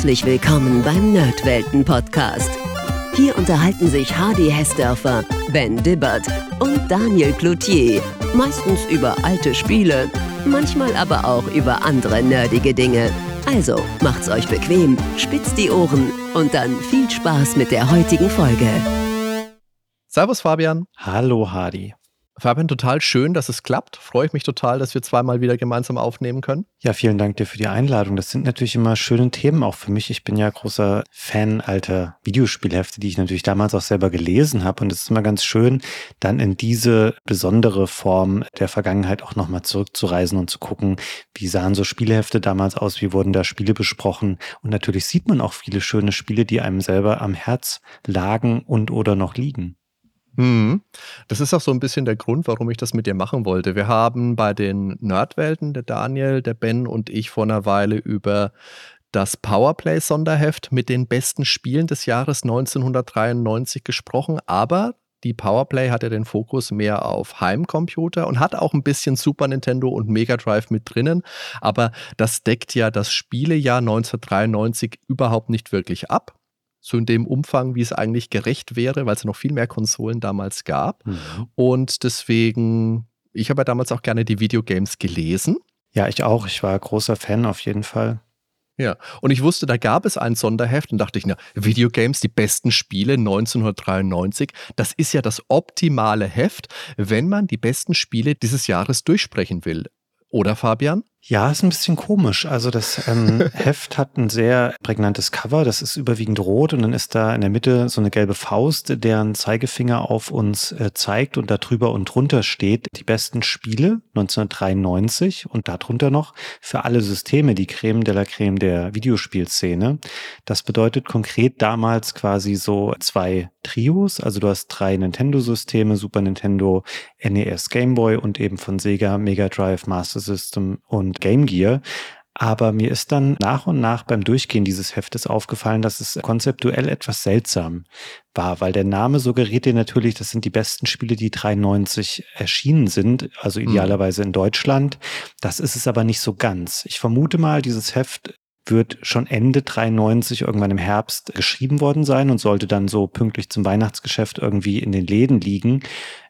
Herzlich willkommen beim Nerdwelten Podcast. Hier unterhalten sich Hardy Hessdörfer, Ben Dibbert und Daniel Cloutier. Meistens über alte Spiele, manchmal aber auch über andere nerdige Dinge. Also macht's euch bequem, spitzt die Ohren und dann viel Spaß mit der heutigen Folge. Servus Fabian. Hallo Hardy. Fabian, total schön, dass es klappt. Freue ich mich total, dass wir zweimal wieder gemeinsam aufnehmen können. Ja, vielen Dank dir für die Einladung. Das sind natürlich immer schöne Themen auch für mich. Ich bin ja großer Fan alter Videospielhefte, die ich natürlich damals auch selber gelesen habe. Und es ist immer ganz schön, dann in diese besondere Form der Vergangenheit auch nochmal zurückzureisen und zu gucken, wie sahen so Spielehefte damals aus, wie wurden da Spiele besprochen. Und natürlich sieht man auch viele schöne Spiele, die einem selber am Herz lagen und oder noch liegen. Mhm. Das ist auch so ein bisschen der Grund, warum ich das mit dir machen wollte. Wir haben bei den Nerdwelten, der Daniel, der Ben und ich vor einer Weile über das Powerplay-Sonderheft mit den besten Spielen des Jahres 1993 gesprochen, aber die Powerplay hat ja den Fokus mehr auf Heimcomputer und hat auch ein bisschen Super Nintendo und Mega Drive mit drinnen, aber das deckt ja das Spielejahr 1993 überhaupt nicht wirklich ab so in dem Umfang, wie es eigentlich gerecht wäre, weil es noch viel mehr Konsolen damals gab. Mhm. Und deswegen, ich habe ja damals auch gerne die Videogames gelesen. Ja, ich auch. Ich war großer Fan auf jeden Fall. Ja, und ich wusste, da gab es ein Sonderheft und dachte ich, na, Videogames, die besten Spiele 1993, das ist ja das optimale Heft, wenn man die besten Spiele dieses Jahres durchsprechen will. Oder Fabian? Ja, ist ein bisschen komisch. Also das ähm, Heft hat ein sehr prägnantes Cover. Das ist überwiegend rot und dann ist da in der Mitte so eine gelbe Faust, deren Zeigefinger auf uns äh, zeigt und da drüber und drunter steht die besten Spiele 1993 und darunter noch für alle Systeme die Creme de la Creme der Videospielszene. Das bedeutet konkret damals quasi so zwei Trios. Also du hast drei Nintendo-Systeme, Super Nintendo, NES, Game Boy und eben von Sega, Mega Drive, Master System und und Game Gear. Aber mir ist dann nach und nach beim Durchgehen dieses Heftes aufgefallen, dass es konzeptuell etwas seltsam war, weil der Name suggeriert dir natürlich, das sind die besten Spiele, die 93 erschienen sind, also mhm. idealerweise in Deutschland. Das ist es aber nicht so ganz. Ich vermute mal, dieses Heft wird schon Ende 93 irgendwann im Herbst geschrieben worden sein und sollte dann so pünktlich zum Weihnachtsgeschäft irgendwie in den Läden liegen.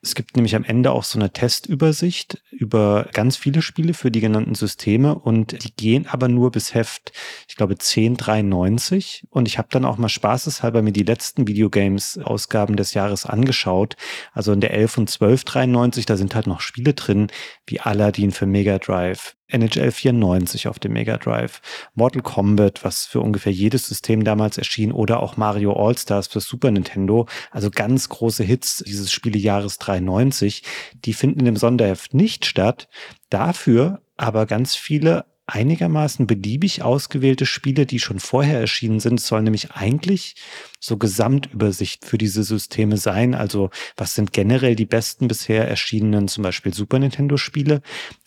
Es gibt nämlich am Ende auch so eine Testübersicht über ganz viele Spiele für die genannten Systeme und die gehen aber nur bis Heft, ich glaube 1093 und ich habe dann auch mal spaßeshalber mir die letzten Videogames-Ausgaben des Jahres angeschaut. Also in der 11 und 1293, da sind halt noch Spiele drin, wie Aladdin für Mega Drive, NHL 94 auf dem Mega Drive, Mortal Kombat, was für ungefähr jedes System damals erschien, oder auch Mario All-Stars für Super Nintendo. Also ganz große Hits dieses Spielejahres 93. Die finden im Sonderheft nicht statt. Dafür aber ganz viele einigermaßen beliebig ausgewählte Spiele, die schon vorher erschienen sind. Es soll nämlich eigentlich so Gesamtübersicht für diese Systeme sein. Also was sind generell die besten bisher erschienenen zum Beispiel Super Nintendo Spiele?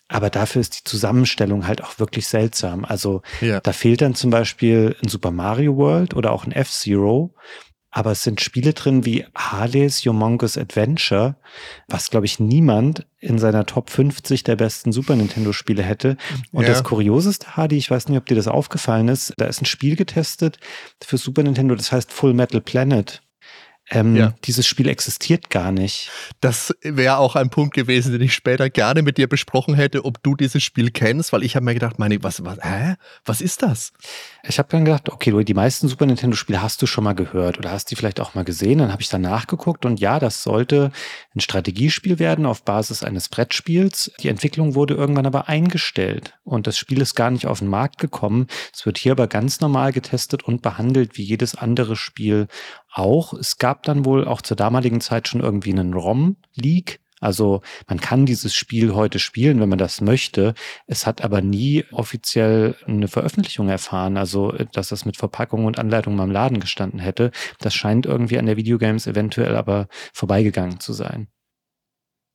Aber dafür ist die Zusammenstellung halt auch wirklich seltsam. Also ja. da fehlt dann zum Beispiel ein Super Mario World oder auch ein F-Zero. Aber es sind Spiele drin wie Harley's Humongous Adventure, was, glaube ich, niemand in seiner Top 50 der besten Super Nintendo-Spiele hätte. Und ja. das Kurioseste, Hardy, ich weiß nicht, ob dir das aufgefallen ist, da ist ein Spiel getestet für Super Nintendo, das heißt Full Metal Planet. Ähm, ja. Dieses Spiel existiert gar nicht. Das wäre auch ein Punkt gewesen, den ich später gerne mit dir besprochen hätte, ob du dieses Spiel kennst, weil ich habe mir gedacht, meine, was, was, hä? Was ist das? Ich habe dann gedacht, okay, die meisten Super Nintendo-Spiele hast du schon mal gehört oder hast die vielleicht auch mal gesehen. Dann habe ich dann nachgeguckt und ja, das sollte ein Strategiespiel werden auf Basis eines Brettspiels. Die Entwicklung wurde irgendwann aber eingestellt und das Spiel ist gar nicht auf den Markt gekommen. Es wird hier aber ganz normal getestet und behandelt wie jedes andere Spiel auch. Es gab dann wohl auch zur damaligen Zeit schon irgendwie einen ROM-Leak. Also man kann dieses Spiel heute spielen, wenn man das möchte. Es hat aber nie offiziell eine Veröffentlichung erfahren, also dass das mit Verpackung und Anleitung mal im Laden gestanden hätte. Das scheint irgendwie an der Videogames eventuell aber vorbeigegangen zu sein.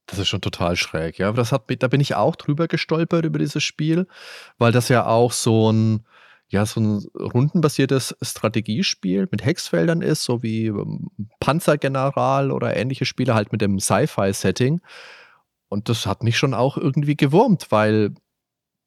Das ist schon total schräg, ja. Aber das hat, da bin ich auch drüber gestolpert über dieses Spiel, weil das ja auch so ein, ja, so ein rundenbasiertes Strategiespiel mit Hexfeldern ist, so wie ähm, Panzergeneral oder ähnliche Spiele halt mit dem Sci-Fi-Setting. Und das hat mich schon auch irgendwie gewurmt, weil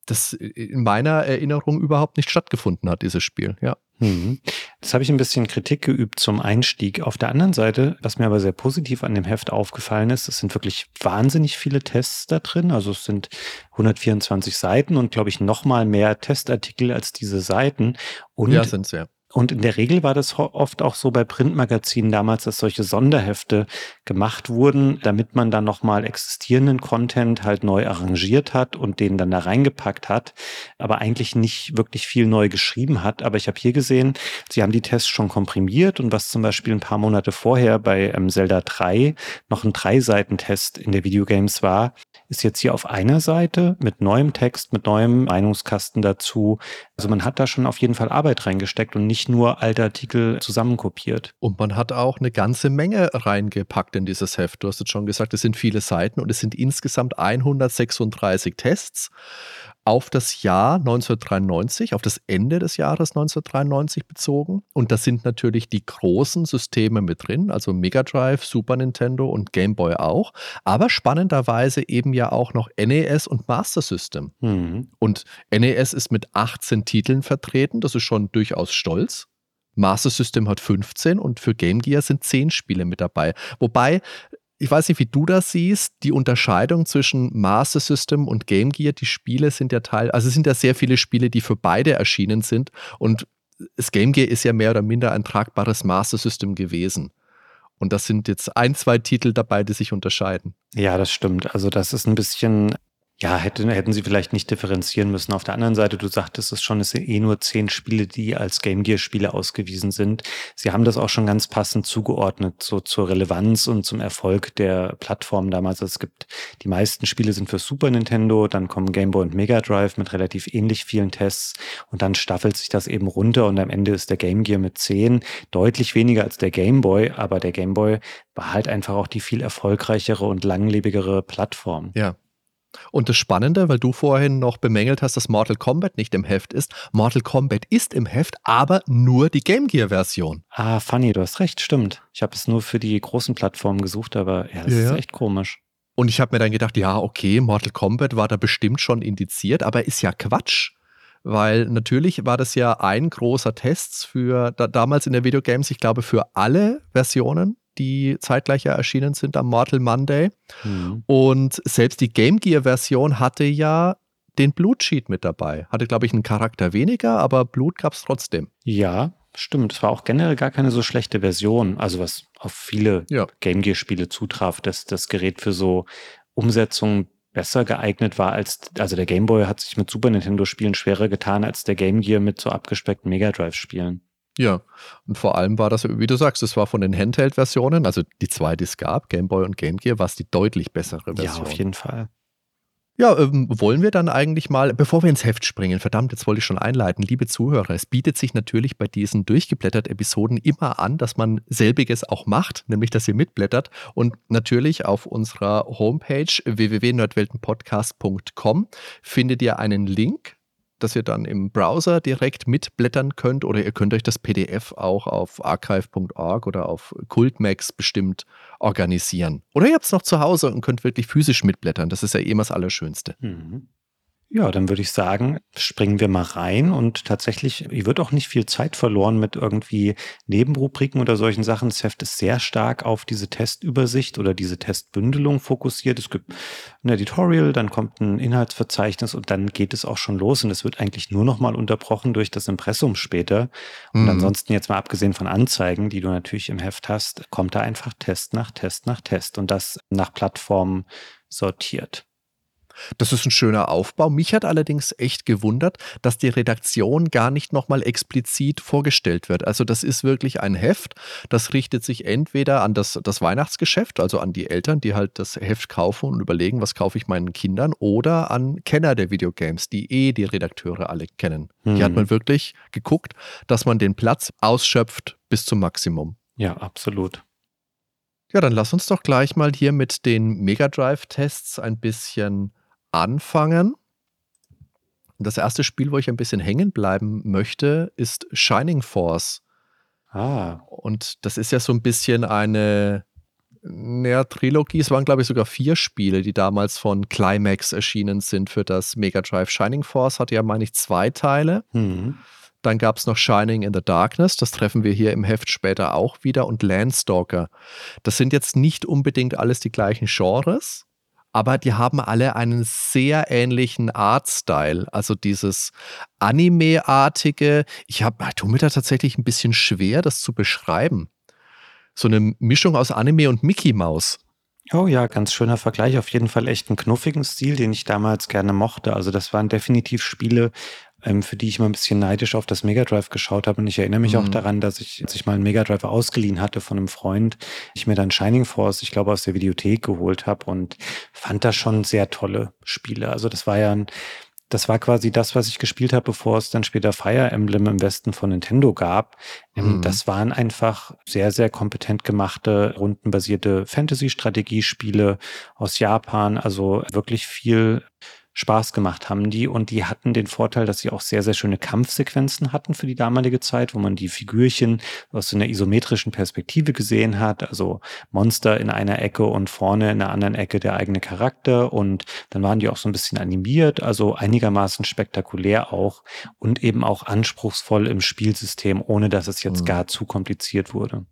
das in meiner Erinnerung überhaupt nicht stattgefunden hat, dieses Spiel, ja. Mhm. Das habe ich ein bisschen Kritik geübt zum Einstieg. Auf der anderen Seite, was mir aber sehr positiv an dem Heft aufgefallen ist, es sind wirklich wahnsinnig viele Tests da drin. Also es sind 124 Seiten und glaube ich noch mal mehr Testartikel als diese Seiten. Und ja, sind es ja. Und in der Regel war das oft auch so bei Printmagazinen damals, dass solche Sonderhefte gemacht wurden, damit man dann nochmal existierenden Content halt neu arrangiert hat und den dann da reingepackt hat, aber eigentlich nicht wirklich viel neu geschrieben hat. Aber ich habe hier gesehen, sie haben die Tests schon komprimiert und was zum Beispiel ein paar Monate vorher bei ähm, Zelda 3 noch ein Drei-Seiten-Test in der Videogames war, ist jetzt hier auf einer Seite mit neuem Text, mit neuem Meinungskasten dazu. Also man hat da schon auf jeden Fall Arbeit reingesteckt und nicht nur alte Artikel zusammenkopiert. Und man hat auch eine ganze Menge reingepackt in dieses Heft. Du hast jetzt schon gesagt, es sind viele Seiten und es sind insgesamt 136 Tests auf das Jahr 1993, auf das Ende des Jahres 1993 bezogen. Und da sind natürlich die großen Systeme mit drin, also Mega Drive, Super Nintendo und Game Boy auch. Aber spannenderweise eben ja auch noch NES und Master System. Mhm. Und NES ist mit 18 Titeln vertreten, das ist schon durchaus stolz. Master System hat 15 und für Game Gear sind 10 Spiele mit dabei. Wobei ich weiß nicht, wie du das siehst, die Unterscheidung zwischen Master System und Game Gear, die Spiele sind ja Teil, also es sind ja sehr viele Spiele, die für beide erschienen sind und das Game Gear ist ja mehr oder minder ein tragbares Master System gewesen. Und das sind jetzt ein, zwei Titel dabei, die sich unterscheiden. Ja, das stimmt. Also das ist ein bisschen ja, hätten, hätten sie vielleicht nicht differenzieren müssen. Auf der anderen Seite, du sagtest es schon, es sind eh nur zehn Spiele, die als Game Gear-Spiele ausgewiesen sind. Sie haben das auch schon ganz passend zugeordnet, so zur Relevanz und zum Erfolg der Plattform damals. Es gibt, die meisten Spiele sind für Super Nintendo, dann kommen Game Boy und Mega Drive mit relativ ähnlich vielen Tests und dann staffelt sich das eben runter und am Ende ist der Game Gear mit zehn deutlich weniger als der Game Boy, aber der Game Boy war halt einfach auch die viel erfolgreichere und langlebigere Plattform. Ja, und das Spannende, weil du vorhin noch bemängelt hast, dass Mortal Kombat nicht im Heft ist. Mortal Kombat ist im Heft, aber nur die Game Gear-Version. Ah, funny, du hast recht, stimmt. Ich habe es nur für die großen Plattformen gesucht, aber ja, das ja. ist echt komisch. Und ich habe mir dann gedacht, ja, okay, Mortal Kombat war da bestimmt schon indiziert, aber ist ja Quatsch. Weil natürlich war das ja ein großer Test für da, damals in der Videogames, ich glaube, für alle Versionen die zeitgleich erschienen sind am Mortal Monday. Mhm. Und selbst die Game Gear-Version hatte ja den Blutsheet mit dabei. Hatte, glaube ich, einen Charakter weniger, aber Blut gab es trotzdem. Ja, stimmt. Es war auch generell gar keine so schlechte Version. Also was auf viele ja. Game Gear-Spiele zutraf, dass das Gerät für so Umsetzungen besser geeignet war als, also der Game Boy hat sich mit Super Nintendo-Spielen schwerer getan als der Game Gear mit so abgespeckten Mega Drive-Spielen. Ja, und vor allem war das, wie du sagst, es war von den Handheld-Versionen, also die zwei, die es gab, Game Boy und Game Gear, war es die deutlich bessere Version. Ja, auf jeden Fall. Ja, ähm, wollen wir dann eigentlich mal, bevor wir ins Heft springen, verdammt, jetzt wollte ich schon einleiten, liebe Zuhörer, es bietet sich natürlich bei diesen durchgeblättert Episoden immer an, dass man selbiges auch macht, nämlich dass ihr mitblättert und natürlich auf unserer Homepage www.nerdweltenpodcast.com findet ihr einen Link dass ihr dann im Browser direkt mitblättern könnt oder ihr könnt euch das PDF auch auf archive.org oder auf Cultmax bestimmt organisieren. Oder ihr habt es noch zu Hause und könnt wirklich physisch mitblättern. Das ist ja eh immer das Allerschönste. Mhm. Ja, dann würde ich sagen, springen wir mal rein und tatsächlich, hier wird auch nicht viel Zeit verloren mit irgendwie Nebenrubriken oder solchen Sachen. Das Heft ist sehr stark auf diese Testübersicht oder diese Testbündelung fokussiert. Es gibt ein Editorial, dann kommt ein Inhaltsverzeichnis und dann geht es auch schon los und es wird eigentlich nur noch mal unterbrochen durch das Impressum später. Und mhm. ansonsten jetzt mal abgesehen von Anzeigen, die du natürlich im Heft hast, kommt da einfach Test nach Test nach Test und das nach Plattformen sortiert. Das ist ein schöner Aufbau. Mich hat allerdings echt gewundert, dass die Redaktion gar nicht nochmal explizit vorgestellt wird. Also das ist wirklich ein Heft, das richtet sich entweder an das, das Weihnachtsgeschäft, also an die Eltern, die halt das Heft kaufen und überlegen, was kaufe ich meinen Kindern, oder an Kenner der Videogames, die eh die Redakteure alle kennen. Hm. Hier hat man wirklich geguckt, dass man den Platz ausschöpft bis zum Maximum. Ja, absolut. Ja, dann lass uns doch gleich mal hier mit den Mega Drive-Tests ein bisschen anfangen. Das erste Spiel, wo ich ein bisschen hängen bleiben möchte, ist Shining Force. Ah. Und das ist ja so ein bisschen eine ja, Trilogie. Es waren, glaube ich, sogar vier Spiele, die damals von Climax erschienen sind für das Mega Drive. Shining Force hatte ja, meine ich, zwei Teile. Mhm. Dann gab es noch Shining in the Darkness, das treffen wir hier im Heft später auch wieder, und Landstalker. Das sind jetzt nicht unbedingt alles die gleichen Genres, aber die haben alle einen sehr ähnlichen Artstyle. Also dieses Anime-artige. Ich habe, tue mir da tatsächlich ein bisschen schwer, das zu beschreiben. So eine Mischung aus Anime und Mickey Mouse. Oh ja, ganz schöner Vergleich. Auf jeden Fall echt einen knuffigen Stil, den ich damals gerne mochte. Also das waren definitiv Spiele, ähm, für die ich mal ein bisschen neidisch auf das Mega Drive geschaut habe. Und ich erinnere mich mhm. auch daran, dass ich, als ich mal einen Mega Drive ausgeliehen hatte von einem Freund, ich mir dann Shining Force, ich glaube, aus der Videothek geholt habe und fand das schon sehr tolle Spiele. Also das war ja ein, das war quasi das, was ich gespielt habe, bevor es dann später Fire Emblem im Westen von Nintendo gab. Ähm, mhm. Das waren einfach sehr, sehr kompetent gemachte, rundenbasierte Fantasy-Strategiespiele aus Japan. Also wirklich viel Spaß gemacht haben die und die hatten den Vorteil, dass sie auch sehr, sehr schöne Kampfsequenzen hatten für die damalige Zeit, wo man die Figürchen aus einer isometrischen Perspektive gesehen hat, also Monster in einer Ecke und vorne in der anderen Ecke der eigene Charakter und dann waren die auch so ein bisschen animiert, also einigermaßen spektakulär auch und eben auch anspruchsvoll im Spielsystem, ohne dass es jetzt mhm. gar zu kompliziert wurde.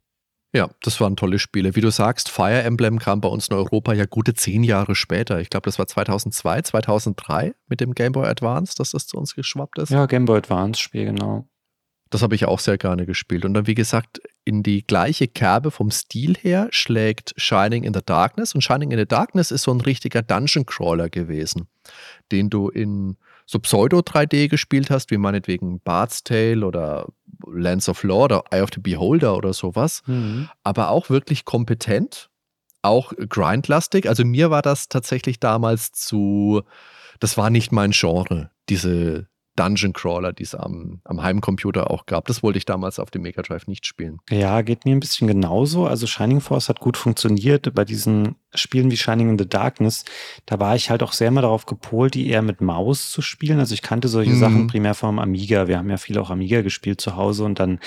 Ja, das waren tolle Spiele. Wie du sagst, Fire Emblem kam bei uns in Europa ja gute zehn Jahre später. Ich glaube, das war 2002, 2003 mit dem Game Boy Advance, dass das zu uns geschwappt ist. Ja, Game Boy Advance Spiel, genau. Das habe ich auch sehr gerne gespielt. Und dann, wie gesagt, in die gleiche Kerbe vom Stil her schlägt Shining in the Darkness. Und Shining in the Darkness ist so ein richtiger Dungeon Crawler gewesen, den du in so Pseudo-3D gespielt hast, wie meinetwegen Bard's Tale oder Lands of Law oder Eye of the Beholder oder sowas, mhm. aber auch wirklich kompetent, auch grindlastig. Also mir war das tatsächlich damals zu, das war nicht mein Genre, diese Dungeon Crawler, die es am, am Heimcomputer auch gab. Das wollte ich damals auf dem Mega Drive nicht spielen. Ja, geht mir ein bisschen genauso. Also Shining Force hat gut funktioniert. Bei diesen Spielen wie Shining in the Darkness, da war ich halt auch sehr mal darauf gepolt, die eher mit Maus zu spielen. Also ich kannte solche mhm. Sachen primär vom Amiga. Wir haben ja viel auch Amiga gespielt zu Hause und dann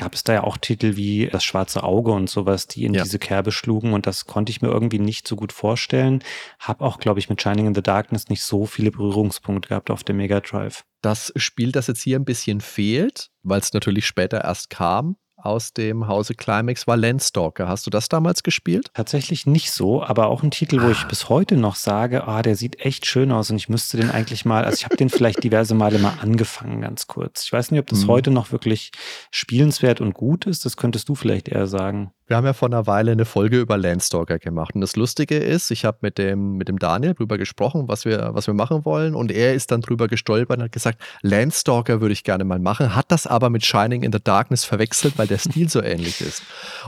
gab es da ja auch Titel wie Das schwarze Auge und sowas, die in ja. diese Kerbe schlugen und das konnte ich mir irgendwie nicht so gut vorstellen. Hab auch, glaube ich, mit Shining in the Darkness nicht so viele Berührungspunkte gehabt auf dem Mega Drive. Das Spiel, das jetzt hier ein bisschen fehlt, weil es natürlich später erst kam, aus dem Hause Climax war Landstalker. Hast du das damals gespielt? Tatsächlich nicht so, aber auch ein Titel, wo ich ah. bis heute noch sage, ah, der sieht echt schön aus und ich müsste den eigentlich mal, also ich habe den vielleicht diverse Male mal angefangen, ganz kurz. Ich weiß nicht, ob das mhm. heute noch wirklich spielenswert und gut ist. Das könntest du vielleicht eher sagen. Wir haben ja vor einer Weile eine Folge über Landstalker gemacht. Und das Lustige ist, ich habe mit dem, mit dem Daniel drüber gesprochen, was wir, was wir machen wollen. Und er ist dann drüber gestolpert und hat gesagt, Landstalker würde ich gerne mal machen, hat das aber mit Shining in the Darkness verwechselt, weil der Stil so ähnlich ist.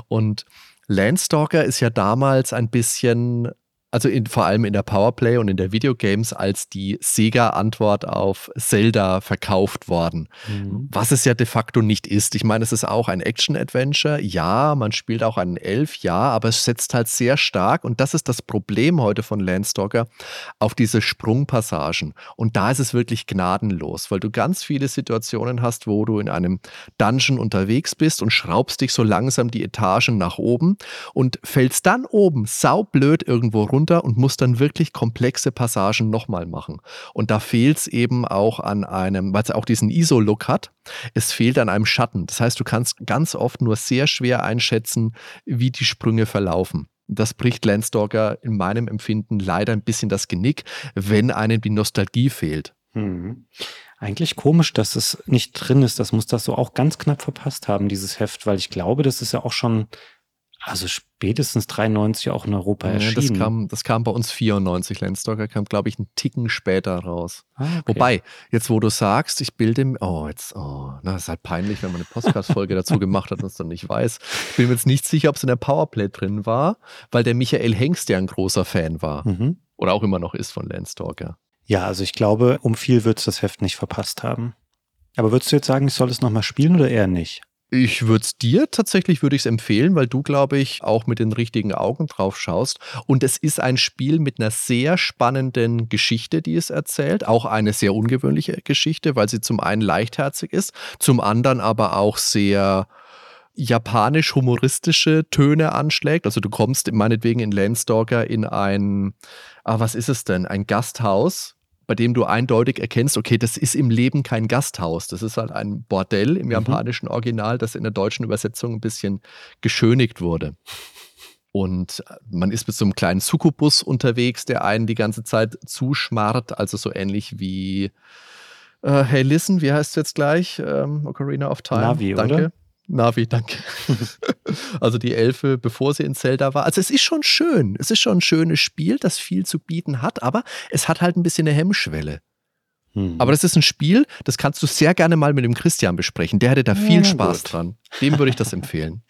Und Landstalker ist ja damals ein bisschen also in, vor allem in der Powerplay und in der Videogames als die Sega-Antwort auf Zelda verkauft worden. Mhm. Was es ja de facto nicht ist. Ich meine, es ist auch ein Action-Adventure. Ja, man spielt auch einen Elf, ja, aber es setzt halt sehr stark, und das ist das Problem heute von Landstalker, auf diese Sprungpassagen. Und da ist es wirklich gnadenlos, weil du ganz viele Situationen hast, wo du in einem Dungeon unterwegs bist und schraubst dich so langsam die Etagen nach oben und fällst dann oben saublöd irgendwo runter runter und muss dann wirklich komplexe Passagen nochmal machen. Und da fehlt es eben auch an einem, weil es auch diesen ISO-Look hat, es fehlt an einem Schatten. Das heißt, du kannst ganz oft nur sehr schwer einschätzen, wie die Sprünge verlaufen. Das bricht Landstalker in meinem Empfinden leider ein bisschen das Genick, wenn einem die Nostalgie fehlt. Hm. Eigentlich komisch, dass es nicht drin ist. Das muss das so auch ganz knapp verpasst haben, dieses Heft, weil ich glaube, das ist ja auch schon also spätestens 93 auch in Europa ja, erschienen. Das kam, das kam bei uns 94. Landstalker kam, glaube ich, einen Ticken später raus. Ah, okay. Wobei, jetzt wo du sagst, ich bilde mir, oh, jetzt, oh, na, ist halt peinlich, wenn man eine Podcast-Folge dazu gemacht hat und es dann nicht weiß. Ich bin mir jetzt nicht sicher, ob es in der Powerplay drin war, weil der Michael Hengst ja ein großer Fan war. Mhm. Oder auch immer noch ist von Landstalker. Ja, also ich glaube, um viel wird es das Heft nicht verpasst haben. Aber würdest du jetzt sagen, ich soll es nochmal spielen oder eher nicht? Ich würde es dir tatsächlich, würde ich es empfehlen, weil du, glaube ich, auch mit den richtigen Augen drauf schaust. Und es ist ein Spiel mit einer sehr spannenden Geschichte, die es erzählt. Auch eine sehr ungewöhnliche Geschichte, weil sie zum einen leichtherzig ist, zum anderen aber auch sehr japanisch-humoristische Töne anschlägt. Also du kommst meinetwegen in Landstalker in ein, ah, was ist es denn? Ein Gasthaus bei dem du eindeutig erkennst, okay, das ist im Leben kein Gasthaus. Das ist halt ein Bordell im mhm. japanischen Original, das in der deutschen Übersetzung ein bisschen geschönigt wurde. Und man ist mit so einem kleinen Sukubus unterwegs, der einen die ganze Zeit zuschmarrt, also so ähnlich wie äh, Hey Listen, wie heißt es jetzt gleich? Ähm, Ocarina of Time. Navi, Danke. oder? Navi, danke. also die Elfe, bevor sie in Zelda war. Also es ist schon schön. Es ist schon ein schönes Spiel, das viel zu bieten hat, aber es hat halt ein bisschen eine Hemmschwelle. Hm. Aber das ist ein Spiel, das kannst du sehr gerne mal mit dem Christian besprechen. Der hätte da viel ja, Spaß gut. dran. Dem würde ich das empfehlen.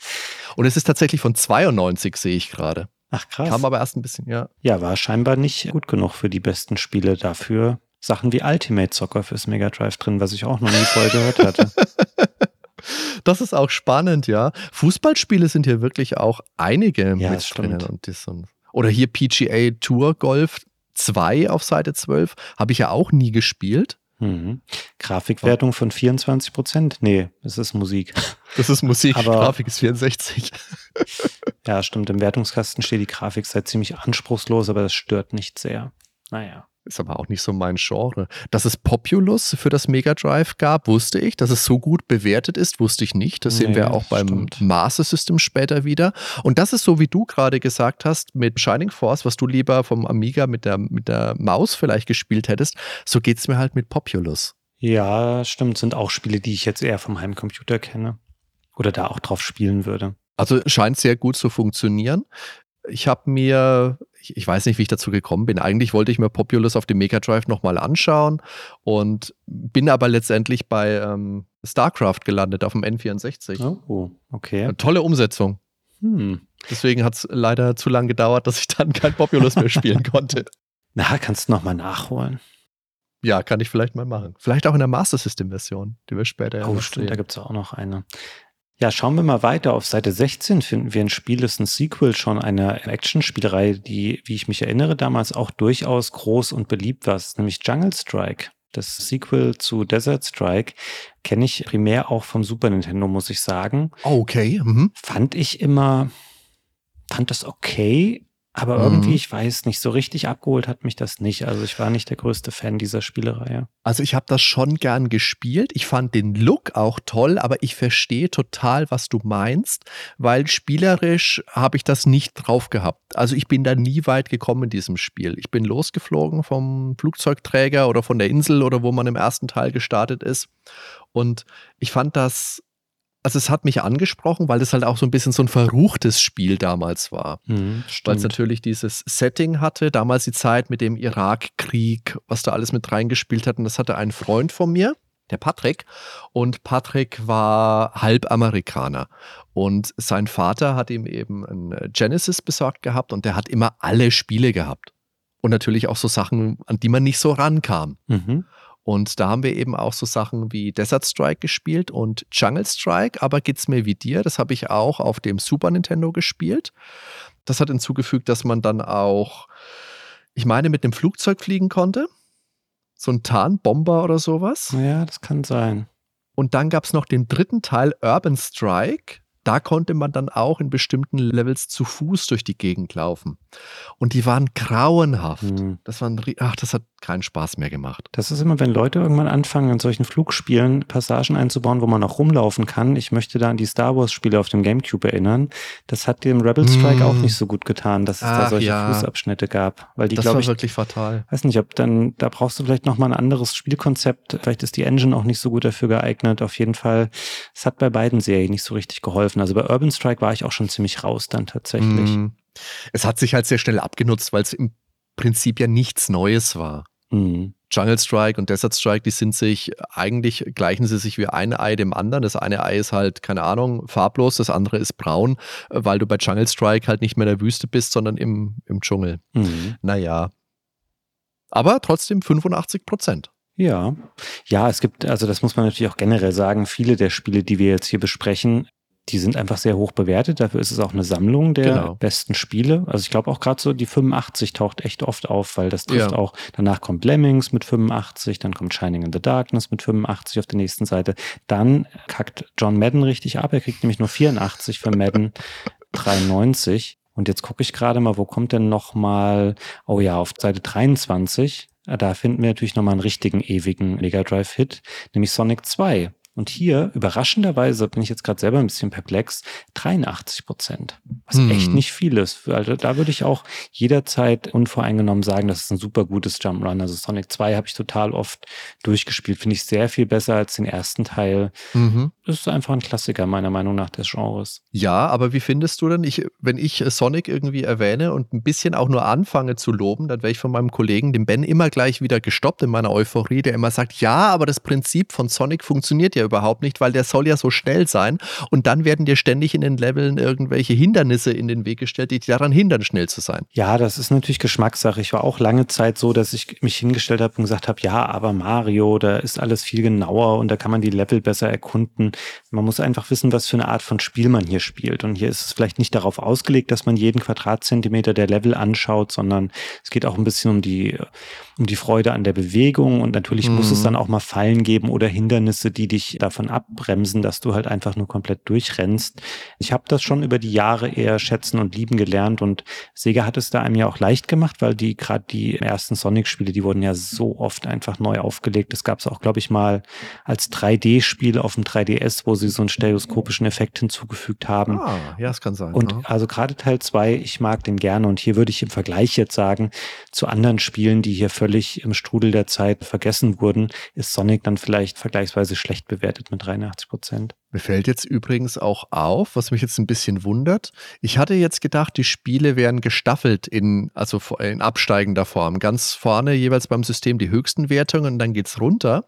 Und es ist tatsächlich von 92, sehe ich gerade. Ach krass. Kam aber erst ein bisschen, ja. Ja, war scheinbar nicht gut genug für die besten Spiele dafür. Sachen wie Ultimate Soccer fürs Mega Drive drin, was ich auch noch nie vorher gehört hatte. Das ist auch spannend, ja. Fußballspiele sind hier wirklich auch einige ja, mit drinnen. Und das, oder hier PGA Tour Golf 2 auf Seite 12. Habe ich ja auch nie gespielt. Mhm. Grafikwertung von 24 Prozent? Nee, es ist Musik. Das ist Musik, Aber, Grafik ist 64. ja, stimmt. Im Wertungskasten steht die Grafik sei ziemlich anspruchslos, aber das stört nicht sehr. Naja. Ist aber auch nicht so mein Genre. Dass es Populous für das Mega Drive gab, wusste ich. Dass es so gut bewertet ist, wusste ich nicht. Das nee, sehen wir auch beim stimmt. Master System später wieder. Und das ist so, wie du gerade gesagt hast, mit Shining Force, was du lieber vom Amiga mit der, mit der Maus vielleicht gespielt hättest. So geht es mir halt mit Populous. Ja, stimmt. Sind auch Spiele, die ich jetzt eher vom Heimcomputer kenne. Oder da auch drauf spielen würde. Also scheint sehr gut zu funktionieren. Ich habe mir ich, ich, weiß nicht, wie ich dazu gekommen bin. Eigentlich wollte ich mir Populous auf dem Mega Drive nochmal anschauen und bin aber letztendlich bei ähm, StarCraft gelandet auf dem N64. Oh, okay. Eine tolle Umsetzung. Hm. Deswegen hat es leider zu lange gedauert, dass ich dann kein Populous mehr spielen konnte. Na, kannst du nochmal nachholen. Ja, kann ich vielleicht mal machen. Vielleicht auch in der Master System Version, die wir später Oh, stimmt, sehen. da gibt es auch noch eine. Ja, schauen wir mal weiter. Auf Seite 16 finden wir ein Spiel, das ist ein Sequel schon einer Action-Spielerei, die, wie ich mich erinnere, damals auch durchaus groß und beliebt war, nämlich Jungle Strike. Das Sequel zu Desert Strike kenne ich primär auch vom Super Nintendo, muss ich sagen. Okay. Mhm. Fand ich immer, fand das okay, aber irgendwie, mhm. ich weiß nicht, so richtig abgeholt hat mich das nicht. Also ich war nicht der größte Fan dieser Spielereihe. Also ich habe das schon gern gespielt. Ich fand den Look auch toll, aber ich verstehe total, was du meinst, weil spielerisch habe ich das nicht drauf gehabt. Also ich bin da nie weit gekommen in diesem Spiel. Ich bin losgeflogen vom Flugzeugträger oder von der Insel oder wo man im ersten Teil gestartet ist. Und ich fand das also es hat mich angesprochen, weil es halt auch so ein bisschen so ein verruchtes Spiel damals war. Mhm, weil es natürlich dieses Setting hatte, damals die Zeit mit dem Irakkrieg, was da alles mit reingespielt hat. Und das hatte ein Freund von mir, der Patrick. Und Patrick war halb Amerikaner. Und sein Vater hat ihm eben ein Genesis besorgt gehabt und der hat immer alle Spiele gehabt. Und natürlich auch so Sachen, an die man nicht so rankam. Mhm. Und da haben wir eben auch so Sachen wie Desert Strike gespielt und Jungle Strike, aber geht's mir wie dir, das habe ich auch auf dem Super Nintendo gespielt. Das hat hinzugefügt, dass man dann auch, ich meine, mit dem Flugzeug fliegen konnte. So ein Tarnbomber oder sowas. Ja, das kann sein. Und dann gab es noch den dritten Teil, Urban Strike da konnte man dann auch in bestimmten Levels zu Fuß durch die Gegend laufen. Und die waren grauenhaft. Mhm. Das waren, ach, das hat keinen Spaß mehr gemacht. Das ist immer, wenn Leute irgendwann anfangen, in solchen Flugspielen Passagen einzubauen, wo man auch rumlaufen kann. Ich möchte da an die Star Wars-Spiele auf dem Gamecube erinnern. Das hat dem Rebel Strike mhm. auch nicht so gut getan, dass es ach, da solche ja. Fußabschnitte gab. Weil die, das war ich, wirklich fatal. Weiß nicht, ob dann, da brauchst du vielleicht nochmal ein anderes Spielkonzept. Vielleicht ist die Engine auch nicht so gut dafür geeignet. Auf jeden Fall, es hat bei beiden Serien nicht so richtig geholfen geholfen. Also bei Urban Strike war ich auch schon ziemlich raus dann tatsächlich. Mm. Es hat sich halt sehr schnell abgenutzt, weil es im Prinzip ja nichts Neues war. Mm. Jungle Strike und Desert Strike, die sind sich, eigentlich gleichen sie sich wie ein Ei dem anderen. Das eine Ei ist halt, keine Ahnung, farblos, das andere ist braun, weil du bei Jungle Strike halt nicht mehr in der Wüste bist, sondern im, im Dschungel. Mhm. Naja. Aber trotzdem 85 Prozent. Ja, ja, es gibt, also das muss man natürlich auch generell sagen, viele der Spiele, die wir jetzt hier besprechen, die sind einfach sehr hoch bewertet. Dafür ist es auch eine Sammlung der genau. besten Spiele. Also ich glaube auch gerade so die 85 taucht echt oft auf, weil das trifft ja. auch. Danach kommt Lemmings mit 85, dann kommt Shining in the Darkness mit 85 auf der nächsten Seite. Dann kackt John Madden richtig ab. Er kriegt nämlich nur 84 für Madden 93. Und jetzt gucke ich gerade mal, wo kommt denn noch mal, oh ja, auf Seite 23 Da finden wir natürlich nochmal einen richtigen ewigen Mega Drive-Hit, nämlich Sonic 2. Und hier, überraschenderweise, bin ich jetzt gerade selber ein bisschen perplex, 83 Prozent. Was hm. echt nicht viel ist. Also da würde ich auch jederzeit unvoreingenommen sagen, das ist ein super gutes Jump Run. Also Sonic 2 habe ich total oft durchgespielt. Finde ich sehr viel besser als den ersten Teil. Mhm. Das ist einfach ein Klassiker, meiner Meinung nach, des Genres. Ja, aber wie findest du denn, ich, wenn ich Sonic irgendwie erwähne und ein bisschen auch nur anfange zu loben, dann wäre ich von meinem Kollegen, dem Ben, immer gleich wieder gestoppt in meiner Euphorie, der immer sagt, ja, aber das Prinzip von Sonic funktioniert ja ja überhaupt nicht, weil der soll ja so schnell sein. Und dann werden dir ständig in den Leveln irgendwelche Hindernisse in den Weg gestellt, die dich daran hindern, schnell zu sein. Ja, das ist natürlich Geschmackssache. Ich war auch lange Zeit so, dass ich mich hingestellt habe und gesagt habe, ja, aber Mario, da ist alles viel genauer und da kann man die Level besser erkunden. Man muss einfach wissen, was für eine Art von Spiel man hier spielt. Und hier ist es vielleicht nicht darauf ausgelegt, dass man jeden Quadratzentimeter der Level anschaut, sondern es geht auch ein bisschen um die, um die Freude an der Bewegung. Und natürlich mhm. muss es mhm. dann auch mal Fallen geben oder Hindernisse, die dich davon abbremsen, dass du halt einfach nur komplett durchrennst. Ich habe das schon über die Jahre eher schätzen und lieben gelernt und Sega hat es da einem ja auch leicht gemacht, weil die gerade die ersten Sonic-Spiele, die wurden ja so oft einfach neu aufgelegt. Das gab es auch, glaube ich, mal als 3D-Spiel auf dem 3DS, wo sie so einen stereoskopischen Effekt hinzugefügt haben. Ah, ja, es kann sein. Und ja. also gerade Teil 2, ich mag den gerne und hier würde ich im Vergleich jetzt sagen, zu anderen Spielen, die hier völlig im Strudel der Zeit vergessen wurden, ist Sonic dann vielleicht vergleichsweise schlecht bewertet bewertet mit 83 Prozent. Mir fällt jetzt übrigens auch auf, was mich jetzt ein bisschen wundert. Ich hatte jetzt gedacht, die Spiele wären gestaffelt in, also in absteigender Form. Ganz vorne jeweils beim System die höchsten Wertungen und dann geht es runter.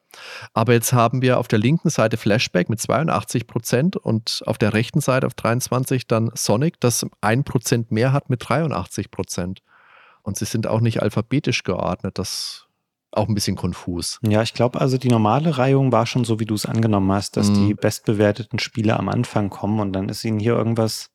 Aber jetzt haben wir auf der linken Seite Flashback mit 82 Prozent und auf der rechten Seite auf 23 dann Sonic, das ein Prozent mehr hat mit 83 Prozent. Und sie sind auch nicht alphabetisch geordnet. Das auch ein bisschen konfus. Ja, ich glaube also, die normale Reihung war schon so, wie du es angenommen hast, dass mhm. die bestbewerteten Spiele am Anfang kommen und dann ist ihnen hier irgendwas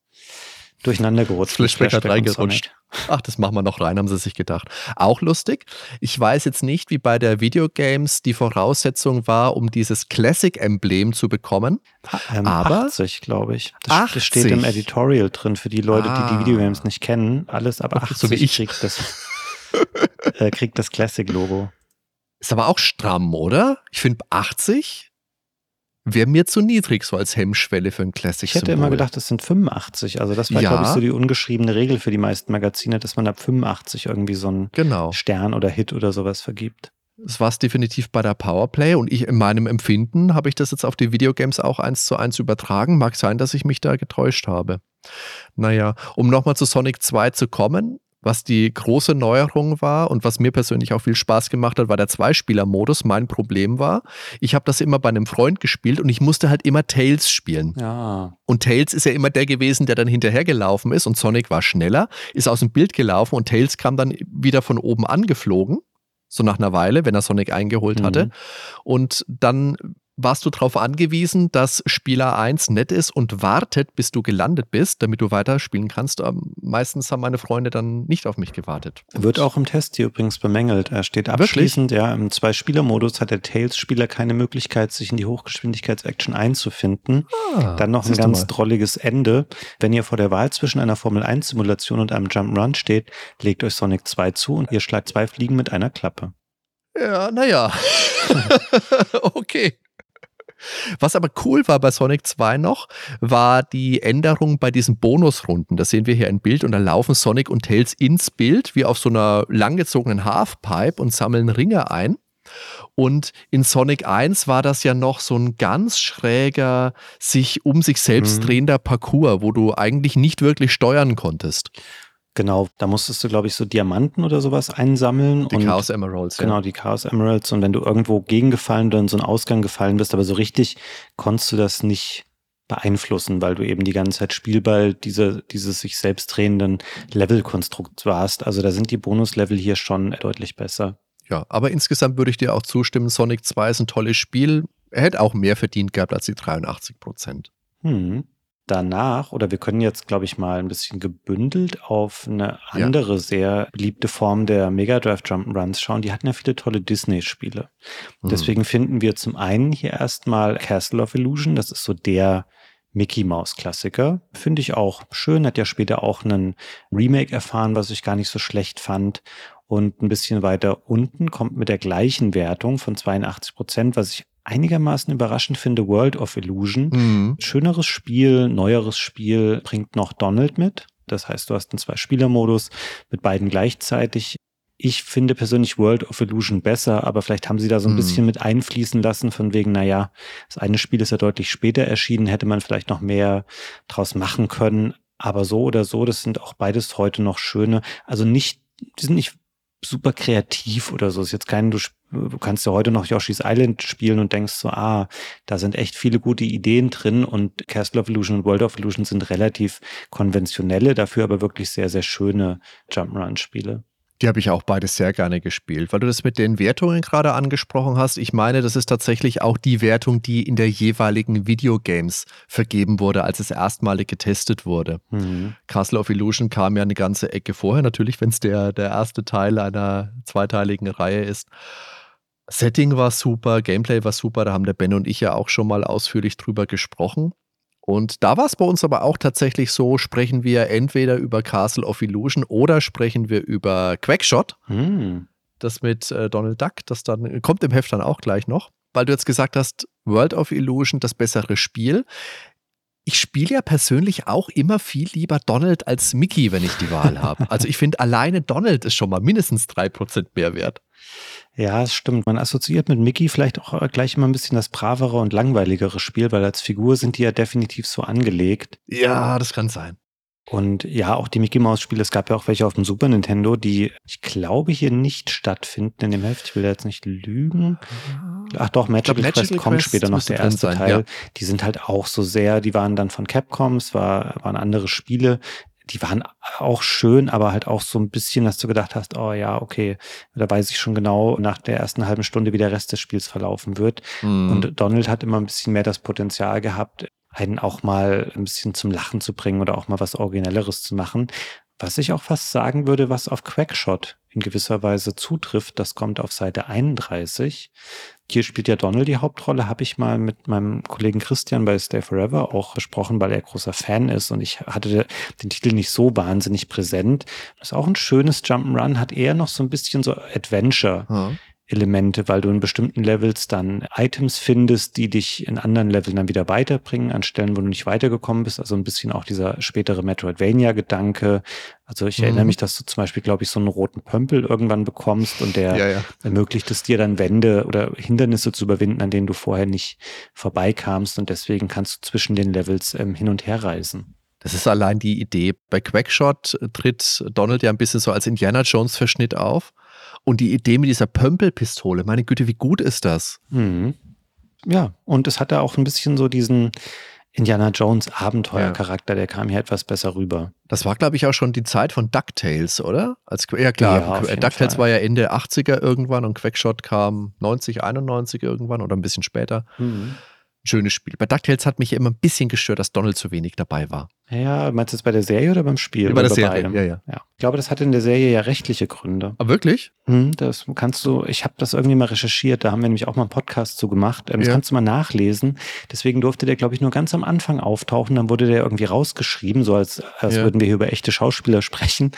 durcheinander gerutscht. Flashback hat reingerutscht. Ach, das machen wir noch rein, haben sie sich gedacht. Auch lustig. Ich weiß jetzt nicht, wie bei der Videogames die Voraussetzung war, um dieses Classic-Emblem zu bekommen. Ähm, aber 80, glaube ich. Das, 80. das steht im Editorial drin für die Leute, ah. die die Videogames nicht kennen. Alles ab 80 so wie ich. kriegt das, äh, kriegt das Classic-Logo. Ist aber auch stramm, oder? Ich finde 80 wäre mir zu niedrig, so als Hemmschwelle für ein Classic. Ich hätte immer gedacht, das sind 85. Also das war, ja. glaube ich, so die ungeschriebene Regel für die meisten Magazine, dass man ab 85 irgendwie so einen genau. Stern oder Hit oder sowas vergibt. Das war es definitiv bei der Powerplay und ich in meinem Empfinden habe ich das jetzt auf die Videogames auch eins zu eins übertragen. Mag sein, dass ich mich da getäuscht habe. Naja, um nochmal zu Sonic 2 zu kommen, was die große Neuerung war und was mir persönlich auch viel Spaß gemacht hat, war der Zweispieler-Modus. Mein Problem war, ich habe das immer bei einem Freund gespielt und ich musste halt immer Tails spielen. Ja. Und Tails ist ja immer der gewesen, der dann hinterhergelaufen ist und Sonic war schneller, ist aus dem Bild gelaufen und Tails kam dann wieder von oben angeflogen. So nach einer Weile, wenn er Sonic eingeholt hatte. Mhm. Und dann warst du darauf angewiesen, dass Spieler 1 nett ist und wartet, bis du gelandet bist, damit du weiterspielen kannst. Ähm, meistens haben meine Freunde dann nicht auf mich gewartet. Wird auch im Test hier übrigens bemängelt. Er steht abschließend, Wirklich? ja, im Zwei-Spieler-Modus hat der Tails-Spieler keine Möglichkeit, sich in die Hochgeschwindigkeits-Action einzufinden. Ah, dann noch ein ganz drolliges Ende. Wenn ihr vor der Wahl zwischen einer Formel-1-Simulation und einem Jump-Run steht, legt euch Sonic 2 zu und ihr schlagt zwei Fliegen mit einer Klappe. Ja, naja. okay. Was aber cool war bei Sonic 2 noch, war die Änderung bei diesen Bonusrunden. Das sehen wir hier im Bild und da laufen Sonic und Tails ins Bild, wie auf so einer langgezogenen Halfpipe und sammeln Ringe ein. Und in Sonic 1 war das ja noch so ein ganz schräger, sich um sich selbst mhm. drehender Parcours, wo du eigentlich nicht wirklich steuern konntest. Genau, da musstest du, glaube ich, so Diamanten oder sowas einsammeln. Die und, Chaos Emeralds. Genau, ja. die Chaos Emeralds. Und wenn du irgendwo gegengefallen oder in so einen Ausgang gefallen bist, aber so richtig konntest du das nicht beeinflussen, weil du eben die ganze Zeit Spielball diese, dieses sich selbst drehenden Levelkonstrukt warst. Also da sind die Bonuslevel hier schon deutlich besser. Ja, aber insgesamt würde ich dir auch zustimmen, Sonic 2 ist ein tolles Spiel. Er hätte auch mehr verdient gehabt als die 83 Prozent. Hm danach, oder wir können jetzt, glaube ich, mal ein bisschen gebündelt auf eine andere ja. sehr beliebte Form der Mega Drive Jump'n'Runs schauen. Die hatten ja viele tolle Disney-Spiele. Mhm. Deswegen finden wir zum einen hier erstmal Castle of Illusion. Das ist so der Mickey Mouse Klassiker. Finde ich auch schön. Hat ja später auch einen Remake erfahren, was ich gar nicht so schlecht fand. Und ein bisschen weiter unten kommt mit der gleichen Wertung von 82 Prozent, was ich einigermaßen überraschend finde, World of Illusion. Mhm. Schöneres Spiel, neueres Spiel, bringt noch Donald mit. Das heißt, du hast einen Zwei-Spieler-Modus mit beiden gleichzeitig. Ich finde persönlich World of Illusion besser, aber vielleicht haben sie da so ein mhm. bisschen mit einfließen lassen, von wegen, naja, das eine Spiel ist ja deutlich später erschienen, hätte man vielleicht noch mehr draus machen können. Aber so oder so, das sind auch beides heute noch schöne, also nicht, die sind nicht super kreativ oder so. Ist jetzt kein, du, du kannst ja heute noch Yoshi's Island spielen und denkst so, ah, da sind echt viele gute Ideen drin und Castle of Illusion und World of Illusion sind relativ konventionelle, dafür aber wirklich sehr, sehr schöne Jump'n'Run-Spiele. Die habe ich auch beides sehr gerne gespielt. Weil du das mit den Wertungen gerade angesprochen hast, ich meine, das ist tatsächlich auch die Wertung, die in der jeweiligen Videogames vergeben wurde, als es erstmalig getestet wurde. Mhm. Castle of Illusion kam ja eine ganze Ecke vorher, natürlich, wenn es der, der erste Teil einer zweiteiligen Reihe ist. Setting war super, Gameplay war super, da haben der Ben und ich ja auch schon mal ausführlich drüber gesprochen. Und da war es bei uns aber auch tatsächlich so, sprechen wir entweder über Castle of Illusion oder sprechen wir über Quackshot. Hm. Das mit äh, Donald Duck, das dann kommt im Heft dann auch gleich noch. Weil du jetzt gesagt hast, World of Illusion, das bessere Spiel. Ich spiele ja persönlich auch immer viel lieber Donald als Mickey, wenn ich die Wahl habe. Also ich finde alleine Donald ist schon mal mindestens 3% mehr wert. Ja, es stimmt. Man assoziiert mit Mickey vielleicht auch äh, gleich immer ein bisschen das bravere und langweiligere Spiel, weil als Figur sind die ja definitiv so angelegt. Ja, das kann sein. Und ja, auch die Mickey Mouse Spiele, es gab ja auch welche auf dem Super Nintendo, die ich glaube hier nicht stattfinden in dem Heft. Ich will da jetzt nicht lügen. Ach doch, Magic glaub, Quest kommt später noch der erste sein, Teil. Ja. Die sind halt auch so sehr, die waren dann von Capcom, es war, waren andere Spiele die waren auch schön, aber halt auch so ein bisschen, dass du gedacht hast, oh ja, okay, da weiß ich schon genau nach der ersten halben Stunde, wie der Rest des Spiels verlaufen wird. Mhm. Und Donald hat immer ein bisschen mehr das Potenzial gehabt, einen auch mal ein bisschen zum Lachen zu bringen oder auch mal was Originelleres zu machen. Was ich auch fast sagen würde, was auf Quackshot in gewisser Weise zutrifft, das kommt auf Seite 31. Hier spielt ja Donald die Hauptrolle, habe ich mal mit meinem Kollegen Christian bei Stay Forever auch besprochen, weil er großer Fan ist und ich hatte den Titel nicht so wahnsinnig präsent. Das ist auch ein schönes Jump'n'Run, hat eher noch so ein bisschen so Adventure. Mhm. Elemente, weil du in bestimmten Levels dann Items findest, die dich in anderen Leveln dann wieder weiterbringen, an Stellen, wo du nicht weitergekommen bist. Also ein bisschen auch dieser spätere Metroidvania-Gedanke. Also ich mhm. erinnere mich, dass du zum Beispiel, glaube ich, so einen roten Pömpel irgendwann bekommst und der ja, ja. ermöglicht es dir dann Wände oder Hindernisse zu überwinden, an denen du vorher nicht vorbeikamst und deswegen kannst du zwischen den Levels ähm, hin und her reisen. Das ist allein die Idee. Bei Quackshot tritt Donald ja ein bisschen so als Indiana Jones Verschnitt auf. Und die Idee mit dieser Pömpelpistole, meine Güte, wie gut ist das? Mhm. Ja, und es hatte auch ein bisschen so diesen Indiana Jones Abenteuercharakter, ja. der kam hier etwas besser rüber. Das war, glaube ich, auch schon die Zeit von DuckTales, oder? Als, ja, klar. Ja, DuckTales war ja Ende 80er irgendwann und Quackshot kam 90, 91 irgendwann oder ein bisschen später. Mhm. Schönes Spiel. Bei DuckTales hat mich immer ein bisschen gestört, dass Donald zu wenig dabei war. Ja, meinst du das bei der Serie oder beim Spiel? Ja, bei der Serie, ja, ja, ja. Ich glaube, das hatte in der Serie ja rechtliche Gründe. Ah, wirklich? Hm, das kannst du, ich habe das irgendwie mal recherchiert, da haben wir nämlich auch mal einen Podcast zu gemacht. Ähm, das ja. kannst du mal nachlesen. Deswegen durfte der, glaube ich, nur ganz am Anfang auftauchen. Dann wurde der irgendwie rausgeschrieben, so als, als ja. würden wir hier über echte Schauspieler sprechen,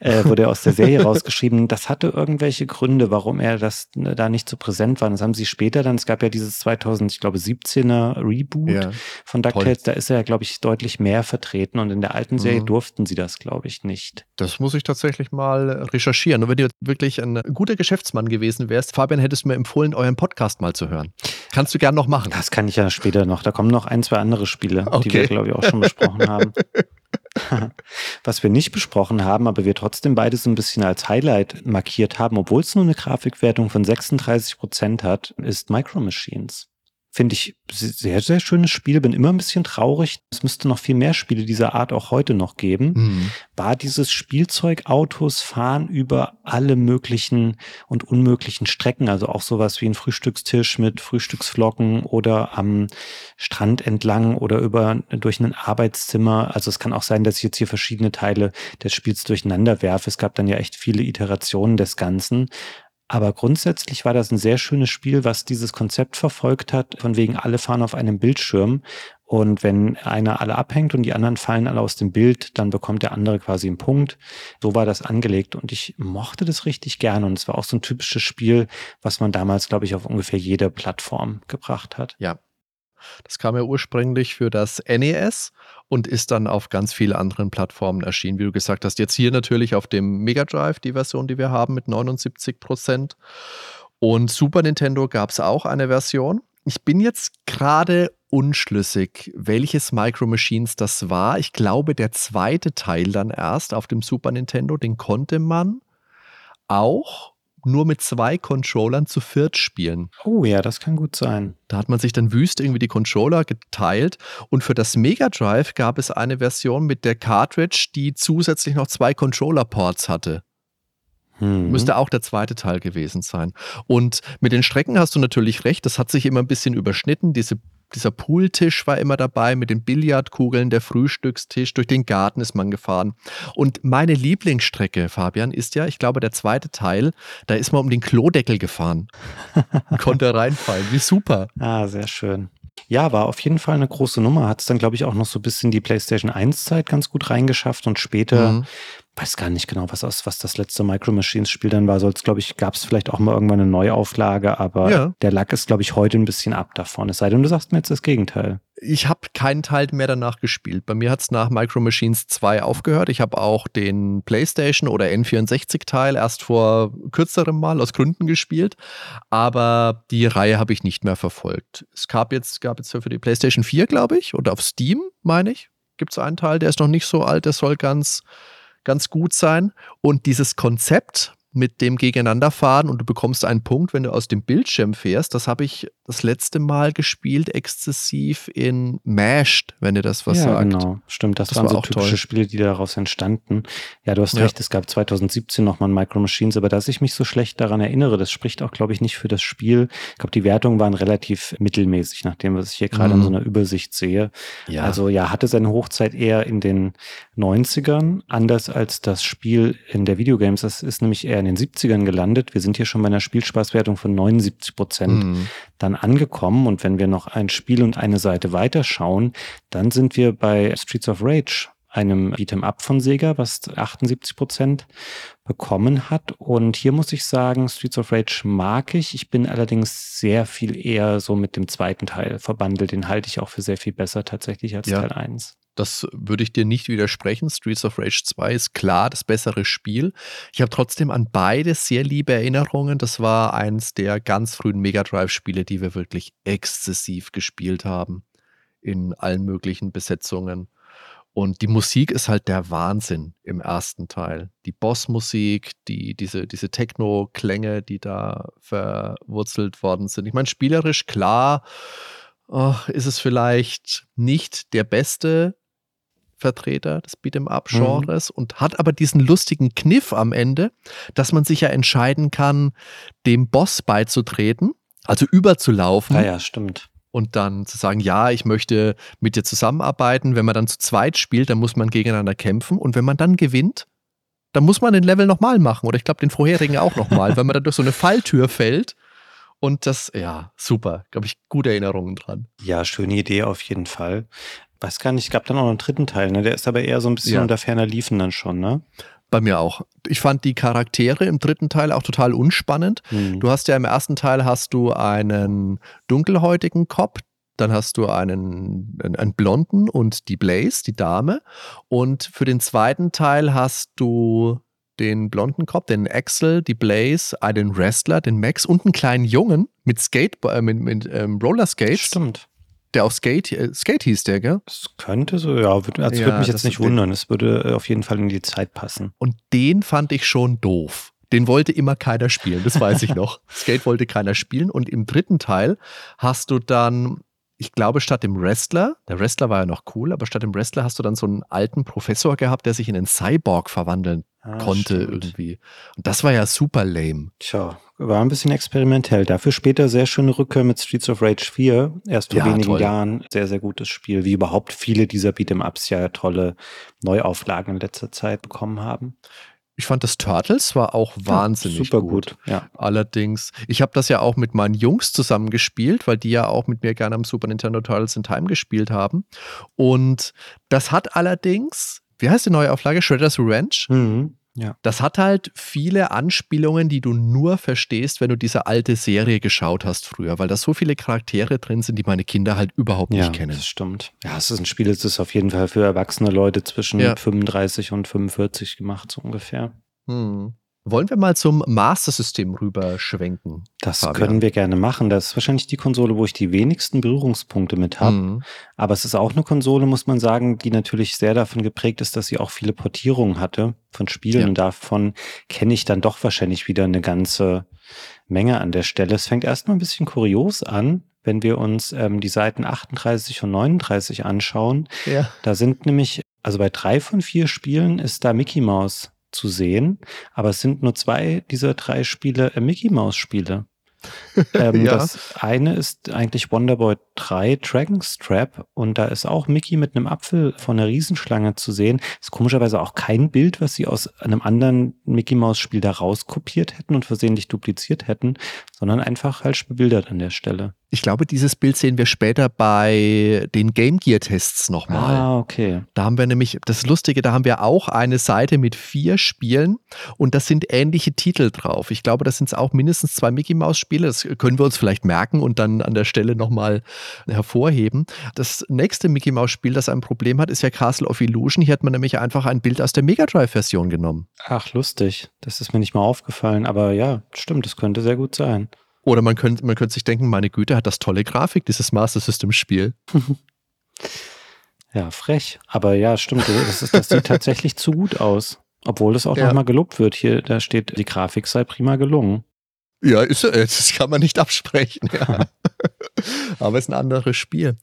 äh, wurde er aus der Serie rausgeschrieben. Das hatte irgendwelche Gründe, warum er das ne, da nicht so präsent war. Das haben sie später dann, es gab ja dieses 2000, ich glaube, 17er Reboot von DuckTales, da ist er, glaube ich, deutlich mehr vertreten und in der alten Serie mhm. durften sie das, glaube ich, nicht. Das muss ich tatsächlich mal recherchieren. Und wenn du wirklich ein guter Geschäftsmann gewesen wärst, Fabian, hättest du mir empfohlen, euren Podcast mal zu hören. Kannst du gern noch machen. Das kann ich ja später noch. Da kommen noch ein, zwei andere Spiele, okay. die wir, glaube ich, auch schon besprochen haben. Was wir nicht besprochen haben, aber wir trotzdem beides ein bisschen als Highlight markiert haben, obwohl es nur eine Grafikwertung von 36 Prozent hat, ist Micro Machines. Finde ich sehr, sehr schönes Spiel. Bin immer ein bisschen traurig. Es müsste noch viel mehr Spiele dieser Art auch heute noch geben. Mhm. War dieses Spielzeugautos fahren über alle möglichen und unmöglichen Strecken. Also auch sowas wie ein Frühstückstisch mit Frühstücksflocken oder am Strand entlang oder über, durch ein Arbeitszimmer. Also es kann auch sein, dass ich jetzt hier verschiedene Teile des Spiels durcheinander werfe. Es gab dann ja echt viele Iterationen des Ganzen. Aber grundsätzlich war das ein sehr schönes Spiel, was dieses Konzept verfolgt hat, von wegen alle fahren auf einem Bildschirm. Und wenn einer alle abhängt und die anderen fallen alle aus dem Bild, dann bekommt der andere quasi einen Punkt. So war das angelegt und ich mochte das richtig gerne. Und es war auch so ein typisches Spiel, was man damals, glaube ich, auf ungefähr jede Plattform gebracht hat. Ja, das kam ja ursprünglich für das NES und ist dann auf ganz vielen anderen Plattformen erschienen. Wie du gesagt hast, jetzt hier natürlich auf dem Mega Drive, die Version, die wir haben mit 79 Prozent. Und Super Nintendo gab es auch eine Version. Ich bin jetzt gerade unschlüssig, welches Micro Machines das war. Ich glaube, der zweite Teil dann erst auf dem Super Nintendo, den konnte man auch nur mit zwei Controllern zu viert spielen. Oh ja, das kann gut sein. Da hat man sich dann wüst irgendwie die Controller geteilt und für das Mega Drive gab es eine Version mit der Cartridge, die zusätzlich noch zwei Controller-Ports hatte. Hm. Müsste auch der zweite Teil gewesen sein. Und mit den Strecken hast du natürlich recht, das hat sich immer ein bisschen überschnitten. Diese dieser Pooltisch war immer dabei mit den Billardkugeln, der Frühstückstisch, durch den Garten ist man gefahren. Und meine Lieblingsstrecke, Fabian, ist ja, ich glaube, der zweite Teil, da ist man um den Klodeckel gefahren konnte reinfallen. Wie super. Ah, sehr schön. Ja, war auf jeden Fall eine große Nummer. Hat es dann, glaube ich, auch noch so ein bisschen die PlayStation 1-Zeit ganz gut reingeschafft und später mhm weiß gar nicht genau, was, aus, was das letzte Micro Machines Spiel dann war. Sonst, glaube ich, gab es vielleicht auch mal irgendwann eine Neuauflage, aber ja. der Lack ist, glaube ich, heute ein bisschen ab davon. Es sei denn, du sagst mir jetzt das Gegenteil. Ich habe keinen Teil mehr danach gespielt. Bei mir hat es nach Micro Machines 2 aufgehört. Ich habe auch den PlayStation oder N64-Teil erst vor kürzerem Mal aus Gründen gespielt, aber die Reihe habe ich nicht mehr verfolgt. Es gab jetzt, gab jetzt für die PlayStation 4, glaube ich, oder auf Steam, meine ich, gibt es einen Teil, der ist noch nicht so alt, der soll ganz ganz gut sein. Und dieses Konzept mit dem Gegeneinanderfahren und du bekommst einen Punkt, wenn du aus dem Bildschirm fährst. Das habe ich das letzte Mal gespielt, exzessiv in Mashed, wenn ihr das was ja, sagt. Genau, stimmt. Das, das waren war so typische toll. Spiele, die daraus entstanden. Ja, du hast ja. recht, es gab 2017 nochmal ein Micro Machines, aber dass ich mich so schlecht daran erinnere, das spricht auch, glaube ich, nicht für das Spiel. Ich glaube, die Wertungen waren relativ mittelmäßig, nach dem, was ich hier gerade mhm. in so einer Übersicht sehe. Ja. Also ja, hatte seine Hochzeit eher in den 90ern, anders als das Spiel in der Videogames. Das ist nämlich eher in den 70ern gelandet. Wir sind hier schon bei einer Spielspaßwertung von 79 Prozent mhm. dann angekommen. Und wenn wir noch ein Spiel und eine Seite weiterschauen, dann sind wir bei Streets of Rage einem Beat'em Up von Sega, was 78 Prozent bekommen hat. Und hier muss ich sagen, Streets of Rage mag ich. Ich bin allerdings sehr viel eher so mit dem zweiten Teil verbandelt. Den halte ich auch für sehr viel besser tatsächlich als ja. Teil 1. Das würde ich dir nicht widersprechen. Streets of Rage 2 ist klar das bessere Spiel. Ich habe trotzdem an beide sehr liebe Erinnerungen. Das war eins der ganz frühen Mega Drive-Spiele, die wir wirklich exzessiv gespielt haben. In allen möglichen Besetzungen. Und die Musik ist halt der Wahnsinn im ersten Teil. Die Bossmusik, die, diese, diese Techno-Klänge, die da verwurzelt worden sind. Ich meine, spielerisch klar oh, ist es vielleicht nicht der beste Vertreter des Beat'em-up-Genres mhm. und hat aber diesen lustigen Kniff am Ende, dass man sich ja entscheiden kann, dem Boss beizutreten, also überzulaufen. Ja, ja, stimmt. Und dann zu sagen, ja, ich möchte mit dir zusammenarbeiten. Wenn man dann zu zweit spielt, dann muss man gegeneinander kämpfen. Und wenn man dann gewinnt, dann muss man den Level nochmal machen. Oder ich glaube, den vorherigen auch nochmal, weil man dann durch so eine Falltür fällt. Und das, ja, super. Glaube ich, gute Erinnerungen dran. Ja, schöne Idee auf jeden Fall weiß gar nicht, es gab dann auch noch einen dritten Teil, ne? Der ist aber eher so ein bisschen ja. unter ferner Liefen dann schon, ne? Bei mir auch. Ich fand die Charaktere im dritten Teil auch total unspannend. Hm. Du hast ja im ersten Teil hast du einen dunkelhäutigen Cop, dann hast du einen, einen, einen, Blonden und die Blaze, die Dame. Und für den zweiten Teil hast du den blonden Cop, den Axel, die Blaze, einen Wrestler, den Max und einen kleinen Jungen mit Skate, äh, mit, mit ähm, Rollerskates. Stimmt der auch Skate, äh, Skate hieß der, gell? Es könnte so, ja. Würde, also ja, würde mich jetzt nicht wundern. Es würde äh, auf jeden Fall in die Zeit passen. Und den fand ich schon doof. Den wollte immer keiner spielen, das weiß ich noch. Skate wollte keiner spielen. Und im dritten Teil hast du dann, ich glaube, statt dem Wrestler, der Wrestler war ja noch cool, aber statt dem Wrestler hast du dann so einen alten Professor gehabt, der sich in einen Cyborg verwandeln ah, konnte stimmt. irgendwie. Und das war ja super lame. Tja, war ein bisschen experimentell. Dafür später sehr schöne Rückkehr mit Streets of Rage 4. Erst vor ja, wenigen toll. Jahren. Sehr, sehr gutes Spiel. Wie überhaupt viele dieser Beat'em-Ups ja tolle Neuauflagen in letzter Zeit bekommen haben. Ich fand das Turtles war auch wahnsinnig ja, super gut. gut. Ja. Allerdings, ich habe das ja auch mit meinen Jungs zusammen gespielt, weil die ja auch mit mir gerne am Super Nintendo Turtles in Time gespielt haben. Und das hat allerdings, wie heißt die neue Auflage? Shredder's Revenge? Mhm. Ja. Das hat halt viele Anspielungen, die du nur verstehst, wenn du diese alte Serie geschaut hast früher, weil da so viele Charaktere drin sind, die meine Kinder halt überhaupt ja, nicht kennen. Das stimmt. Ja, es ist ein Spiel, das ist auf jeden Fall für erwachsene Leute zwischen Ja. 35 und 45 gemacht, so ungefähr. Hm. Wollen wir mal zum Master System rüber schwenken? Das Fabian. können wir gerne machen. Das ist wahrscheinlich die Konsole, wo ich die wenigsten Berührungspunkte mit habe. Hm. Aber es ist auch eine Konsole, muss man sagen, die natürlich sehr davon geprägt ist, dass sie auch viele Portierungen hatte von Spielen. Ja. Und davon kenne ich dann doch wahrscheinlich wieder eine ganze Menge an der Stelle. Es fängt erstmal ein bisschen kurios an, wenn wir uns ähm, die Seiten 38 und 39 anschauen. Ja. Da sind nämlich, also bei drei von vier Spielen ist da Mickey Mouse zu sehen, aber es sind nur zwei dieser drei Spiele äh, Mickey Mouse Spiele. ähm, Ja. Das eine ist eigentlich Wonderboy 3 Dragon's Trap und da ist auch Mickey mit einem Apfel von einer Riesenschlange zu sehen. Ist komischerweise auch kein Bild, was sie aus einem anderen Mickey Mouse Spiel da rauskopiert hätten und versehentlich dupliziert hätten, sondern einfach falsch bebildert an der Stelle. Ich glaube, dieses Bild sehen wir später bei den Game Gear Tests nochmal. Ah, okay. Da haben wir nämlich, das Lustige, da haben wir auch eine Seite mit vier Spielen und das sind ähnliche Titel drauf. Ich glaube, das sind auch mindestens zwei Mickey Mouse Spiele. Das können wir uns vielleicht merken und dann an der Stelle nochmal hervorheben. Das nächste Mickey Mouse Spiel, das ein Problem hat, ist ja Castle of Illusion. Hier hat man nämlich einfach ein Bild aus der Mega Drive Version genommen. Ach, lustig. Das ist mir nicht mal aufgefallen, aber ja, stimmt, das könnte sehr gut sein. Oder man könnte, man könnte sich denken, meine Güte, hat das tolle Grafik, dieses Master System Spiel. Ja, frech. Aber ja, stimmt. Das, ist, das sieht tatsächlich zu gut aus. Obwohl es auch Ja. nochmal gelobt wird. Hier, da steht, die Grafik sei prima gelungen. Ja, ist, äh, das kann man nicht absprechen. Ja. Aber es ist ein anderes Spiel.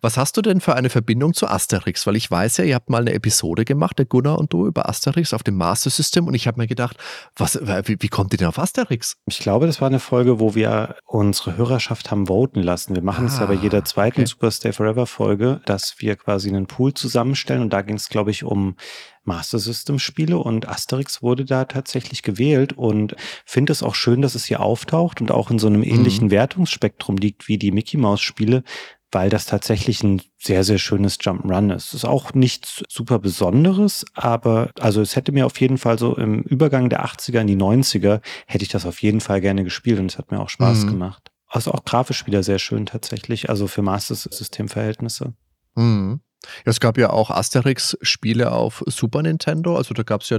Was hast du denn für eine Verbindung zu Asterix? Weil ich weiß ja, ihr habt mal eine Episode gemacht, der Gunnar und du, über Asterix auf dem Master System und ich habe mir gedacht, was, wie, wie kommt ihr denn auf Asterix? Ich glaube, das war eine Folge, wo wir unsere Hörerschaft haben voten lassen. Wir machen es ja bei Ah, jeder zweiten okay. Super Stay Forever Folge, dass wir quasi einen Pool zusammenstellen und da ging es, glaube ich, um Master System Spiele und Asterix wurde da tatsächlich gewählt und finde es auch schön, dass es hier auftaucht und auch in so einem ähnlichen Wertungsspektrum liegt wie die Mickey Mouse Spiele, weil das tatsächlich ein sehr, sehr schönes Jump'n'Run ist. Es ist auch nichts super Besonderes, aber also es hätte mir auf jeden Fall so im Übergang der 80er in die 90er hätte ich das auf jeden Fall gerne gespielt und es hat mir auch Spaß Mhm. gemacht. Also auch grafisch wieder sehr schön tatsächlich, also für Master System Verhältnisse. Mhm. Ja, es gab ja auch Asterix-Spiele auf Super Nintendo, also da gab es ja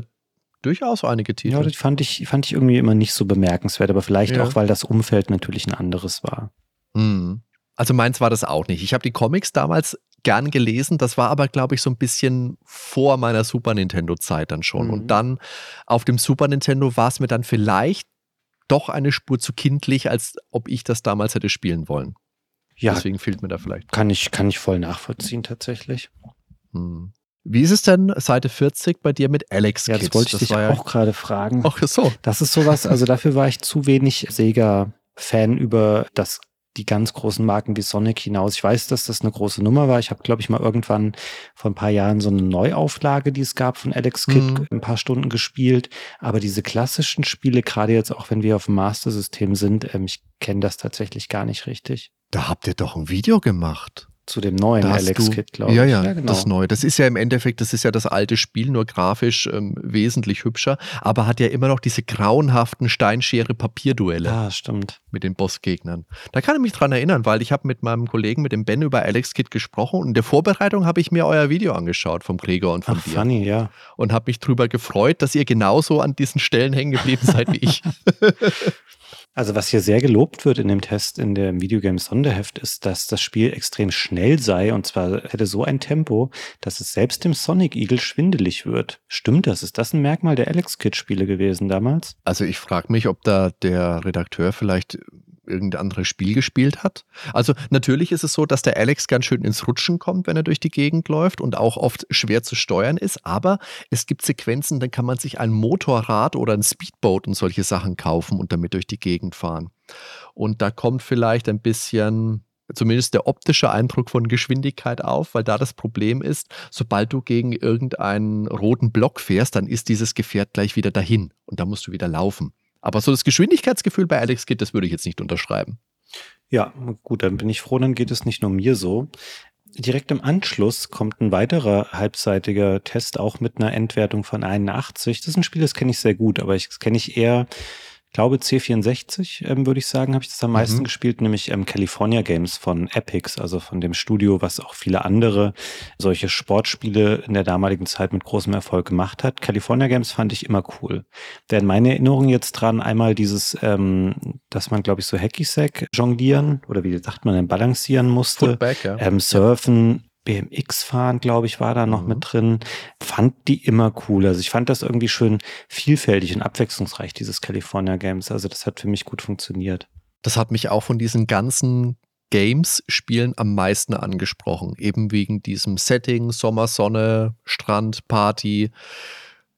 durchaus einige Titel. Ja, die fand ich, fand ich irgendwie immer nicht so bemerkenswert, aber vielleicht Ja. auch, weil das Umfeld natürlich ein anderes war. Mhm. Also meins war das auch nicht. Ich habe die Comics damals gern gelesen, das war aber, glaube ich, so ein bisschen vor meiner Super Nintendo-Zeit dann schon. Mhm. Und dann auf dem Super Nintendo war es mir dann vielleicht doch eine Spur zu kindlich, als ob ich das damals hätte spielen wollen. Ja, Deswegen fehlt mir da vielleicht. kann ich, kann ich voll nachvollziehen tatsächlich. Hm. Wie ist es denn Seite 40 bei dir mit Alex Ja, das wollte ich das dich ja auch gerade fragen. Ach so. Das ist sowas, also dafür war ich zu wenig Sega-Fan über das, die ganz großen Marken wie Sonic hinaus. Ich weiß, dass das eine große Nummer war. Ich habe, glaube ich, mal irgendwann vor ein paar Jahren so eine Neuauflage, die es gab von Alex Kidd, Mhm. ein paar Stunden gespielt. Aber diese klassischen Spiele, gerade jetzt auch wenn wir auf dem Master-System sind, ähm, ich kenne das tatsächlich gar nicht richtig. Da habt ihr doch ein Video gemacht. Zu dem neuen Da Alex Kidd, glaube ich. Ja, ja, genau. das neue. Das ist ja im Endeffekt, das ist ja das alte Spiel, nur grafisch ähm, wesentlich hübscher, aber hat ja immer noch diese grauenhaften Steinschere-Papierduelle Ah, stimmt. mit den Bossgegnern. Da kann ich mich dran erinnern, weil ich habe mit meinem Kollegen, mit dem Ben, über Alex Kidd gesprochen und in der Vorbereitung habe ich mir euer Video angeschaut vom Gregor und von Ach, dir funny, ja. und habe mich drüber gefreut, dass ihr genauso an diesen Stellen hängen geblieben seid wie ich. Also was hier sehr gelobt wird in dem Test in dem Videogame Sonderheft ist, dass das Spiel extrem schnell sei und zwar hätte so ein Tempo, dass es selbst dem Sonic Eagle schwindelig wird. Stimmt das? Ist das ein Merkmal der Alex Kid Spiele gewesen damals? Also ich frage mich, ob da der Redakteur vielleicht irgendein anderes Spiel gespielt hat. Also natürlich ist es so, dass der Alex ganz schön ins Rutschen kommt, wenn er durch die Gegend läuft und auch oft schwer zu steuern ist. Aber es gibt Sequenzen, dann kann man sich ein Motorrad oder ein Speedboat und solche Sachen kaufen und damit durch die Gegend fahren. Und da kommt vielleicht ein bisschen zumindest der optische Eindruck von Geschwindigkeit auf, weil da das Problem ist, sobald du gegen irgendeinen roten Block fährst, dann ist dieses Gefährt gleich wieder dahin und da musst du wieder laufen. Aber so das Geschwindigkeitsgefühl bei Alex Kidd, das würde ich jetzt nicht unterschreiben. Ja, gut, dann bin ich froh, dann geht es nicht nur mir so. Direkt im Anschluss kommt ein weiterer halbseitiger Test, auch mit einer Endwertung von 81. Das ist ein Spiel, das kenne ich sehr gut, aber ich, kenne ich eher glaube C64, ähm, würde ich sagen, habe ich das am meisten mhm. gespielt, nämlich ähm, California Games von Epics, also von dem Studio, was auch viele andere solche Sportspiele in der damaligen Zeit mit großem Erfolg gemacht hat. California Games fand ich immer cool. Denn meine Erinnerung jetzt dran, einmal dieses, ähm, dass man, glaube ich, so Hacky-Sack jonglieren oder wie sagt man denn, balancieren musste, Footback, ja. ähm, surfen, BMX fahren, glaube ich, war da noch mhm. mit drin. Fand die immer cool. Also ich fand das irgendwie schön vielfältig und abwechslungsreich, dieses California Games. Also das hat für mich gut funktioniert. Das hat mich auch von diesen ganzen Games-Spielen am meisten angesprochen. Eben wegen diesem Setting, Sommersonne, Strand, Party.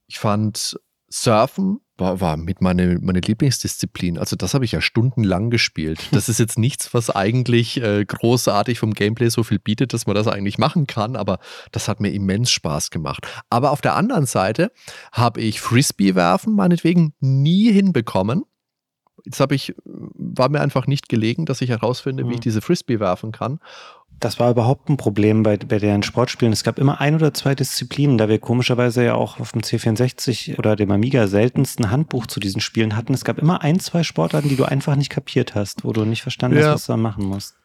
Ich fand Surfen war, war mit meine, meine Lieblingsdisziplin. Also das habe ich ja stundenlang gespielt. Das ist jetzt nichts, was eigentlich äh, großartig vom Gameplay so viel bietet, dass man das eigentlich machen kann, aber das hat mir immens Spaß gemacht. Aber auf der anderen Seite habe ich Frisbee werfen meinetwegen nie hinbekommen. Jetzt habe ich, war mir einfach nicht gelegen, dass ich herausfinde, mhm. wie ich mhm. diese Frisbee werfen kann das war überhaupt ein Problem bei, bei deren Sportspielen. Es gab immer ein oder zwei Disziplinen, da wir komischerweise ja auch auf dem C64 oder dem Amiga seltensten Handbuch zu diesen Spielen hatten. Es gab immer ein, zwei Sportarten, die du einfach nicht kapiert hast, wo du nicht verstanden ja. hast, was du da machen musst.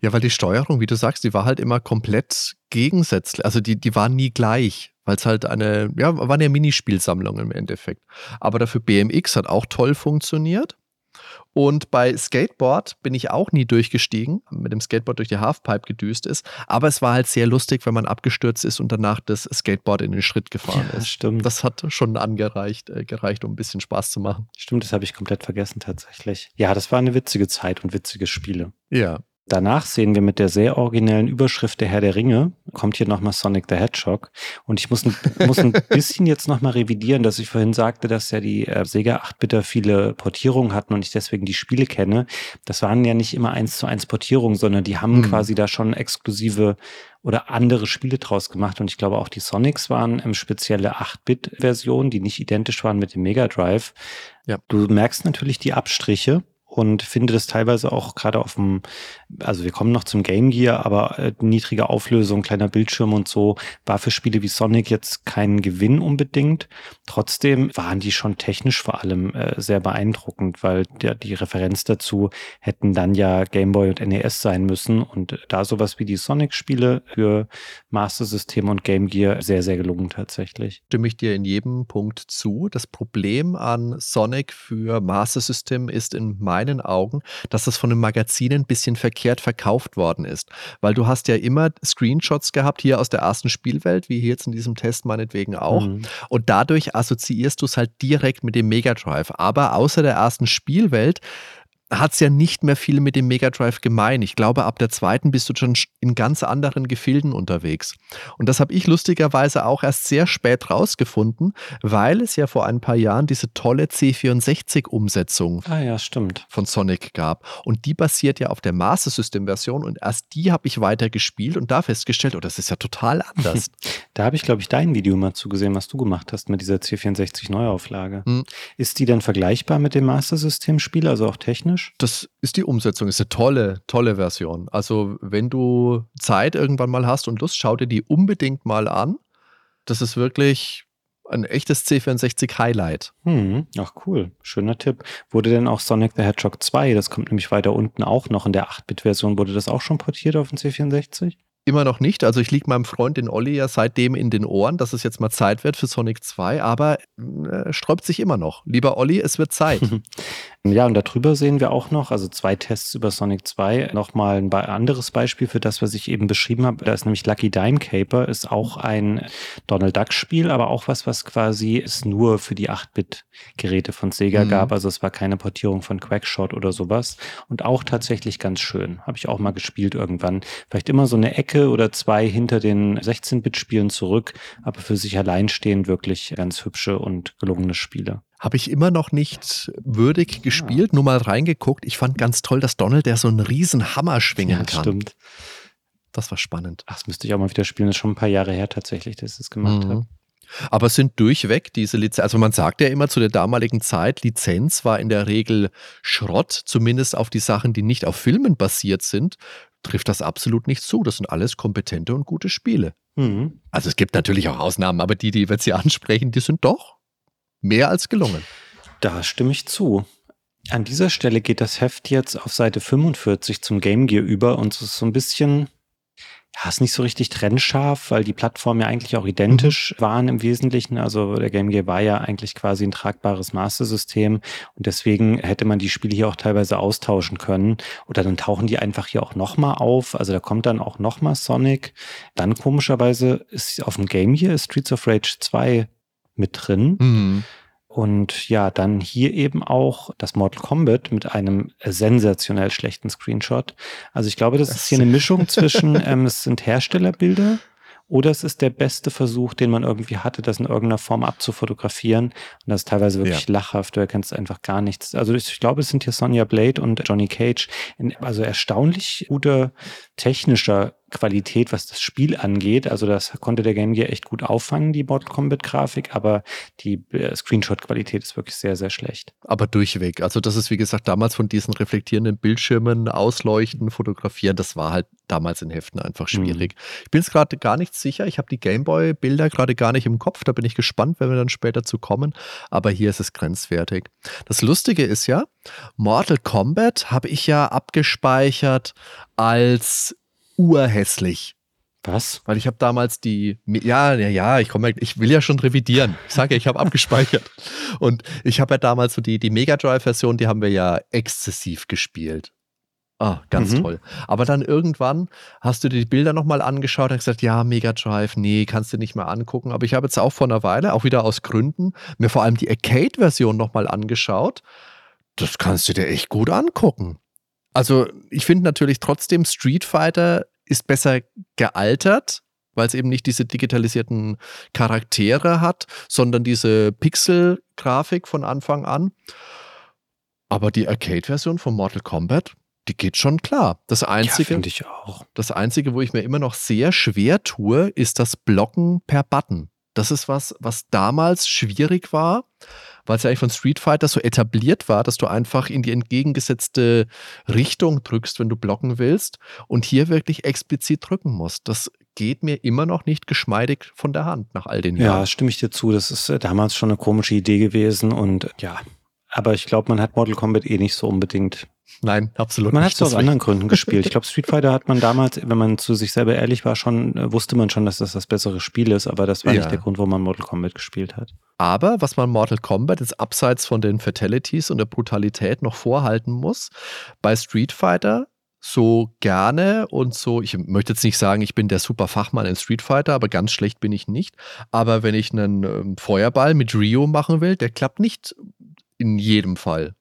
Ja, weil die Steuerung, wie du sagst, die war halt immer komplett gegensätzlich. Also die, die war nie gleich, weil es halt eine, ja, war eine Minispielsammlung im Endeffekt. Aber dafür BMX hat auch toll funktioniert. Und bei Skateboard bin ich auch nie durchgestiegen, mit dem Skateboard durch die Halfpipe gedüst ist. Aber es war halt sehr lustig, wenn man abgestürzt ist und danach das Skateboard in den Schritt gefahren ja, ist. Stimmt. Das hat schon angereicht, äh, gereicht, um ein bisschen Spaß zu machen. Stimmt, das habe ich komplett vergessen tatsächlich. Ja, das war eine witzige Zeit und witzige Spiele. Ja. Danach sehen wir mit der sehr originellen Überschrift der Herr der Ringe, kommt hier nochmal Sonic the Hedgehog. Und ich muss ein, muss ein bisschen jetzt nochmal revidieren, dass ich vorhin sagte, dass ja die äh, Sega 8-Bitter viele Portierungen hatten und ich deswegen die Spiele kenne. Das waren ja nicht immer eins zu eins Portierungen, sondern die haben mhm. quasi da schon exklusive oder andere Spiele draus gemacht. Und ich glaube auch die Sonics waren ähm, spezielle 8-Bit-Versionen, die nicht identisch waren mit dem Mega Drive. Ja. Du merkst natürlich die Abstriche und finde das teilweise auch gerade auf dem, also wir kommen noch zum Game Gear, aber äh, niedrige Auflösung, kleiner Bildschirm und so, war für Spiele wie Sonic jetzt kein Gewinn unbedingt. Trotzdem waren die schon technisch vor allem äh, sehr beeindruckend, weil der, die Referenz dazu hätten dann ja Game Boy und NES sein müssen und da sowas wie die Sonic-Spiele für Master System und Game Gear sehr, sehr gelungen tatsächlich. Stimme ich dir in jedem Punkt zu. Das Problem an Sonic für Master System ist in meinem meinen Augen, dass das von den Magazinen ein bisschen verkehrt verkauft worden ist. Weil du hast ja immer Screenshots gehabt, hier aus der ersten Spielwelt, wie hier jetzt in diesem Test meinetwegen auch. Mhm. Und dadurch assoziierst du es halt direkt mit dem Mega Drive. Aber außer der ersten Spielwelt hat es ja nicht mehr viel mit dem Mega Drive gemein. Ich glaube, ab der zweiten bist du schon in ganz anderen Gefilden unterwegs. Und das habe ich lustigerweise auch erst sehr spät rausgefunden, weil es ja vor ein paar Jahren diese tolle C64-Umsetzung ah, ja, von Sonic gab. Und die basiert ja auf der Master System-Version und erst die habe ich weiter gespielt und da festgestellt, oh, das ist ja total anders. da habe ich, glaube ich, dein Video mal zugesehen, was du gemacht hast mit dieser C64-Neuauflage. Hm. Ist die denn vergleichbar mit dem Master System-Spiel, also auch technisch? Englisch? Das ist die Umsetzung, ist eine tolle, tolle Version. Also, wenn du Zeit irgendwann mal hast und Lust, schau dir die unbedingt mal an. Das ist wirklich ein echtes C64-Highlight. Hm, ach cool, schöner Tipp. Wurde denn auch Sonic the Hedgehog 2, das kommt nämlich weiter unten auch noch in der 8-Bit-Version, wurde das auch schon portiert auf den C64? Immer noch nicht. Also ich liege meinem Freund den Olli ja seitdem in den Ohren, dass es jetzt mal Zeit wird für Sonic 2, aber äh, sträubt sich immer noch. Lieber Olli, es wird Zeit. ja, und darüber sehen wir auch noch, also zwei Tests über Sonic 2. Nochmal ein anderes Beispiel für das, was ich eben beschrieben habe. Da ist nämlich Lucky Dime Caper, ist auch ein Donald Duck Spiel, aber auch was, was quasi es nur für die 8-Bit-Geräte von Sega mhm. gab. Also es war keine Portierung von Quackshot oder sowas. Und auch tatsächlich ganz schön. Habe ich auch mal gespielt irgendwann. Vielleicht immer so eine Ecke Ecke oder zwei hinter den 16-Bit-Spielen zurück, aber für sich alleinstehend wirklich ganz hübsche und gelungene Spiele. Habe ich immer noch nicht würdig ah. gespielt, nur mal reingeguckt. Ich fand ganz toll, dass Donald, der so einen riesen Hammer schwingen ja, kann. Stimmt. Das war spannend. Ach, das müsste ich auch mal wieder spielen. Das ist schon ein paar Jahre her tatsächlich, dass ich das gemacht mhm. habe. Aber es sind durchweg diese Lizenz. Also man sagt ja immer zu der damaligen Zeit, Lizenz war in der Regel Schrott, zumindest auf die Sachen, die nicht auf Filmen basiert sind, trifft das absolut nicht zu. Das sind alles kompetente und gute Spiele. Mhm. Also es gibt natürlich auch Ausnahmen, aber die, die wir jetzt hier ansprechen, die sind doch mehr als gelungen. Da stimme ich zu. An dieser Stelle geht das Heft jetzt auf Seite 45 zum Game Gear über und es ist so ein bisschen ja, ist nicht so richtig trennscharf, weil die Plattformen ja eigentlich auch identisch mhm. waren im Wesentlichen. Also der Game Gear war ja eigentlich quasi ein tragbares Master-System und deswegen hätte man die Spiele hier auch teilweise austauschen können. Oder dann tauchen die einfach hier auch nochmal auf. Also da kommt dann auch nochmal Sonic. Dann komischerweise ist auf dem Game Gear Streets of Rage 2 mit drin. Mhm. Und ja, dann hier eben auch das Mortal Kombat mit einem sensationell schlechten Screenshot. Also ich glaube, das, das ist hier eine Mischung zwischen, ähm, es sind Herstellerbilder oder es ist der beste Versuch, den man irgendwie hatte, das in irgendeiner Form abzufotografieren. Und das ist teilweise wirklich ja. lachhaft, du erkennst einfach gar nichts. Also ich, ich glaube, es sind hier Sonja Blade und Johnny Cage in also erstaunlich guter technischer Qualität, was das Spiel angeht. Also das konnte der Game Gear echt gut auffangen, die Mortal Kombat Grafik, aber die äh, Screenshot-Qualität ist wirklich sehr, sehr schlecht. Aber durchweg. Also das ist, wie gesagt, damals von diesen reflektierenden Bildschirmen ausleuchten, fotografieren, das war halt damals in Heften einfach mhm. schwierig. Mhm. Ich bin jetzt gerade gar nicht sicher. Ich habe die Gameboy-Bilder gerade gar nicht im Kopf. Da bin ich gespannt, wenn wir dann später zu kommen. Aber hier ist es grenzwertig. Das Lustige ist ja, Mortal Kombat habe ich ja abgespeichert als urhässlich. Was? Weil ich habe damals die, ja, ja, ja, ich komme, ich will ja schon revidieren. Ich sage ja, ich habe abgespeichert. Und ich habe ja damals so die, die Mega Drive-Version, die haben wir ja exzessiv gespielt. Ah, ganz mhm. toll. Aber dann irgendwann hast du dir die Bilder nochmal angeschaut und gesagt, ja, Mega Drive, nee, kannst du nicht mehr angucken. Aber ich habe jetzt auch vor einer Weile, auch wieder aus Gründen, mir vor allem die Arcade-Version nochmal angeschaut. Das kannst du dir echt gut angucken. Also ich finde natürlich trotzdem Street Fighter ist besser gealtert, weil es eben nicht diese digitalisierten Charaktere hat, sondern diese Pixel-Grafik von Anfang an. Aber die Arcade-Version von Mortal Kombat, die geht schon klar. Das einzige, ja, ich auch. Das einzige, wo ich mir immer noch sehr schwer tue, ist das Blocken per Button. Das ist was, was damals schwierig war weil es ja eigentlich von Street Fighter so etabliert war, dass du einfach in die entgegengesetzte Richtung drückst, wenn du blocken willst und hier wirklich explizit drücken musst. Das geht mir immer noch nicht geschmeidig von der Hand nach all den Jahren. Ja, stimme ich dir zu. Das ist äh, damals schon eine komische Idee gewesen und ja, aber ich glaube, man hat Mortal Kombat eh nicht so unbedingt Nein, absolut man nicht. Man hat es aus anderen Gründen gespielt. Ich glaube, Street Fighter hat man damals, wenn man zu sich selber ehrlich war, schon, äh, wusste man schon, dass das das bessere Spiel ist, aber das war ja. nicht der Grund, warum man Mortal Kombat gespielt hat. Aber was man Mortal Kombat jetzt abseits von den Fatalities und der Brutalität noch vorhalten muss, bei Street Fighter so gerne und so, ich möchte jetzt nicht sagen, ich bin der super Fachmann in Street Fighter, aber ganz schlecht bin ich nicht. Aber wenn ich einen ähm, Feuerball mit Rio machen will, der klappt nicht in jedem Fall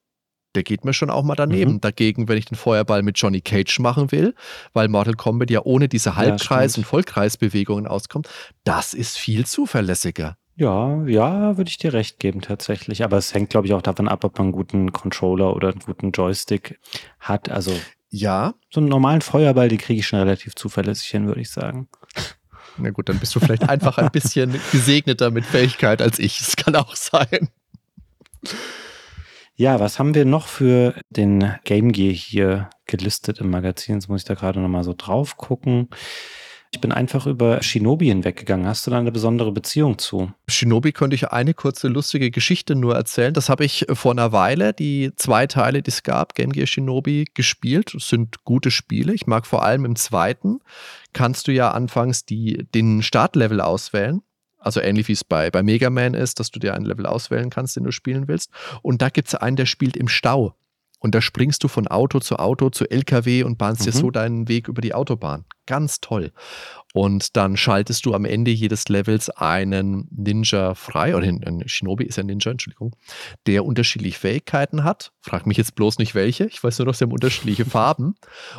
der geht mir schon auch mal daneben. Mhm. Dagegen, wenn ich den Feuerball mit Johnny Cage machen will, weil Mortal Kombat ja ohne diese Halbkreis- ja, und Vollkreisbewegungen auskommt, das ist viel zuverlässiger. Ja, ja, würde ich dir recht geben tatsächlich. Aber es hängt, glaube ich, auch davon ab, ob man einen guten Controller oder einen guten Joystick hat. Also ja. So einen normalen Feuerball, die kriege ich schon relativ zuverlässig hin, würde ich sagen. Na gut, dann bist du vielleicht einfach ein bisschen gesegneter mit Fähigkeit als ich. Das kann auch sein. Ja, was haben wir noch für den Game Gear hier gelistet im Magazin? Jetzt muss ich da gerade nochmal so drauf gucken. Ich bin einfach über Shinobi hinweggegangen. Hast du da eine besondere Beziehung zu? Shinobi könnte ich eine kurze lustige Geschichte nur erzählen. Das habe ich vor einer Weile, die zwei Teile, die es gab, Game Gear Shinobi, gespielt. Das sind gute Spiele. Ich mag vor allem im zweiten, kannst du ja anfangs die, den Startlevel auswählen. Also ähnlich wie es bei, bei Mega Man ist, dass du dir einen Level auswählen kannst, den du spielen willst. Und da gibt es einen, der spielt im Stau. Und da springst du von Auto zu Auto zu LKW und bahnst mhm. dir so deinen Weg über die Autobahn. ganz toll. Und dann schaltest du am Ende jedes Levels einen Ninja frei, oder ein Shinobi ist ein Ninja, Entschuldigung, der unterschiedliche Fähigkeiten hat. Frag mich jetzt bloß nicht welche. Ich weiß nur noch, sie haben unterschiedliche Farben.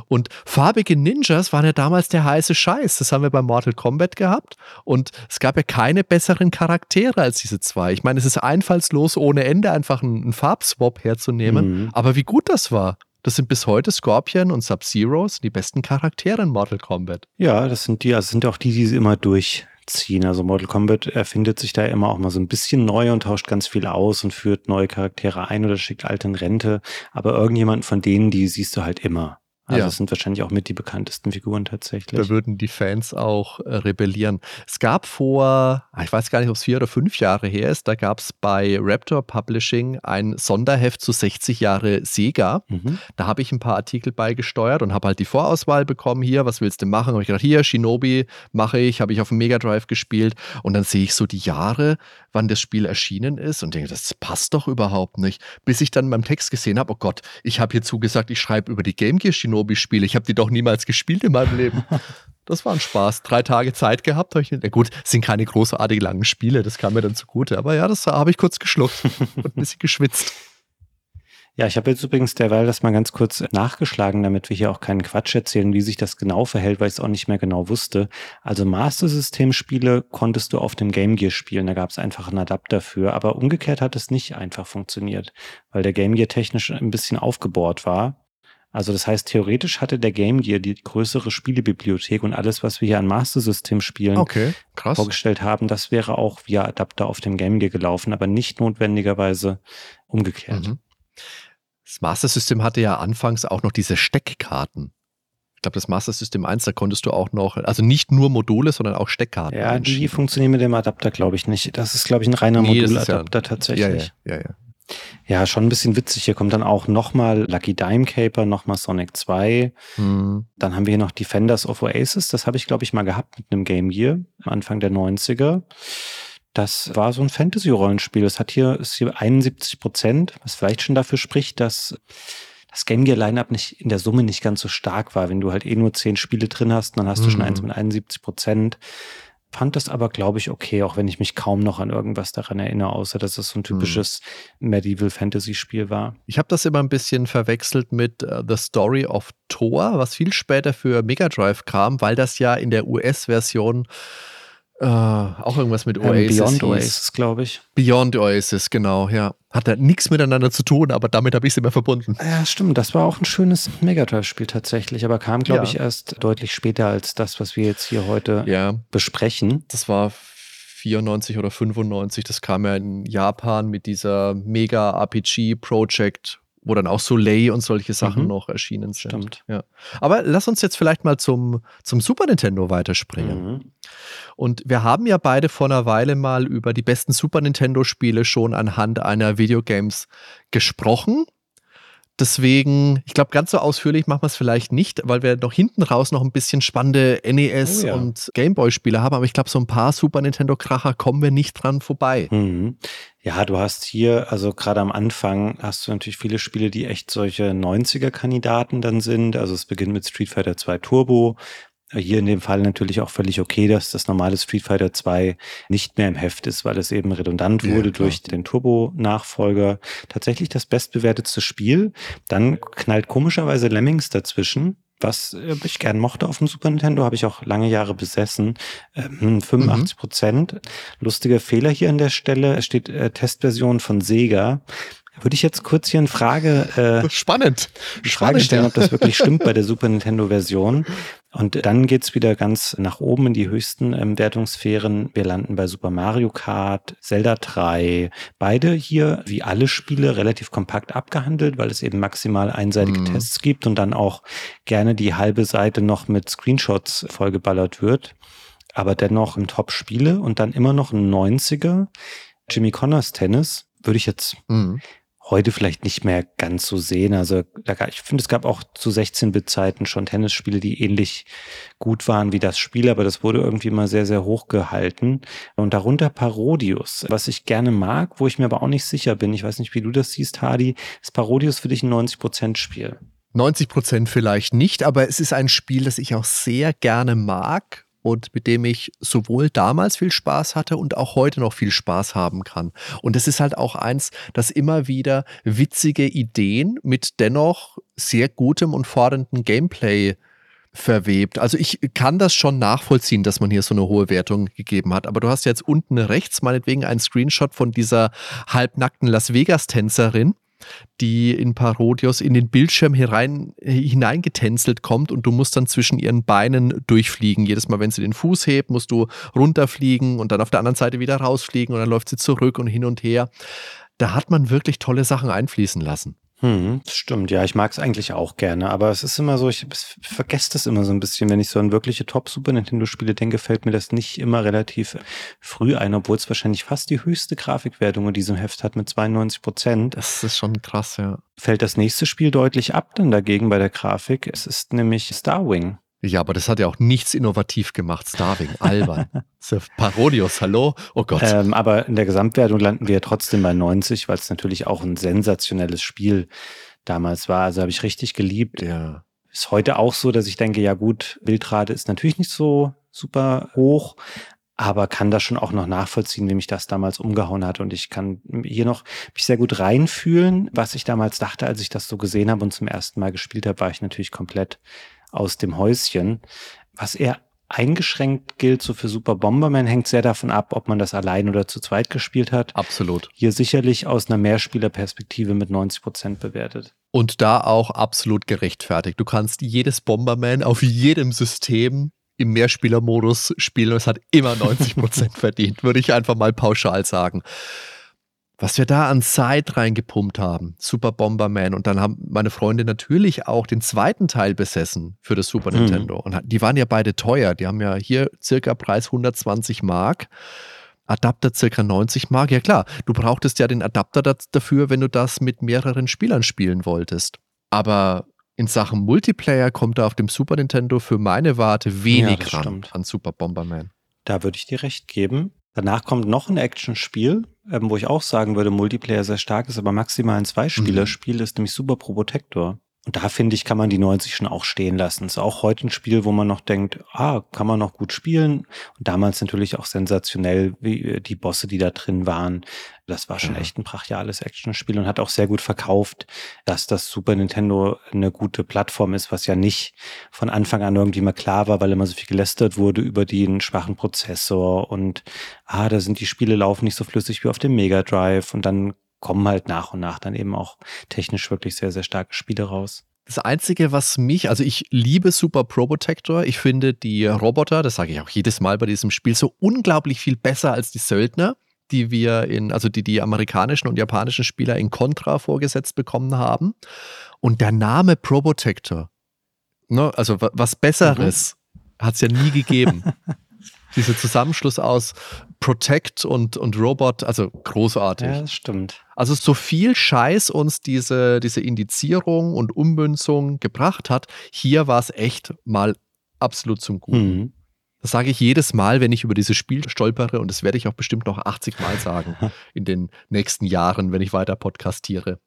Und farbige Ninjas waren ja damals der heiße Scheiß. Das haben wir bei Mortal Kombat gehabt. Und es gab ja keine besseren Charaktere als diese zwei. Ich meine, es ist einfallslos ohne Ende, einfach einen Farbswap herzunehmen. Mhm. Aber wie gut das war. Das sind bis heute Scorpion und Sub-Zero die besten Charaktere in Mortal Kombat. Ja, das sind die, also sind auch die, die sie immer durchziehen. Also Mortal Kombat erfindet sich da immer auch mal so ein bisschen neu und tauscht ganz viel aus und führt neue Charaktere ein oder schickt alte in Rente. Aber irgendjemand von denen, die siehst du halt immer. Also ja. das sind wahrscheinlich auch mit die bekanntesten Figuren tatsächlich. Da würden die Fans auch äh, rebellieren. Es gab vor, ah, ich weiß gar nicht, ob es vier oder fünf Jahre her ist, da gab es bei Raptor Publishing ein Sonderheft zu 60 Jahre Sega. Mhm. Da habe ich ein paar Artikel beigesteuert und habe halt die Vorauswahl bekommen. Hier, was willst du machen? Habe ich gedacht, hier, Shinobi mache ich, habe ich auf dem Mega Drive gespielt. Und dann sehe ich so die Jahre, wann das Spiel erschienen ist und denke, das passt doch überhaupt nicht. Bis ich dann beim Text gesehen habe, oh Gott, ich habe hier zugesagt, ich schreibe über die Game Gear Shinobi Shinobi-Spiele. Ich habe die doch niemals gespielt in meinem Leben. Das war ein Spaß. Drei Tage Zeit gehabt. Ich, na gut, sind keine großartig langen Spiele, das kam mir dann zugute. Aber ja, das habe ich kurz geschluckt und ein bisschen geschwitzt. Ja, ich habe jetzt übrigens derweil das mal ganz kurz nachgeschlagen, damit wir hier auch keinen Quatsch erzählen, wie sich das genau verhält, weil ich es auch nicht mehr genau wusste. Also Master System Spiele konntest du auf dem Game Gear spielen, da gab es einfach einen Adapter für, aber umgekehrt hat es nicht einfach funktioniert, weil der Game Gear technisch ein bisschen aufgebohrt war also das heißt, theoretisch hatte der Game Gear die größere Spielebibliothek und alles, was wir hier an Master System Spielen okay, vorgestellt haben, das wäre auch via Adapter auf dem Game Gear gelaufen, aber nicht notwendigerweise umgekehrt. Mhm. Das Master System hatte ja anfangs auch noch diese Steckkarten. Ich glaube, das Master System 1, da konntest du auch noch, also nicht nur Module, sondern auch Steckkarten. Ja, die funktionieren mit dem Adapter, glaube ich, nicht. Das ist, glaube ich, ein reiner nee, Moduladapter ja, tatsächlich. Ja, ja, ja, ja. Ja, schon ein bisschen witzig. Hier kommt dann auch nochmal Lucky Dime Caper, nochmal Sonic 2. Mhm. Dann haben wir hier noch Defenders of Oasis. Das habe ich, glaube ich, mal gehabt mit einem Game Gear, Anfang der 90er. Das war so ein Fantasy-Rollenspiel. Das hat hier, ist hier 71 Prozent, was vielleicht schon dafür spricht, dass das Game Gear Lineup nicht in der Summe nicht ganz so stark war. Wenn du halt eh nur zehn Spiele drin hast, dann hast mhm. du schon mhm. eins mit 71 Prozent fand das aber, glaube ich, okay, auch wenn ich mich kaum noch an irgendwas daran erinnere, außer dass es so ein hm. typisches hm. Medieval Fantasy Spiel war. Ich habe das immer ein bisschen verwechselt mit uh, The Story of Thor, was viel später für Mega Drive kam, weil das ja in der US-Version Uh, auch irgendwas mit Oasis. Ähm, Beyond Oasis, glaube ich. Beyond Oasis, genau, ja. Hat da nichts miteinander zu tun, aber damit habe ich es immer verbunden. Ja, stimmt. Das war auch ein schönes Mega Drive-Spiel tatsächlich, aber kam, glaube ja. ich, erst deutlich später als das, was wir jetzt hier heute ja. besprechen. Das war 94 oder 95. Das kam ja in Japan mit dieser Mega RPG Project wo dann auch Soleil und solche Sachen mhm. noch erschienen sind. Stimmt. Ja. Aber lass uns jetzt vielleicht mal zum, zum Super Nintendo weiterspringen. Mhm. Und wir haben ja beide vor einer Weile mal über die besten Super Nintendo-Spiele schon anhand einer Videogames gesprochen. Deswegen, ich glaube, ganz so ausführlich machen wir es vielleicht nicht, weil wir noch hinten raus noch ein bisschen spannende NES oh ja. und Gameboy-Spiele haben. Aber ich glaube, so ein paar Super Nintendo-Kracher kommen wir nicht dran vorbei. Mhm. Ja, du hast hier, also gerade am Anfang hast du natürlich viele Spiele, die echt solche 90er-Kandidaten dann sind. Also es beginnt mit Street Fighter 2 Turbo, hier in dem Fall natürlich auch völlig okay, dass das normale Street Fighter 2 nicht mehr im Heft ist, weil es eben redundant wurde ja, durch den Turbo-Nachfolger. Tatsächlich das bestbewertetste Spiel. Dann knallt komischerweise Lemmings dazwischen was äh, ich gern mochte auf dem Super Nintendo, habe ich auch lange Jahre besessen. Ähm, 85 Prozent. Mhm. Lustiger Fehler hier an der Stelle. Es steht äh, Testversion von Sega. Würde ich jetzt kurz hier eine Frage, äh, spannend, Frage spannend, stellen, ja. ob das wirklich stimmt bei der Super Nintendo Version. Und dann geht's wieder ganz nach oben in die höchsten ähm, Wertungssphären. Wir landen bei Super Mario Kart, Zelda 3. Beide hier, wie alle Spiele, relativ kompakt abgehandelt, weil es eben maximal einseitige mhm. Tests gibt und dann auch gerne die halbe Seite noch mit Screenshots vollgeballert wird. Aber dennoch ein Top-Spiele und dann immer noch ein 90er. Jimmy Connors Tennis würde ich jetzt mhm heute vielleicht nicht mehr ganz so sehen. Also ich finde, es gab auch zu 16-Bit-Zeiten schon Tennisspiele, die ähnlich gut waren wie das Spiel, aber das wurde irgendwie mal sehr, sehr hoch gehalten. Und darunter Parodius, was ich gerne mag, wo ich mir aber auch nicht sicher bin. Ich weiß nicht, wie du das siehst, Hardy. Ist Parodius für dich ein 90%-Spiel? 90 Prozent vielleicht nicht, aber es ist ein Spiel, das ich auch sehr gerne mag und mit dem ich sowohl damals viel Spaß hatte und auch heute noch viel Spaß haben kann. Und es ist halt auch eins, das immer wieder witzige Ideen mit dennoch sehr gutem und fordernden Gameplay verwebt. Also ich kann das schon nachvollziehen, dass man hier so eine hohe Wertung gegeben hat. Aber du hast jetzt unten rechts meinetwegen einen Screenshot von dieser halbnackten Las Vegas-Tänzerin die in Parodios in den Bildschirm herein, hineingetänzelt kommt und du musst dann zwischen ihren Beinen durchfliegen. Jedes Mal, wenn sie den Fuß hebt, musst du runterfliegen und dann auf der anderen Seite wieder rausfliegen und dann läuft sie zurück und hin und her. Da hat man wirklich tolle Sachen einfließen lassen. Hm, das stimmt, ja, ich mag es eigentlich auch gerne, aber es ist immer so, ich vergesse das immer so ein bisschen, wenn ich so an wirkliche Top-Super Nintendo-Spiele denke, fällt mir das nicht immer relativ früh ein, obwohl es wahrscheinlich fast die höchste Grafikwertung in diesem Heft hat mit 92 Prozent. Das ist schon krass, ja. Fällt das nächste Spiel deutlich ab dann dagegen bei der Grafik. Es ist nämlich Starwing. Ja, aber das hat ja auch nichts innovativ gemacht. Starving, albern. Parodios, hallo? Oh Gott. Ähm, aber in der Gesamtwertung landen wir trotzdem bei 90, weil es natürlich auch ein sensationelles Spiel damals war. Also habe ich richtig geliebt. Ja. Ist heute auch so, dass ich denke, ja gut, Bildrate ist natürlich nicht so super hoch, aber kann das schon auch noch nachvollziehen, wie mich das damals umgehauen hat. Und ich kann hier noch mich sehr gut reinfühlen. Was ich damals dachte, als ich das so gesehen habe und zum ersten Mal gespielt habe, war ich natürlich komplett aus dem Häuschen. Was eher eingeschränkt gilt, so für Super Bomberman, hängt sehr davon ab, ob man das allein oder zu zweit gespielt hat. Absolut. Hier sicherlich aus einer Mehrspielerperspektive mit 90 Prozent bewertet. Und da auch absolut gerechtfertigt. Du kannst jedes Bomberman auf jedem System im Mehrspielermodus spielen und es hat immer 90 Prozent verdient, würde ich einfach mal pauschal sagen was wir da an Zeit reingepumpt haben, Super Bomberman. Und dann haben meine Freunde natürlich auch den zweiten Teil besessen für das Super mhm. Nintendo. Und die waren ja beide teuer. Die haben ja hier circa Preis 120 Mark. Adapter circa 90 Mark. Ja klar, du brauchtest ja den Adapter dafür, wenn du das mit mehreren Spielern spielen wolltest. Aber in Sachen Multiplayer kommt da auf dem Super Nintendo für meine Warte wenig ja, ran stimmt. an Super Bomberman. Da würde ich dir recht geben. Danach kommt noch ein Actionspiel, ähm, wo ich auch sagen würde, Multiplayer sehr stark ist, aber maximal ein Zweispieler-Spiel mhm. ist nämlich Super Pro Protector. Und da finde ich, kann man die 90 schon auch stehen lassen. Ist auch heute ein Spiel, wo man noch denkt, ah, kann man noch gut spielen. Und damals natürlich auch sensationell, wie äh, die Bosse, die da drin waren. Das war schon ja. echt ein brachiales Actionspiel und hat auch sehr gut verkauft, dass das Super Nintendo eine gute Plattform ist, was ja nicht von Anfang an irgendwie mal klar war, weil immer so viel gelästert wurde über den schwachen Prozessor und ah, da sind die Spiele laufen nicht so flüssig wie auf dem Mega Drive und dann kommen halt nach und nach dann eben auch technisch wirklich sehr, sehr starke Spiele raus. Das Einzige, was mich, also ich liebe Super Probotector. Ich finde die Roboter, das sage ich auch jedes Mal bei diesem Spiel, so unglaublich viel besser als die Söldner, die wir in, also die die amerikanischen und japanischen Spieler in Contra vorgesetzt bekommen haben. Und der Name Probotector, ne, also was Besseres, mhm. hat es ja nie gegeben. Dieser Zusammenschluss aus Protect und, und Robot, also großartig. Ja, das stimmt. Also so viel Scheiß uns diese, diese Indizierung und Ummünzung gebracht hat, hier war es echt mal absolut zum Guten. Mhm. Das sage ich jedes Mal, wenn ich über dieses Spiel stolpere und das werde ich auch bestimmt noch 80 Mal sagen in den nächsten Jahren, wenn ich weiter podcastiere.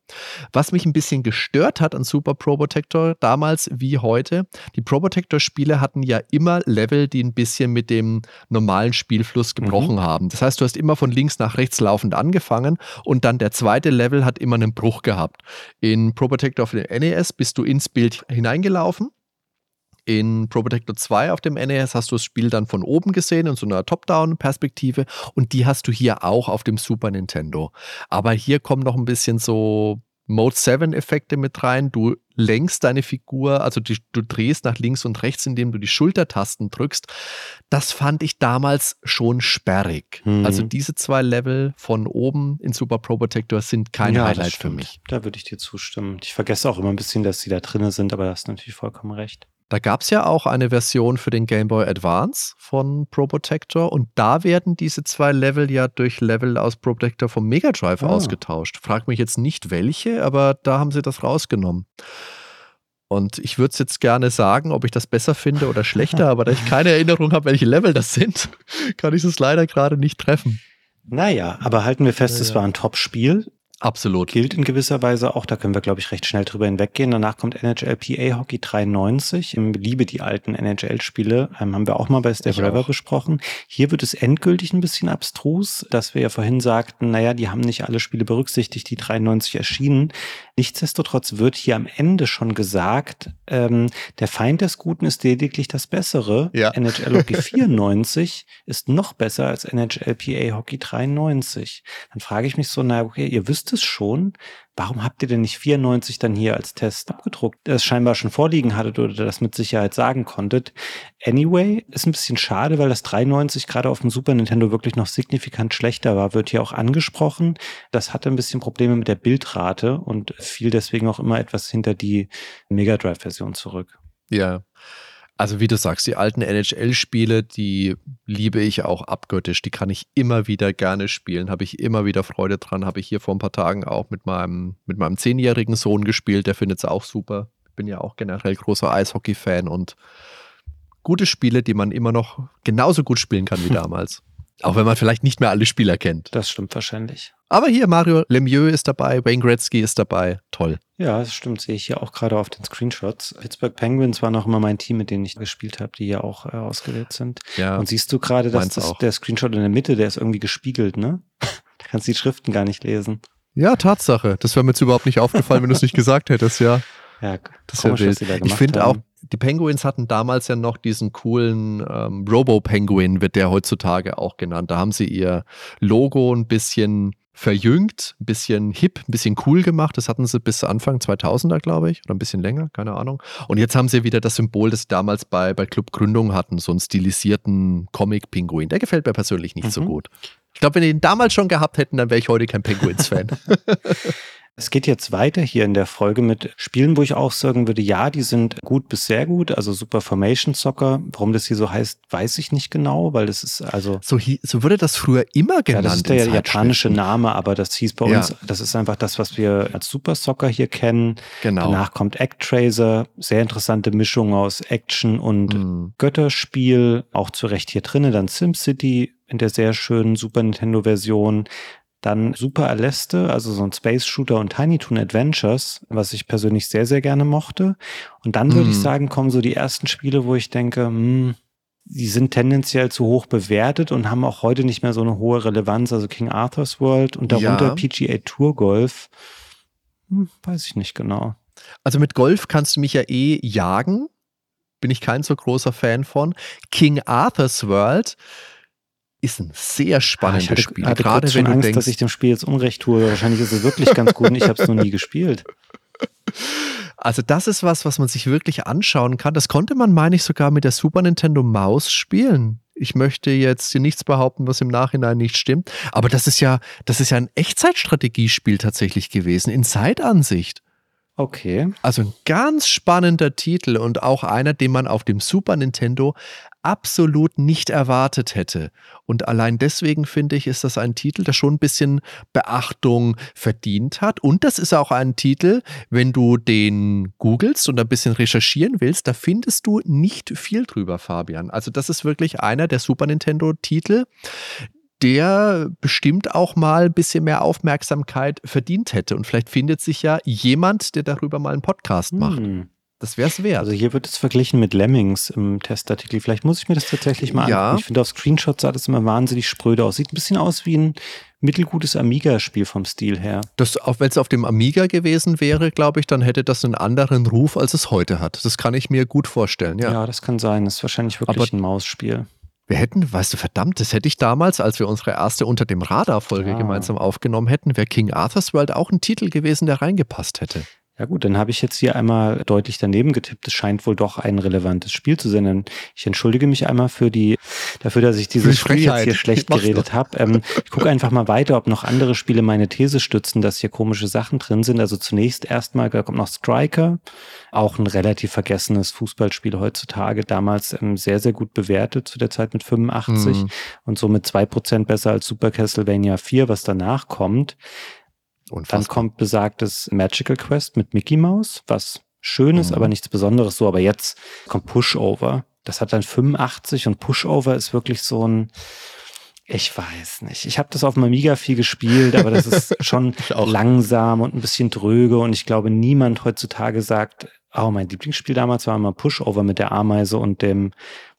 Was mich ein bisschen gestört hat an Super Pro Protector damals wie heute, die Pro Protector Spiele hatten ja immer Level, die ein bisschen mit dem normalen Spielfluss gebrochen mhm. haben. Das heißt, du hast immer von links nach rechts laufend angefangen und dann der zweite Level hat immer einen Bruch gehabt. In Pro Protector für den NES bist du ins Bild hineingelaufen in Pro Protector 2 auf dem NES hast du das Spiel dann von oben gesehen in so einer Top-Down-Perspektive und die hast du hier auch auf dem Super Nintendo. Aber hier kommen noch ein bisschen so Mode 7 Effekte mit rein. Du lenkst deine Figur, also die, du drehst nach links und rechts, indem du die Schultertasten drückst. Das fand ich damals schon sperrig. Mhm. Also diese zwei Level von oben in Super Pro Protector sind kein ja, Highlight für mich. Da würde ich dir zustimmen. Ich vergesse auch immer ein bisschen, dass sie da drinnen sind, aber da hast du natürlich vollkommen recht. Da gab es ja auch eine Version für den Game Boy Advance von Pro Protector und da werden diese zwei Level ja durch Level aus Pro Protector vom Mega Drive oh. ausgetauscht. Frag mich jetzt nicht welche, aber da haben sie das rausgenommen. Und ich würde es jetzt gerne sagen, ob ich das besser finde oder schlechter, aber da ich keine Erinnerung habe, welche Level das sind, kann ich es leider gerade nicht treffen. Naja, aber halten wir fest, ja, es war ein Top-Spiel. Absolut. Gilt in gewisser Weise auch, da können wir, glaube ich, recht schnell drüber hinweggehen. Danach kommt NHLPA Hockey 93. Ich liebe die alten NHL-Spiele, ähm, haben wir auch mal bei Steve Rever besprochen. Hier wird es endgültig ein bisschen abstrus, dass wir ja vorhin sagten, naja, die haben nicht alle Spiele berücksichtigt, die 93 erschienen. Nichtsdestotrotz wird hier am Ende schon gesagt, ähm, der Feind des Guten ist lediglich das Bessere. Ja. NHL Hockey 94 ist noch besser als NHLPA Hockey 93. Dann frage ich mich so, na okay, ihr wisst es schon. Warum habt ihr denn nicht 94 dann hier als Test abgedruckt, das scheinbar schon vorliegen hattet oder das mit Sicherheit sagen konntet? Anyway, ist ein bisschen schade, weil das 93 gerade auf dem Super Nintendo wirklich noch signifikant schlechter war, wird hier auch angesprochen. Das hatte ein bisschen Probleme mit der Bildrate und fiel deswegen auch immer etwas hinter die Mega Drive Version zurück. Ja. Also wie du sagst, die alten NHL-Spiele, die liebe ich auch abgöttisch. Die kann ich immer wieder gerne spielen. Habe ich immer wieder Freude dran. Habe ich hier vor ein paar Tagen auch mit meinem, mit meinem zehnjährigen Sohn gespielt. Der findet es auch super. Bin ja auch generell großer Eishockey-Fan und gute Spiele, die man immer noch genauso gut spielen kann wie damals. Auch wenn man vielleicht nicht mehr alle Spieler kennt. Das stimmt wahrscheinlich. Aber hier Mario Lemieux ist dabei, Wayne Gretzky ist dabei. Toll. Ja, das stimmt, sehe ich hier auch gerade auf den Screenshots. Pittsburgh Penguins war noch immer mein Team, mit dem ich gespielt habe, die ja auch äh, ausgewählt sind. Ja, Und siehst du gerade, dass das, der Screenshot in der Mitte, der ist irgendwie gespiegelt, ne? da kannst du die Schriften gar nicht lesen. Ja, Tatsache. Das wäre mir jetzt überhaupt nicht aufgefallen, wenn du es nicht gesagt hättest, ja. Ja, das wäre wild. Da ich finde auch, die Penguins hatten damals ja noch diesen coolen ähm, Robo-Penguin, wird der heutzutage auch genannt. Da haben sie ihr Logo ein bisschen verjüngt, ein bisschen hip, ein bisschen cool gemacht. Das hatten sie bis Anfang 2000er, glaube ich, oder ein bisschen länger, keine Ahnung. Und jetzt haben sie wieder das Symbol, das sie damals bei, bei Club Gründung hatten, so einen stilisierten Comic-Pinguin. Der gefällt mir persönlich nicht mhm. so gut. Ich glaube, wenn die ihn damals schon gehabt hätten, dann wäre ich heute kein Penguins-Fan. Es geht jetzt weiter hier in der Folge mit Spielen, wo ich auch sagen würde, ja, die sind gut bis sehr gut, also Super Formation Soccer. Warum das hier so heißt, weiß ich nicht genau, weil das ist also. So, so wurde das früher immer genannt. Ja, das ist der japanische Name, aber das hieß bei uns, ja. das ist einfach das, was wir als Super Soccer hier kennen. Genau. Danach kommt Actracer, sehr interessante Mischung aus Action und mhm. Götterspiel, auch zu Recht hier drinnen. Dann SimCity in der sehr schönen Super Nintendo Version. Dann Super Aleste, also so ein Space Shooter und Tiny Toon Adventures, was ich persönlich sehr, sehr gerne mochte. Und dann würde ich mhm. sagen, kommen so die ersten Spiele, wo ich denke, hm, die sind tendenziell zu hoch bewertet und haben auch heute nicht mehr so eine hohe Relevanz. Also King Arthur's World und darunter ja. PGA Tour Golf. Hm, weiß ich nicht genau. Also mit Golf kannst du mich ja eh jagen. Bin ich kein so großer Fan von. King Arthur's World ist ein sehr spannendes ah, ich hatte, Spiel. Hatte Gerade wenn du Angst, denkst, dass ich dem Spiel jetzt Unrecht tue. Wahrscheinlich ist es wirklich ganz gut und ich habe es noch nie gespielt. Also das ist was, was man sich wirklich anschauen kann. Das konnte man, meine ich, sogar mit der Super Nintendo Maus spielen. Ich möchte jetzt hier nichts behaupten, was im Nachhinein nicht stimmt. Aber das ist ja, das ist ja ein Echtzeitstrategiespiel tatsächlich gewesen, in Zeitansicht. Okay. Also ein ganz spannender Titel und auch einer, den man auf dem Super Nintendo absolut nicht erwartet hätte. Und allein deswegen finde ich, ist das ein Titel, der schon ein bisschen Beachtung verdient hat. Und das ist auch ein Titel, wenn du den googelst und ein bisschen recherchieren willst, da findest du nicht viel drüber, Fabian. Also das ist wirklich einer der Super Nintendo-Titel, der bestimmt auch mal ein bisschen mehr Aufmerksamkeit verdient hätte. Und vielleicht findet sich ja jemand, der darüber mal einen Podcast macht. Hm. Das wäre es wert. Also hier wird es verglichen mit Lemmings im Testartikel. Vielleicht muss ich mir das tatsächlich mal ja. angucken. Ich finde auf Screenshots sah das immer wahnsinnig spröde aus. Sieht ein bisschen aus wie ein mittelgutes Amiga-Spiel vom Stil her. Das, auch wenn es auf dem Amiga gewesen wäre, glaube ich, dann hätte das einen anderen Ruf, als es heute hat. Das kann ich mir gut vorstellen, ja. Ja, das kann sein. Das ist wahrscheinlich wirklich Aber ein Mausspiel. Wir hätten, weißt du, verdammt, das hätte ich damals, als wir unsere erste Unter dem Radar-Folge ja. gemeinsam aufgenommen hätten, wäre King Arthur's World auch ein Titel gewesen, der reingepasst hätte. Ja gut, dann habe ich jetzt hier einmal deutlich daneben getippt. Es scheint wohl doch ein relevantes Spiel zu sein. Ich entschuldige mich einmal für die, dafür, dass ich dieses Spiel jetzt hier schlecht geredet habe. Ähm, ich gucke einfach mal weiter, ob noch andere Spiele meine These stützen, dass hier komische Sachen drin sind. Also zunächst erstmal, da kommt noch Striker, auch ein relativ vergessenes Fußballspiel heutzutage. Damals ähm, sehr, sehr gut bewertet zu der Zeit mit 85 mhm. und somit zwei Prozent besser als Super Castlevania 4, was danach kommt. Unfassbar. Dann kommt besagtes Magical Quest mit Mickey Mouse, was schön ist, mhm. aber nichts Besonderes so. Aber jetzt kommt Pushover. Das hat dann 85 und Pushover ist wirklich so ein, Ich weiß nicht. Ich habe das auf dem Amiga viel gespielt, aber das ist schon langsam und ein bisschen dröge und ich glaube, niemand heutzutage sagt, oh, mein Lieblingsspiel damals war immer Pushover mit der Ameise und dem,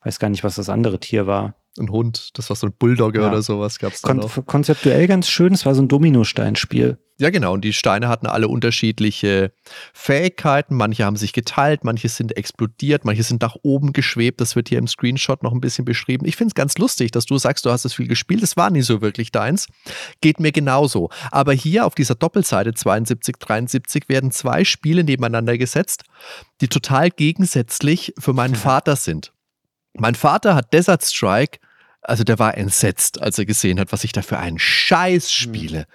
weiß gar nicht, was das andere Tier war ein Hund, das war so ein Bulldogger ja. oder sowas gab es da Kon. Konzeptuell ganz schön, es war so ein Dominosteinspiel. Ja, genau. Und die Steine hatten alle unterschiedliche Fähigkeiten. Manche haben sich geteilt, manche sind explodiert, manche sind nach oben geschwebt. Das wird hier im Screenshot noch ein bisschen beschrieben. Ich finde es ganz lustig, dass du sagst, du hast es viel gespielt. Das war nie so wirklich deins. Geht mir genauso. Aber hier auf dieser Doppelseite 72, 73 werden zwei Spiele nebeneinander gesetzt, die total gegensätzlich für meinen Vater sind. Mein Vater hat Desert Strike also der war entsetzt, als er gesehen hat, was ich da für einen Scheiß spiele. Hm.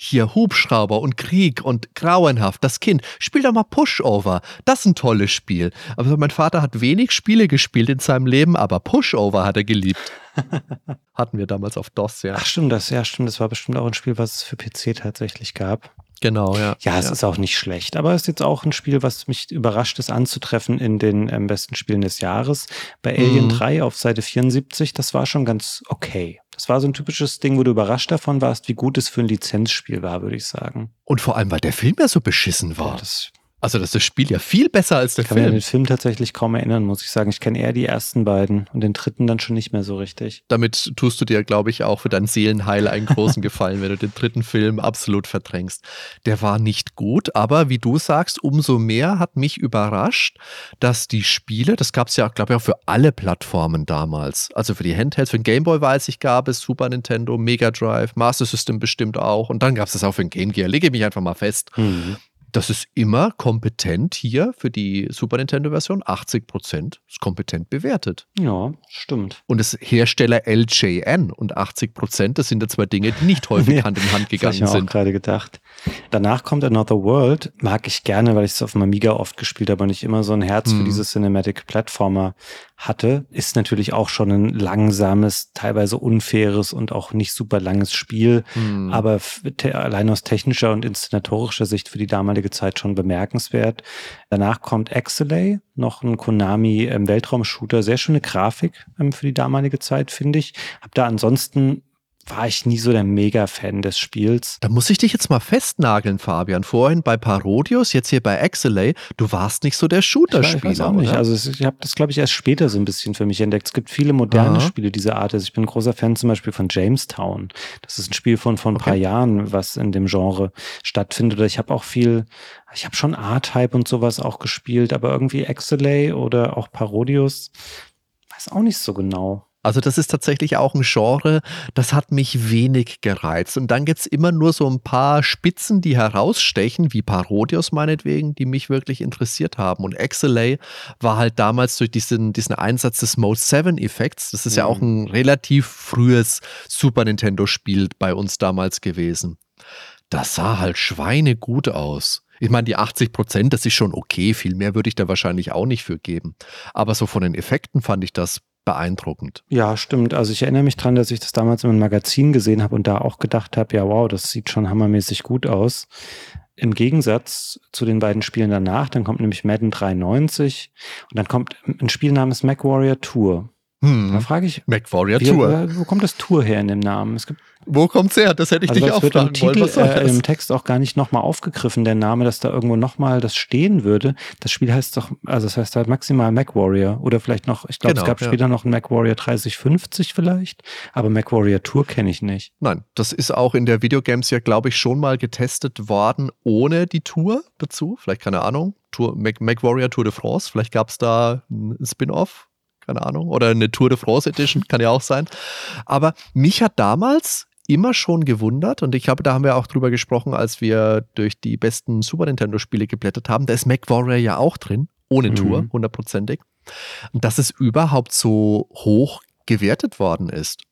Hier Hubschrauber und Krieg und grauenhaft. Das Kind, spiel doch mal Pushover. Das ist ein tolles Spiel. Aber mein Vater hat wenig Spiele gespielt in seinem Leben, aber Pushover hat er geliebt. Hatten wir damals auf DOS, ja. Ach, stimmt, das, ja, stimmt. Das war bestimmt auch ein Spiel, was es für PC tatsächlich gab. Genau, ja. Ja, es ja. ist auch nicht schlecht, aber es ist jetzt auch ein Spiel, was mich überrascht ist anzutreffen in den ähm, besten Spielen des Jahres. Bei Alien mhm. 3 auf Seite 74, das war schon ganz okay. Das war so ein typisches Ding, wo du überrascht davon warst, wie gut es für ein Lizenzspiel war, würde ich sagen. Und vor allem, weil der Film ja so beschissen war. Ja, das also das ist das Spiel ja viel besser als der ich kann Film. Ich kann mich an den Film tatsächlich kaum erinnern, muss ich sagen. Ich kenne eher die ersten beiden und den dritten dann schon nicht mehr so richtig. Damit tust du dir, glaube ich, auch für dein Seelenheil einen großen Gefallen, wenn du den dritten Film absolut verdrängst. Der war nicht gut, aber wie du sagst, umso mehr hat mich überrascht, dass die Spiele, das gab es ja, glaube ich, auch für alle Plattformen damals. Also für die Handhelds, für den Gameboy weiß ich, gab es Super Nintendo, Mega Drive, Master System bestimmt auch und dann gab es das auch für den Game Gear. Lege mich einfach mal fest. Mhm das ist immer kompetent hier für die Super Nintendo-Version. 80 Prozent ist kompetent bewertet. Ja, stimmt. Und das Hersteller LJN und 80 Prozent, das sind ja zwei Dinge, die nicht häufig ja, Hand in Hand gegangen sind. Das habe ich mir auch gerade gedacht. Danach kommt Another World. Mag ich gerne, weil ich es auf dem Amiga oft gespielt habe und ich immer so ein Herz hm. für diese Cinematic Platformer hatte. Ist natürlich auch schon ein langsames, teilweise unfaires und auch nicht super langes Spiel. Hm. Aber allein aus technischer und inszenatorischer Sicht für die damalige Zeit schon bemerkenswert. Danach kommt Exelay, noch ein Konami ähm, Weltraumshooter. Sehr schöne Grafik ähm, für die damalige Zeit, finde ich. Hab da ansonsten war ich nie so der Mega-Fan des Spiels. Da muss ich dich jetzt mal festnageln, Fabian. Vorhin bei Parodius, jetzt hier bei Axelay. Du warst nicht so der Shooter-Spieler. Ich weiß auch nicht. Oder? Also ich habe das, glaube ich, erst später so ein bisschen für mich entdeckt. Es gibt viele moderne Aha. Spiele dieser Art. Also ich bin ein großer Fan zum Beispiel von Jamestown. Das ist ein Spiel von vor ein okay. paar Jahren, was in dem Genre stattfindet. Oder ich habe auch viel, ich habe schon R-Type und sowas auch gespielt, aber irgendwie Axelay oder auch Parodius, weiß auch nicht so genau. Also das ist tatsächlich auch ein Genre, das hat mich wenig gereizt. Und dann gibt es immer nur so ein paar Spitzen, die herausstechen, wie Parodios meinetwegen, die mich wirklich interessiert haben. Und Exelay war halt damals durch diesen, diesen Einsatz des Mode 7-Effekts, das ist mhm. ja auch mhm. ein relativ frühes Super Nintendo-Spiel bei uns damals gewesen. Das sah halt schweinegut aus. Ich meine, die 80 Prozent, das ist schon okay. Viel mehr würde ich da wahrscheinlich auch nicht für geben. Aber so von den Effekten fand ich das beeindruckend. Ja, stimmt. Also ich erinnere mich daran, dass ich das damals in einem Magazin gesehen habe und da auch gedacht habe, ja, wow, das sieht schon hammermäßig gut aus. Im Gegensatz zu den beiden Spielen danach, dann kommt nämlich Madden 93 und dann kommt ein Spiel namens MacWarrior Tour. Hm. Da frage ich, MacWarrior Tour. Wo kommt das Tour her in dem Namen? Es gibt wo kommt's her? Das hätte ich also dich auch fragen Titel, wollen. Was äh, Im Text auch gar nicht nochmal aufgegriffen, der Name, dass da irgendwo nochmal das stehen würde. Das Spiel heißt doch, also das heißt halt maximal MacWarrior oder vielleicht noch, ich glaube, genau, es gab ja. später noch ein MacWarrior 3050 vielleicht, aber MacWarrior Tour kenne ich nicht. Nein, das ist auch in der Videogames ja, glaube ich, schon mal getestet worden, ohne die Tour dazu. Vielleicht keine Ahnung. Tour, Mac, MacWarrior Tour de France, vielleicht gab es da ein Spin-off keine Ahnung, oder eine Tour de France Edition, kann ja auch sein. Aber mich hat damals immer schon gewundert und ich glaube, da haben wir auch drüber gesprochen, als wir durch die besten Super Nintendo-Spiele geblättert haben. Da ist MacWarrior ja auch drin, ohne Tour, mhm. hundertprozentig. Und dass es überhaupt so hoch gewertet worden ist.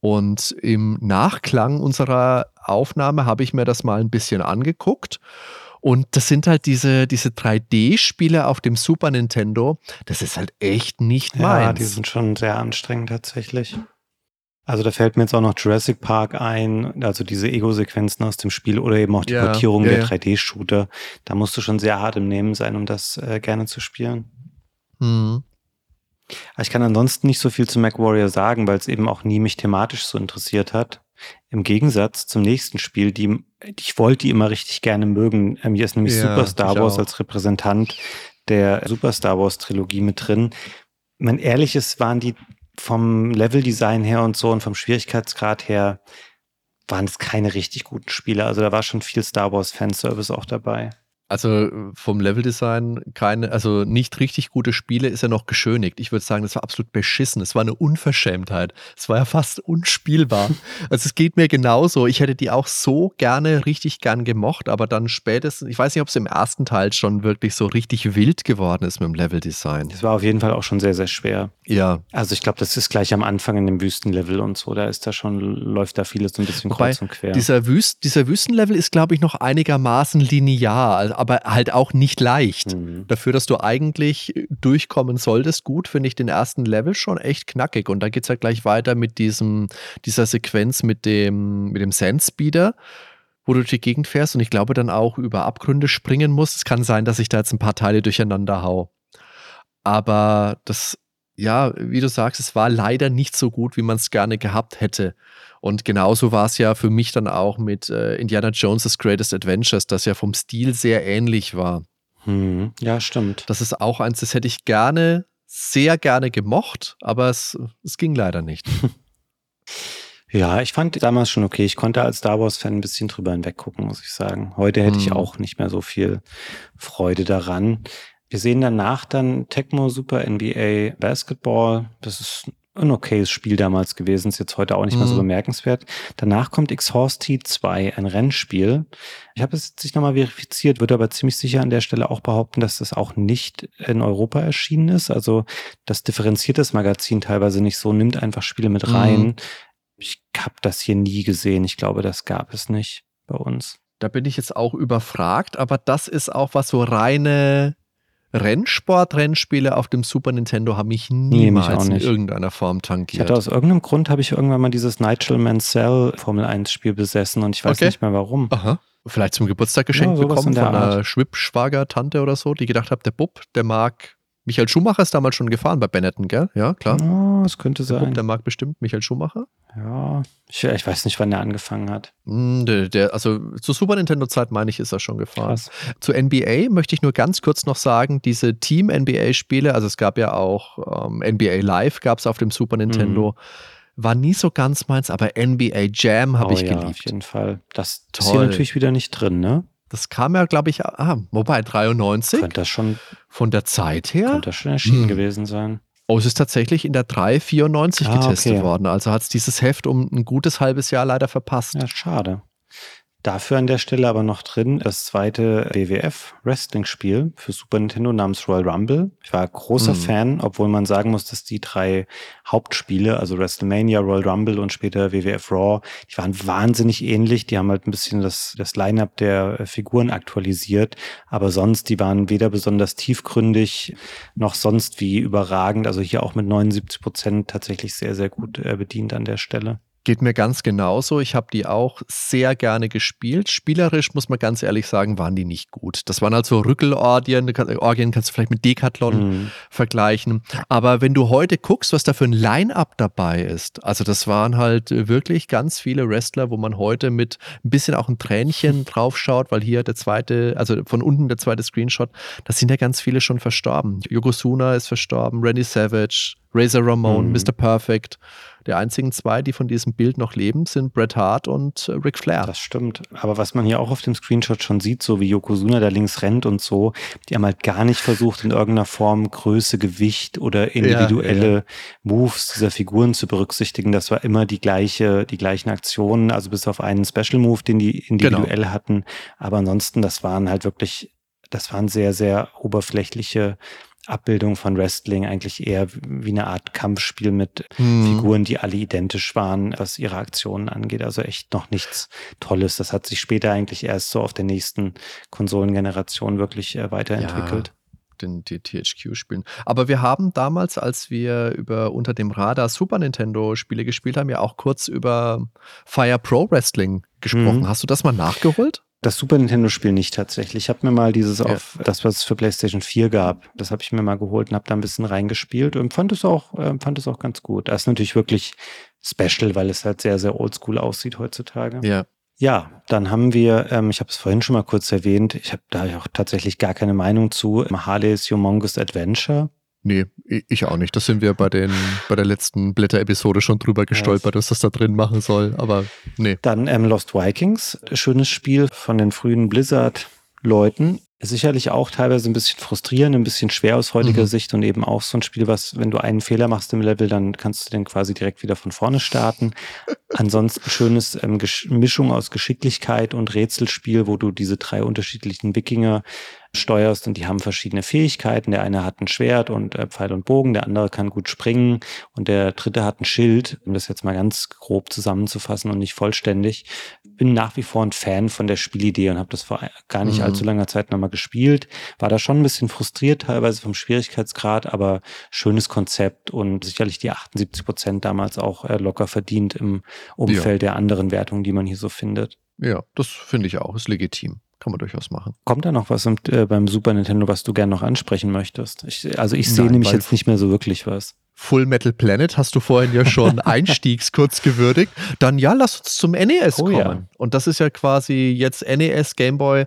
Und im Nachklang unserer Aufnahme habe ich mir das mal ein bisschen angeguckt. Und das sind halt diese, diese 3D-Spiele auf dem Super Nintendo. Das ist halt echt nicht meins. Ja, die sind schon sehr anstrengend tatsächlich. Also da fällt mir jetzt auch noch Jurassic Park ein, also diese Ego-Sequenzen aus dem Spiel oder eben auch die ja, Portierung ja, der 3D-Shooter. Da musst du schon sehr hart im Nehmen sein, um das äh, gerne zu spielen. Mhm. Ich kann ansonsten nicht so viel zu MacWarrior sagen, weil es eben auch nie mich thematisch so interessiert hat. Im Gegensatz zum nächsten Spiel, die, ich wollte die immer richtig gerne mögen. Ähm, hier ist nämlich ja, Super Star Wars als Repräsentant der Super Star Wars Trilogie mit drin. Mein ehrliches waren die vom Leveldesign her und so und vom Schwierigkeitsgrad her waren es keine richtig guten Spiele. Also da war schon viel Star Wars Fanservice auch dabei. Also vom Leveldesign keine, also nicht richtig gute Spiele ist ja noch geschönigt. Ich würde sagen, das war absolut beschissen. Es war eine Unverschämtheit. Es war ja fast unspielbar. also es geht mir genauso. Ich hätte die auch so gerne, richtig gern gemocht, aber dann spätestens, ich weiß nicht, ob es im ersten Teil schon wirklich so richtig wild geworden ist mit dem Leveldesign. Das war auf jeden Fall auch schon sehr, sehr schwer. Ja. Also ich glaube, das ist gleich am Anfang in dem Wüstenlevel und so. Da ist da schon, läuft da vieles so ein bisschen Wobei, kreuz und quer. Dieser, Wüst, dieser Wüstenlevel ist, glaube ich, noch einigermaßen linear. Aber halt auch nicht leicht. Mhm. Dafür, dass du eigentlich durchkommen solltest, gut, finde ich den ersten Level schon echt knackig. Und da geht es halt gleich weiter mit diesem, dieser Sequenz mit dem, mit dem Sandspeeder wo du durch die Gegend fährst und ich glaube dann auch über Abgründe springen musst. Es kann sein, dass ich da jetzt ein paar Teile durcheinander hau. Aber das, ja, wie du sagst, es war leider nicht so gut, wie man es gerne gehabt hätte. Und genauso war es ja für mich dann auch mit äh, Indiana Jones' Greatest Adventures, das ja vom Stil sehr ähnlich war. Hm, ja, stimmt. Das ist auch eins, das hätte ich gerne, sehr gerne gemocht, aber es, es ging leider nicht. Ja, ich fand damals schon okay. Ich konnte als Star Wars-Fan ein bisschen drüber hinweggucken, muss ich sagen. Heute hätte ich auch nicht mehr so viel Freude daran. Wir sehen danach dann Tecmo Super NBA Basketball. Das ist ein okayes Spiel damals gewesen, ist jetzt heute auch nicht mhm. mehr so mhm. bemerkenswert. Danach kommt Exhausted 2, ein Rennspiel. Ich habe es jetzt nicht nochmal verifiziert, würde aber ziemlich sicher an der Stelle auch behaupten, dass das auch nicht in Europa erschienen ist. Also das differenziert das Magazin teilweise nicht so, nimmt einfach Spiele mit rein. Mhm. Ich habe das hier nie gesehen. Ich glaube, das gab es nicht bei uns. Da bin ich jetzt auch überfragt, aber das ist auch was so reine Rennsport-Rennspiele auf dem Super Nintendo haben mich niemals nee, in irgendeiner Form tankiert. Ich hatte aus irgendeinem Grund habe ich irgendwann mal dieses Nigel Mansell Formel 1 Spiel besessen und ich weiß okay. nicht mehr warum. Aha. Vielleicht zum Geburtstag geschenkt ja, bekommen von einer Schwipp-Schwager-Tante oder so, die gedacht hat, der Bub, der mag Michael Schumacher ist damals schon gefahren bei Benetton, gell? Ja, klar. Ja, das könnte der sein. Der mag bestimmt Michael Schumacher. Ja, ich, ich weiß nicht, wann der angefangen hat. Hm, der, der, also zur Super Nintendo-Zeit, meine ich, ist er schon gefahren. Krass. Zu NBA möchte ich nur ganz kurz noch sagen, diese Team-NBA-Spiele, also es gab ja auch ähm, NBA Live, gab es auf dem Super Nintendo. Mhm. War nie so ganz meins, aber NBA Jam habe oh, ich ja, geliebt. Auf jeden Fall. Das Toll. ist hier natürlich wieder nicht drin, ne? Das kam ja, glaube ich, ah, wobei 93. Könnte das schon von der Zeit her? Könnte das schon erschienen hm. gewesen sein. Oh, es ist tatsächlich in der 394 ah, getestet okay. worden. Also hat es dieses Heft um ein gutes halbes Jahr leider verpasst. Ja, schade. Dafür an der Stelle aber noch drin das zweite WWF-Wrestling-Spiel für Super Nintendo namens Royal Rumble. Ich war großer mhm. Fan, obwohl man sagen muss, dass die drei Hauptspiele, also WrestleMania, Royal Rumble und später WWF Raw, die waren wahnsinnig ähnlich. Die haben halt ein bisschen das, das Line-up der Figuren aktualisiert, aber sonst, die waren weder besonders tiefgründig noch sonst wie überragend. Also hier auch mit 79 Prozent tatsächlich sehr, sehr gut äh, bedient an der Stelle. Geht mir ganz genauso. Ich habe die auch sehr gerne gespielt. Spielerisch muss man ganz ehrlich sagen, waren die nicht gut. Das waren also Rückelorgien, Orgien kannst du vielleicht mit Decathlon mhm. vergleichen. Aber wenn du heute guckst, was da für ein Line-up dabei ist, also das waren halt wirklich ganz viele Wrestler, wo man heute mit ein bisschen auch ein Tränchen draufschaut, weil hier der zweite, also von unten der zweite Screenshot, da sind ja ganz viele schon verstorben. Yokozuna ist verstorben, Randy Savage, Razor Ramon, mhm. Mr. Perfect. Die einzigen zwei, die von diesem Bild noch leben, sind Bret Hart und äh, Ric Flair. Das stimmt. Aber was man hier auch auf dem Screenshot schon sieht, so wie Yokozuna da links rennt und so, die haben halt gar nicht versucht, in irgendeiner Form Größe, Gewicht oder individuelle ja, ja. Moves dieser Figuren zu berücksichtigen. Das war immer die gleiche, die gleichen Aktionen, also bis auf einen Special Move, den die individuell genau. hatten. Aber ansonsten, das waren halt wirklich, das waren sehr, sehr oberflächliche Abbildung von Wrestling eigentlich eher wie eine Art Kampfspiel mit hm. Figuren, die alle identisch waren, was ihre Aktionen angeht. Also echt noch nichts Tolles. Das hat sich später eigentlich erst so auf der nächsten Konsolengeneration wirklich äh, weiterentwickelt. Ja den die THQ spielen. Aber wir haben damals, als wir über unter dem Radar Super Nintendo Spiele gespielt haben, ja auch kurz über Fire Pro Wrestling gesprochen. Mhm. Hast du das mal nachgeholt? Das Super Nintendo-Spiel nicht tatsächlich. Ich habe mir mal dieses ja. auf das, was es für PlayStation 4 gab, das habe ich mir mal geholt und habe da ein bisschen reingespielt und fand es auch, äh, fand es auch ganz gut. Das ist natürlich wirklich special, weil es halt sehr, sehr oldschool aussieht heutzutage. Ja. Ja, dann haben wir, ähm, ich habe es vorhin schon mal kurz erwähnt, ich habe da auch tatsächlich gar keine Meinung zu, Harley's Humongous Adventure. Nee, ich auch nicht. Das sind wir bei, den, bei der letzten Blätter-Episode schon drüber gestolpert, was das da drin machen soll. Aber nee. Dann ähm, Lost Vikings, schönes Spiel von den frühen Blizzard-Leuten. Sicherlich auch teilweise ein bisschen frustrierend, ein bisschen schwer aus heutiger mhm. Sicht und eben auch so ein Spiel, was, wenn du einen Fehler machst im Level, dann kannst du den quasi direkt wieder von vorne starten. Ansonsten schönes ähm, Mischung aus Geschicklichkeit und Rätselspiel, wo du diese drei unterschiedlichen Wikinger steuerst und die haben verschiedene Fähigkeiten. Der eine hat ein Schwert und äh, Pfeil und Bogen, der andere kann gut springen und der dritte hat ein Schild, um das jetzt mal ganz grob zusammenzufassen und nicht vollständig. Bin nach wie vor ein Fan von der Spielidee und habe das vor gar nicht mhm. allzu langer Zeit nochmal gespielt. War da schon ein bisschen frustriert, teilweise vom Schwierigkeitsgrad, aber schönes Konzept und sicherlich die 78 Prozent damals auch äh, locker verdient im Umfeld ja. der anderen Wertungen, die man hier so findet. Ja, das finde ich auch, ist legitim kann man durchaus machen. Kommt da noch was im, äh, beim Super Nintendo, was du gerne noch ansprechen möchtest? Ich, also ich sehe nämlich jetzt nicht mehr so wirklich was. Full Metal Planet hast du vorhin ja schon einstiegs kurz gewürdigt. Dann ja, lass uns zum NES oh, kommen. Ja. Und das ist ja quasi jetzt NES, Game Boy.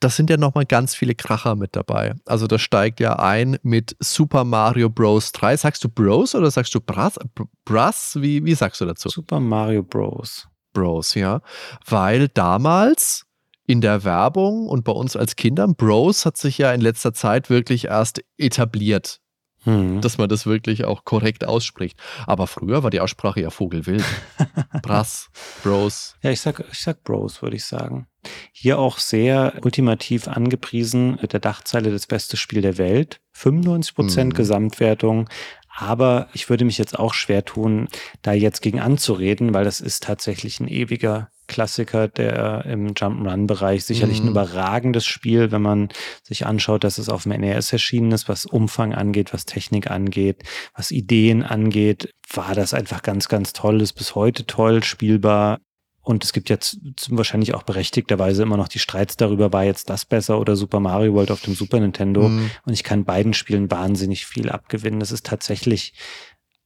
Das sind ja nochmal ganz viele Kracher mit dabei. Also das steigt ja ein mit Super Mario Bros. 3. Sagst du Bros oder sagst du Bras? Bras? Wie, wie sagst du dazu? Super Mario Bros. Bros, ja. Weil damals in der Werbung und bei uns als Kindern, Bros hat sich ja in letzter Zeit wirklich erst etabliert. Hm. Dass man das wirklich auch korrekt ausspricht. Aber früher war die Aussprache ja Vogelwild. Brass, Bros. Ja, ich sag, ich sag Bros, würde ich sagen. Hier auch sehr ultimativ angepriesen mit der Dachzeile das beste Spiel der Welt. 95 Prozent hm. Gesamtwertung. Aber ich würde mich jetzt auch schwer tun, da jetzt gegen anzureden, weil das ist tatsächlich ein ewiger Klassiker der im Jump'n'Run-Bereich. Sicherlich mhm. ein überragendes Spiel, wenn man sich anschaut, dass es auf dem NES erschienen ist, was Umfang angeht, was Technik angeht, was Ideen angeht, war das einfach ganz, ganz toll, ist bis heute toll spielbar. Und es gibt jetzt wahrscheinlich auch berechtigterweise immer noch die Streits darüber, war jetzt das besser oder Super Mario World auf dem Super Nintendo. Mhm. Und ich kann beiden Spielen wahnsinnig viel abgewinnen. Das ist tatsächlich,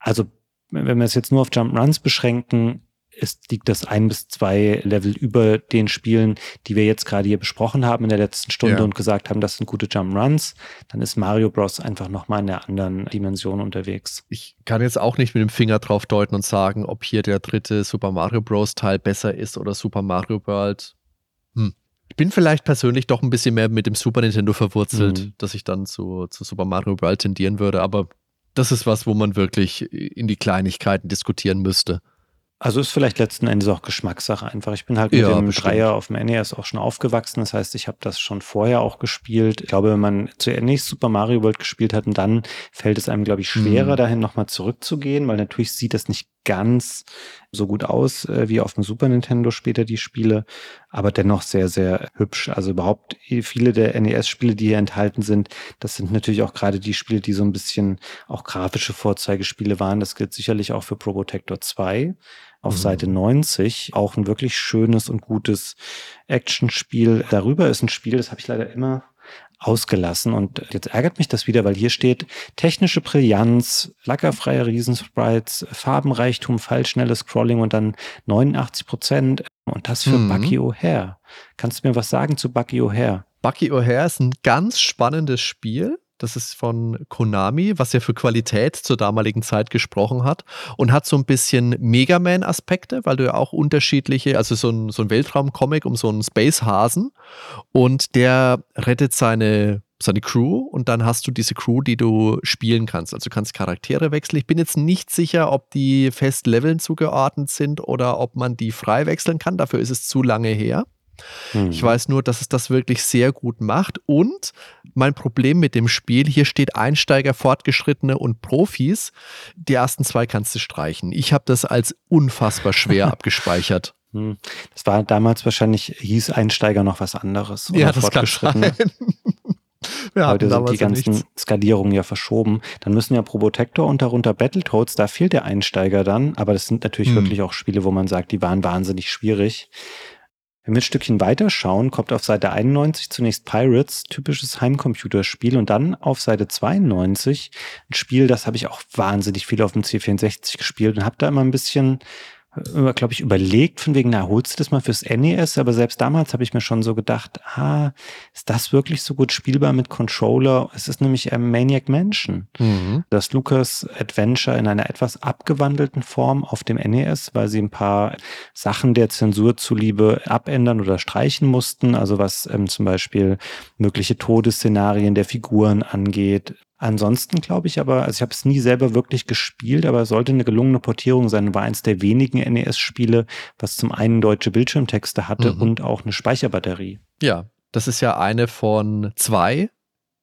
also wenn wir es jetzt nur auf Jump'n'Runs beschränken, ist, liegt das ein bis zwei Level über den Spielen, die wir jetzt gerade hier besprochen haben in der letzten Stunde ja. und gesagt haben, das sind gute Jump Runs, dann ist Mario Bros. einfach nochmal in einer anderen Dimension unterwegs. Ich kann jetzt auch nicht mit dem Finger drauf deuten und sagen, ob hier der dritte Super Mario Bros. Teil besser ist oder Super Mario World. Hm. Ich bin vielleicht persönlich doch ein bisschen mehr mit dem Super Nintendo verwurzelt, mhm. dass ich dann zu, zu Super Mario World tendieren würde, aber das ist was, wo man wirklich in die Kleinigkeiten diskutieren müsste. Also ist vielleicht letzten Endes auch Geschmackssache einfach. Ich bin halt mit ja, dem bestimmt. Dreier auf dem NES auch schon aufgewachsen. Das heißt, ich habe das schon vorher auch gespielt. Ich glaube, wenn man zuerst Super Mario World gespielt hat und dann fällt es einem, glaube ich, schwerer, mhm. dahin nochmal zurückzugehen, weil natürlich sieht das nicht ganz so gut aus äh, wie auf dem Super Nintendo später die Spiele, aber dennoch sehr, sehr hübsch. Also überhaupt viele der NES-Spiele, die hier enthalten sind, das sind natürlich auch gerade die Spiele, die so ein bisschen auch grafische Vorzeigespiele waren. Das gilt sicherlich auch für Probotector 2 auf mhm. Seite 90. Auch ein wirklich schönes und gutes Actionspiel. Darüber ist ein Spiel, das habe ich leider immer ausgelassen. Und jetzt ärgert mich das wieder, weil hier steht technische Brillanz, lackerfreie Riesensprites, Farbenreichtum, fallschnelles Scrolling und dann 89 Prozent. Und das für mhm. Bucky O'Hare. Kannst du mir was sagen zu Bucky O'Hare? Bucky O'Hare ist ein ganz spannendes Spiel. Das ist von Konami, was ja für Qualität zur damaligen Zeit gesprochen hat und hat so ein bisschen Mega Man-Aspekte, weil du ja auch unterschiedliche, also so ein, so ein Weltraum-Comic um so einen Space-Hasen und der rettet seine, seine Crew und dann hast du diese Crew, die du spielen kannst. Also du kannst Charaktere wechseln. Ich bin jetzt nicht sicher, ob die fest Leveln zugeordnet sind oder ob man die frei wechseln kann. Dafür ist es zu lange her. Hm. Ich weiß nur, dass es das wirklich sehr gut macht. Und mein Problem mit dem Spiel, hier steht Einsteiger, Fortgeschrittene und Profis. Die ersten zwei kannst du streichen. Ich habe das als unfassbar schwer abgespeichert. Hm. Das war damals wahrscheinlich, hieß Einsteiger noch was anderes. ja, das kann sein. Wir Heute sind die ganzen nichts. Skalierungen ja verschoben. Dann müssen ja Probotector und darunter Battletoads, da fehlt der Einsteiger dann. Aber das sind natürlich hm. wirklich auch Spiele, wo man sagt, die waren wahnsinnig schwierig. Wenn wir ein Stückchen weiter schauen, kommt auf Seite 91 zunächst Pirates, typisches Heimcomputerspiel und dann auf Seite 92 ein Spiel, das habe ich auch wahnsinnig viel auf dem C64 gespielt und habe da immer ein bisschen glaube ich, überlegt, von wegen, na, holst du das mal fürs NES? Aber selbst damals habe ich mir schon so gedacht, ah, ist das wirklich so gut spielbar mit Controller? Es ist nämlich ein Maniac Mansion. Mhm. Das Lucas Adventure in einer etwas abgewandelten Form auf dem NES, weil sie ein paar Sachen der Zensur zuliebe abändern oder streichen mussten. Also was ähm, zum Beispiel mögliche Todesszenarien der Figuren angeht, Ansonsten glaube ich aber, also ich habe es nie selber wirklich gespielt, aber es sollte eine gelungene Portierung sein. War eins der wenigen NES-Spiele, was zum einen deutsche Bildschirmtexte hatte mhm. und auch eine Speicherbatterie. Ja, das ist ja eine von zwei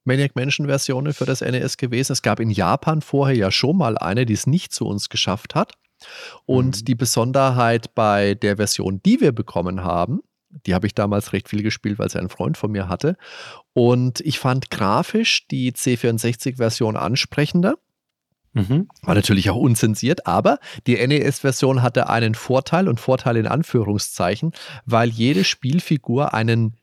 Maniac Mansion Versionen für das NES gewesen. Es gab in Japan vorher ja schon mal eine, die es nicht zu uns geschafft hat. Und mhm. die Besonderheit bei der Version, die wir bekommen haben, die habe ich damals recht viel gespielt, weil sie ein Freund von mir hatte. Und ich fand grafisch die C64-Version ansprechender. Mhm. War natürlich auch unzensiert, aber die NES-Version hatte einen Vorteil und Vorteil in Anführungszeichen, weil jede Spielfigur einen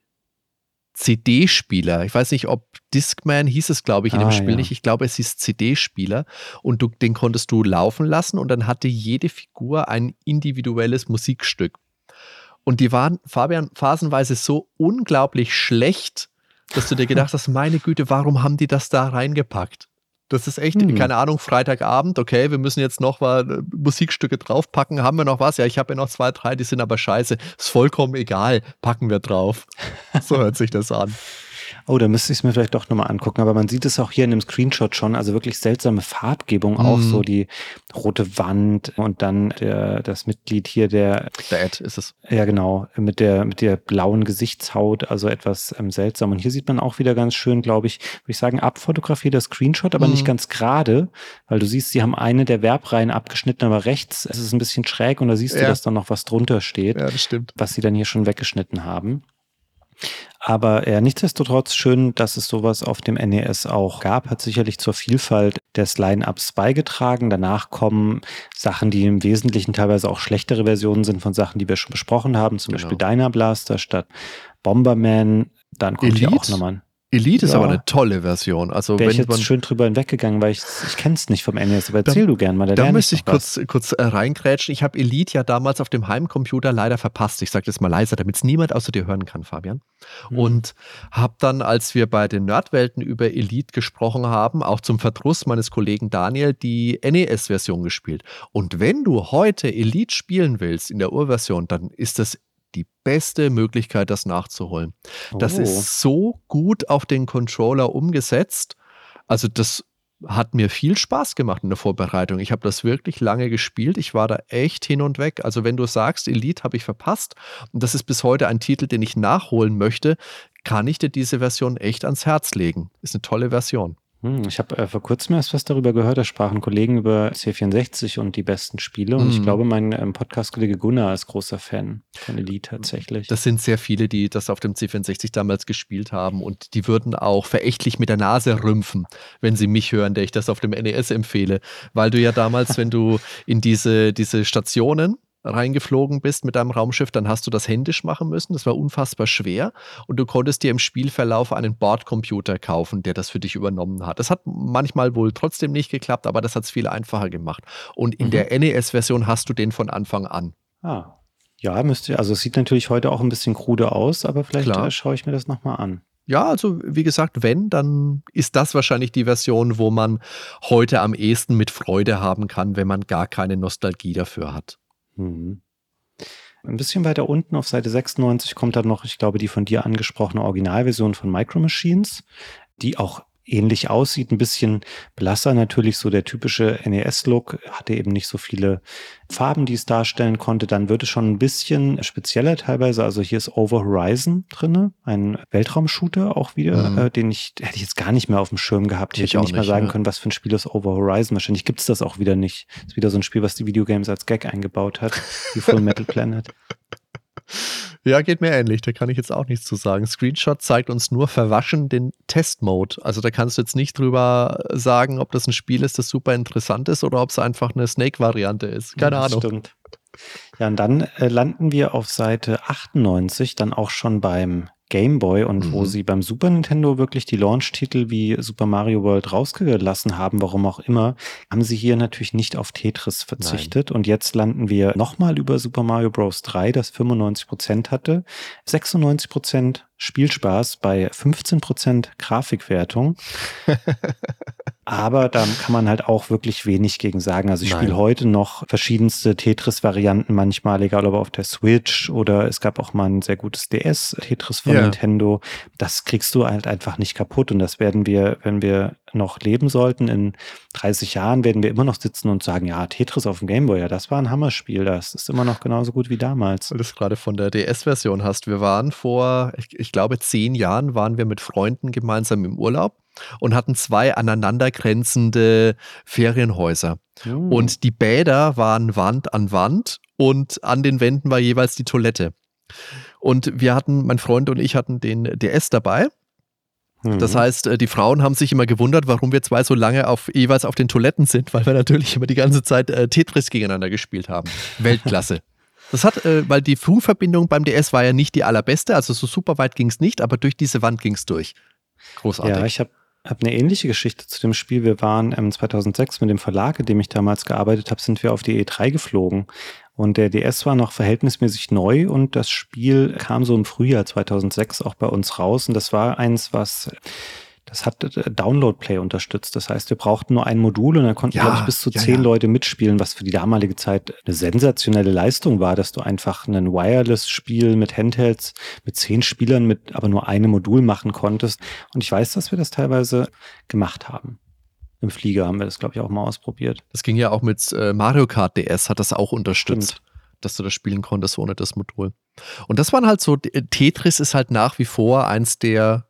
CD-Spieler. Ich weiß nicht, ob Discman hieß es, glaube ich, in ah, dem Spiel ja. nicht. Ich glaube, es hieß CD-Spieler und du, den konntest du laufen lassen und dann hatte jede Figur ein individuelles Musikstück. Und die waren, Fabian, phasenweise so unglaublich schlecht, dass du dir gedacht hast, meine Güte, warum haben die das da reingepackt? Das ist echt, hm. keine Ahnung, Freitagabend, okay, wir müssen jetzt noch mal äh, Musikstücke draufpacken. Haben wir noch was? Ja, ich habe ja noch zwei, drei, die sind aber scheiße. Ist vollkommen egal, packen wir drauf. So hört sich das an. Oh, da müsste ich es mir vielleicht doch nochmal angucken. Aber man sieht es auch hier in dem Screenshot schon. Also wirklich seltsame Farbgebung auch. Mm. So die rote Wand und dann der, das Mitglied hier, der. Der Ed ist es. Ja, genau. Mit der, mit der blauen Gesichtshaut. Also etwas ähm, seltsam. Und hier sieht man auch wieder ganz schön, glaube ich, würde ich sagen, abfotografiert das Screenshot, aber mm. nicht ganz gerade. Weil du siehst, sie haben eine der Verbreihen abgeschnitten, aber rechts ist es ein bisschen schräg und da siehst ja. du, dass da noch was drunter steht. Ja, das stimmt. Was sie dann hier schon weggeschnitten haben. Aber äh, nichtsdestotrotz schön, dass es sowas auf dem NES auch gab, hat sicherlich zur Vielfalt des Line-Ups beigetragen. Danach kommen Sachen, die im Wesentlichen teilweise auch schlechtere Versionen sind von Sachen, die wir schon besprochen haben, zum genau. Beispiel Blaster statt Bomberman. Dann kommt Elite? hier auch nochmal Elite ist aber eine tolle Version. Also Wäre ich jetzt schön drüber hinweggegangen, weil ich, ich kenne es nicht vom NES, aber erzähl da, du gern mal. Da, da müsste ich kurz, kurz äh, reingrätschen. Ich habe Elite ja damals auf dem Heimcomputer leider verpasst. Ich sage das mal leiser, damit es niemand außer dir hören kann, Fabian. Mhm. Und habe dann, als wir bei den Nerdwelten über Elite gesprochen haben, auch zum Verdruss meines Kollegen Daniel die NES-Version gespielt. Und wenn du heute Elite spielen willst in der Urversion, dann ist das die beste Möglichkeit, das nachzuholen. Oh. Das ist oh. so gut auf den Controller umgesetzt. Also das hat mir viel Spaß gemacht in der Vorbereitung. Ich habe das wirklich lange gespielt. Ich war da echt hin und weg. Also wenn du sagst, Elite habe ich verpasst und das ist bis heute ein Titel, den ich nachholen möchte, kann ich dir diese Version echt ans Herz legen. Ist eine tolle Version. Hm, ich habe äh, vor kurzem erst was darüber gehört, da sprachen Kollegen über C64 und die besten Spiele. Und mm. ich hm. glaube, mein ähm, Podcast-Kollege Gunnar ist großer Fan von Elite tatsächlich. Das sind sehr viele, die das auf dem C64 damals gespielt haben. Und die würden auch verächtlich mit der Nase rümpfen, wenn sie mich hören, der ich das auf dem NES empfehle. Weil du ja damals, wenn du in diese, diese Stationen reingeflogen bist mit deinem Raumschiff, dann hast du das händisch machen müssen. Das war unfassbar schwer und du konntest dir im Spielverlauf einen Bordcomputer kaufen, der das für dich übernommen hat. Das hat manchmal wohl trotzdem nicht geklappt, aber das hat es viel einfacher gemacht. Und in mhm. der NES-Version hast du den von Anfang an. Ah. Ja, müsste, also es sieht natürlich heute auch ein bisschen krude aus, aber vielleicht äh, schaue ich mir das nochmal an. Ja, also wie gesagt, wenn, dann ist das wahrscheinlich die Version, wo man heute am ehesten mit Freude haben kann, wenn man gar keine Nostalgie dafür hat. Mhm. Ein bisschen weiter unten auf Seite 96 kommt dann noch, ich glaube, die von dir angesprochene Originalversion von Micro Machines, die auch ähnlich aussieht, ein bisschen blasser natürlich, so der typische NES-Look, hatte eben nicht so viele Farben, die es darstellen konnte. Dann wird es schon ein bisschen spezieller teilweise. Also hier ist Over Horizon drinne, ein Weltraumshooter auch wieder, mhm. äh, den ich, hätte ich jetzt gar nicht mehr auf dem Schirm gehabt. Ich, ich hätte nicht mal sagen ja. können, was für ein Spiel ist Over Horizon. Wahrscheinlich gibt es das auch wieder nicht. ist wieder so ein Spiel, was die Videogames als Gag eingebaut hat, wie Full Metal Planet. Ja, geht mir ähnlich. Da kann ich jetzt auch nichts zu sagen. Screenshot zeigt uns nur verwaschen den Test-Mode. Also da kannst du jetzt nicht drüber sagen, ob das ein Spiel ist, das super interessant ist oder ob es einfach eine Snake-Variante ist. Keine ja, Ahnung. Stimmt. Ja, und dann äh, landen wir auf Seite 98 dann auch schon beim Game Boy und mhm. wo sie beim Super Nintendo wirklich die Launch-Titel wie Super Mario World rausgelassen haben, warum auch immer, haben sie hier natürlich nicht auf Tetris verzichtet. Nein. Und jetzt landen wir nochmal über Super Mario Bros. 3, das 95 Prozent hatte. 96 Prozent Spielspaß bei 15% Grafikwertung. Aber da kann man halt auch wirklich wenig gegen sagen. Also ich spiele heute noch verschiedenste Tetris-Varianten manchmal, egal ob auf der Switch oder es gab auch mal ein sehr gutes DS-Tetris von yeah. Nintendo. Das kriegst du halt einfach nicht kaputt. Und das werden wir, wenn wir noch leben sollten, in 30 Jahren werden wir immer noch sitzen und sagen, ja, Tetris auf dem Gameboy, ja, das war ein Hammerspiel. Das ist immer noch genauso gut wie damals. Weil du es gerade von der DS-Version hast. Wir waren vor, ich, ich glaube, zehn Jahren waren wir mit Freunden gemeinsam im Urlaub und hatten zwei aneinandergrenzende Ferienhäuser. Oh. Und die Bäder waren Wand an Wand und an den Wänden war jeweils die Toilette. Und wir hatten, mein Freund und ich hatten den DS dabei. Das mhm. heißt, äh, die Frauen haben sich immer gewundert, warum wir zwei so lange auf, jeweils auf den Toiletten sind, weil wir natürlich immer die ganze Zeit äh, Tetris gegeneinander gespielt haben. Weltklasse. Das hat, äh, weil die Funkverbindung beim DS war ja nicht die allerbeste, also so super weit ging es nicht, aber durch diese Wand ging es durch. Großartig. Ja, ich habe hab eine ähnliche Geschichte zu dem Spiel. Wir waren ähm, 2006 mit dem Verlag, in dem ich damals gearbeitet habe, sind wir auf die E3 geflogen. Und der DS war noch verhältnismäßig neu und das Spiel kam so im Frühjahr 2006 auch bei uns raus. Und das war eins, was das hat äh, Download Play unterstützt. Das heißt, wir brauchten nur ein Modul und dann konnten, ja, glaube ich, bis zu zehn ja, ja. Leute mitspielen, was für die damalige Zeit eine sensationelle Leistung war, dass du einfach ein Wireless-Spiel mit Handhelds mit zehn Spielern mit aber nur einem Modul machen konntest. Und ich weiß, dass wir das teilweise gemacht haben. Im Flieger haben wir das, glaube ich, auch mal ausprobiert. Das ging ja auch mit äh, Mario Kart DS, hat das auch unterstützt. Stimmt dass du das spielen konntest ohne das Modul. Und das waren halt so, Tetris ist halt nach wie vor eins der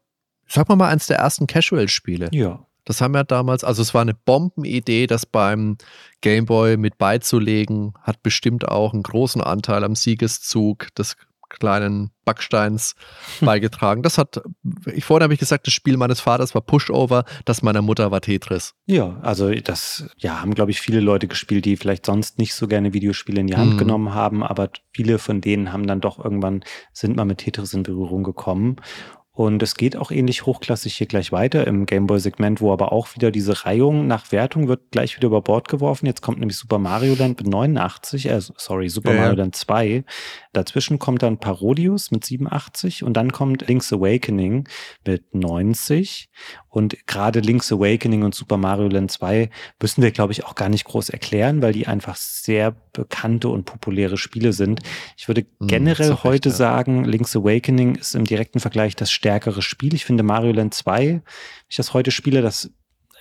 sag mal mal, eins der ersten Casual-Spiele. Ja. Das haben wir damals, also es war eine Bombenidee, das beim Gameboy mit beizulegen, hat bestimmt auch einen großen Anteil am Siegeszug des kleinen Backsteins beigetragen. Das hat, ich vorhin habe ich gesagt, das Spiel meines Vaters war Pushover, das meiner Mutter war Tetris. Ja, also das, ja, haben glaube ich viele Leute gespielt, die vielleicht sonst nicht so gerne Videospiele in die Hand mhm. genommen haben, aber viele von denen haben dann doch irgendwann, sind mal mit Tetris in Berührung gekommen. Und es geht auch ähnlich hochklassig hier gleich weiter im Gameboy-Segment, wo aber auch wieder diese Reihung nach Wertung wird gleich wieder über Bord geworfen. Jetzt kommt nämlich Super Mario Land mit 89, äh, sorry, Super ja, Mario Land 2. Dazwischen kommt dann Parodius mit 87 und dann kommt Link's Awakening mit 90. Und gerade Link's Awakening und Super Mario Land 2 müssen wir, glaube ich, auch gar nicht groß erklären, weil die einfach sehr bekannte und populäre Spiele sind. Ich würde hm, generell mm, heute recht, ja. sagen, Link's Awakening ist im direkten Vergleich das stärkere Spiel. Ich finde Mario Land 2, wenn ich das heute spiele, das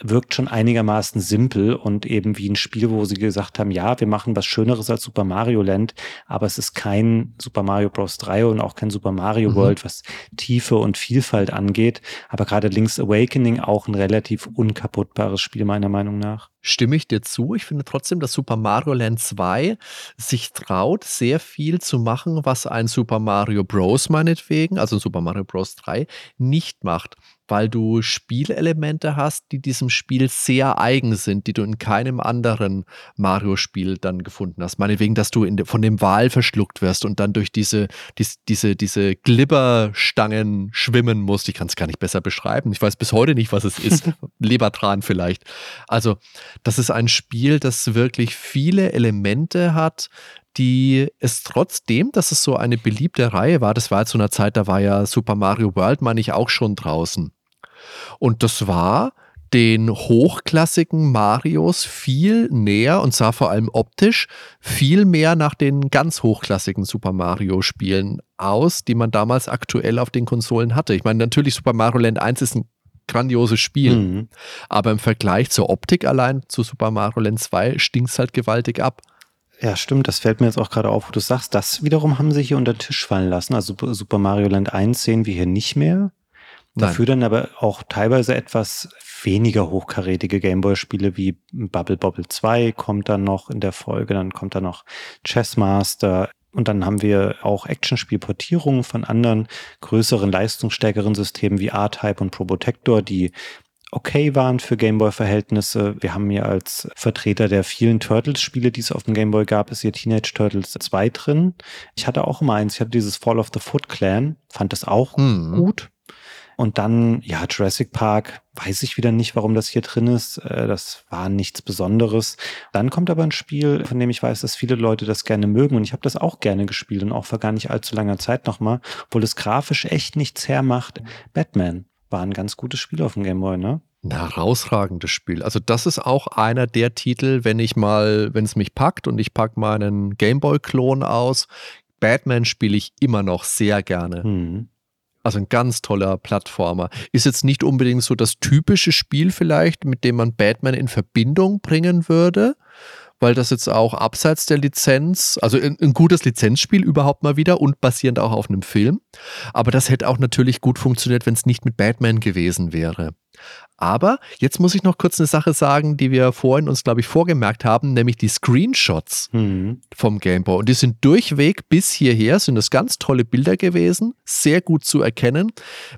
wirkt schon einigermaßen simpel und eben wie ein Spiel, wo sie gesagt haben, ja, wir machen was Schöneres als Super Mario Land, aber es ist kein Super Mario Bros. 3 und auch kein Super Mario mhm. World, was Tiefe und Vielfalt angeht. Aber gerade Link's Awakening auch ein relativ unkaputtbares Spiel meiner Meinung nach. Stimme ich dir zu. Ich finde trotzdem, dass Super Mario Land 2 sich traut, sehr viel zu machen, was ein Super Mario Bros. meinetwegen, also Super Mario Bros. 3, nicht macht weil du Spielelemente hast, die diesem Spiel sehr eigen sind, die du in keinem anderen Mario-Spiel dann gefunden hast. Meinetwegen, dass du de, von dem Wal verschluckt wirst und dann durch diese, dies, diese, diese Glibberstangen schwimmen musst. Ich kann es gar nicht besser beschreiben. Ich weiß bis heute nicht, was es ist. Lebertran vielleicht. Also, das ist ein Spiel, das wirklich viele Elemente hat, die es trotzdem, dass es so eine beliebte Reihe war, das war zu einer Zeit, da war ja Super Mario World, meine ich, auch schon draußen. Und das war den hochklassigen Marios viel näher und sah vor allem optisch viel mehr nach den ganz hochklassigen Super Mario Spielen aus, die man damals aktuell auf den Konsolen hatte. Ich meine, natürlich Super Mario Land 1 ist ein grandioses Spiel, mhm. aber im Vergleich zur Optik allein zu Super Mario Land 2 stinkt es halt gewaltig ab. Ja, stimmt. Das fällt mir jetzt auch gerade auf, wo du sagst. Das wiederum haben sie hier unter den Tisch fallen lassen. Also Super Mario Land 1 sehen wir hier nicht mehr. Dafür dann aber auch teilweise etwas weniger hochkarätige Gameboy-Spiele wie Bubble Bobble 2 kommt dann noch in der Folge, dann kommt dann noch Chessmaster und dann haben wir auch Actionspielportierungen von anderen größeren, leistungsstärkeren Systemen wie R-Type und Probotector, die okay waren für Gameboy-Verhältnisse. Wir haben hier als Vertreter der vielen Turtles-Spiele, die es auf dem Gameboy gab, ist hier Teenage Turtles 2 drin. Ich hatte auch immer eins, ich hatte dieses Fall of the Foot Clan, fand das auch mhm. gut. Und dann, ja, Jurassic Park, weiß ich wieder nicht, warum das hier drin ist. Äh, das war nichts Besonderes. Dann kommt aber ein Spiel, von dem ich weiß, dass viele Leute das gerne mögen. Und ich habe das auch gerne gespielt und auch vor gar nicht allzu langer Zeit nochmal, obwohl es grafisch echt nichts hermacht. Batman war ein ganz gutes Spiel auf dem Game Boy, ne? Ein herausragendes Spiel. Also das ist auch einer der Titel, wenn ich mal, wenn es mich packt und ich packe meinen Gameboy-Klon aus, Batman spiele ich immer noch sehr gerne. Hm. Also ein ganz toller Plattformer. Ist jetzt nicht unbedingt so das typische Spiel vielleicht, mit dem man Batman in Verbindung bringen würde, weil das jetzt auch abseits der Lizenz, also ein, ein, gutes Lizenzspiel überhaupt mal wieder und basierend auch auf einem Film. Aber das hätte auch natürlich gut funktioniert, wenn es nicht mit Batman gewesen wäre. Aber jetzt muss ich noch kurz eine Sache sagen, die wir vorhin uns, glaube ich, vorgemerkt haben, nämlich die Screenshots mhm. vom Gameboy. Und die sind durchweg bis hierher, sind das ganz tolle Bilder gewesen, sehr gut zu erkennen.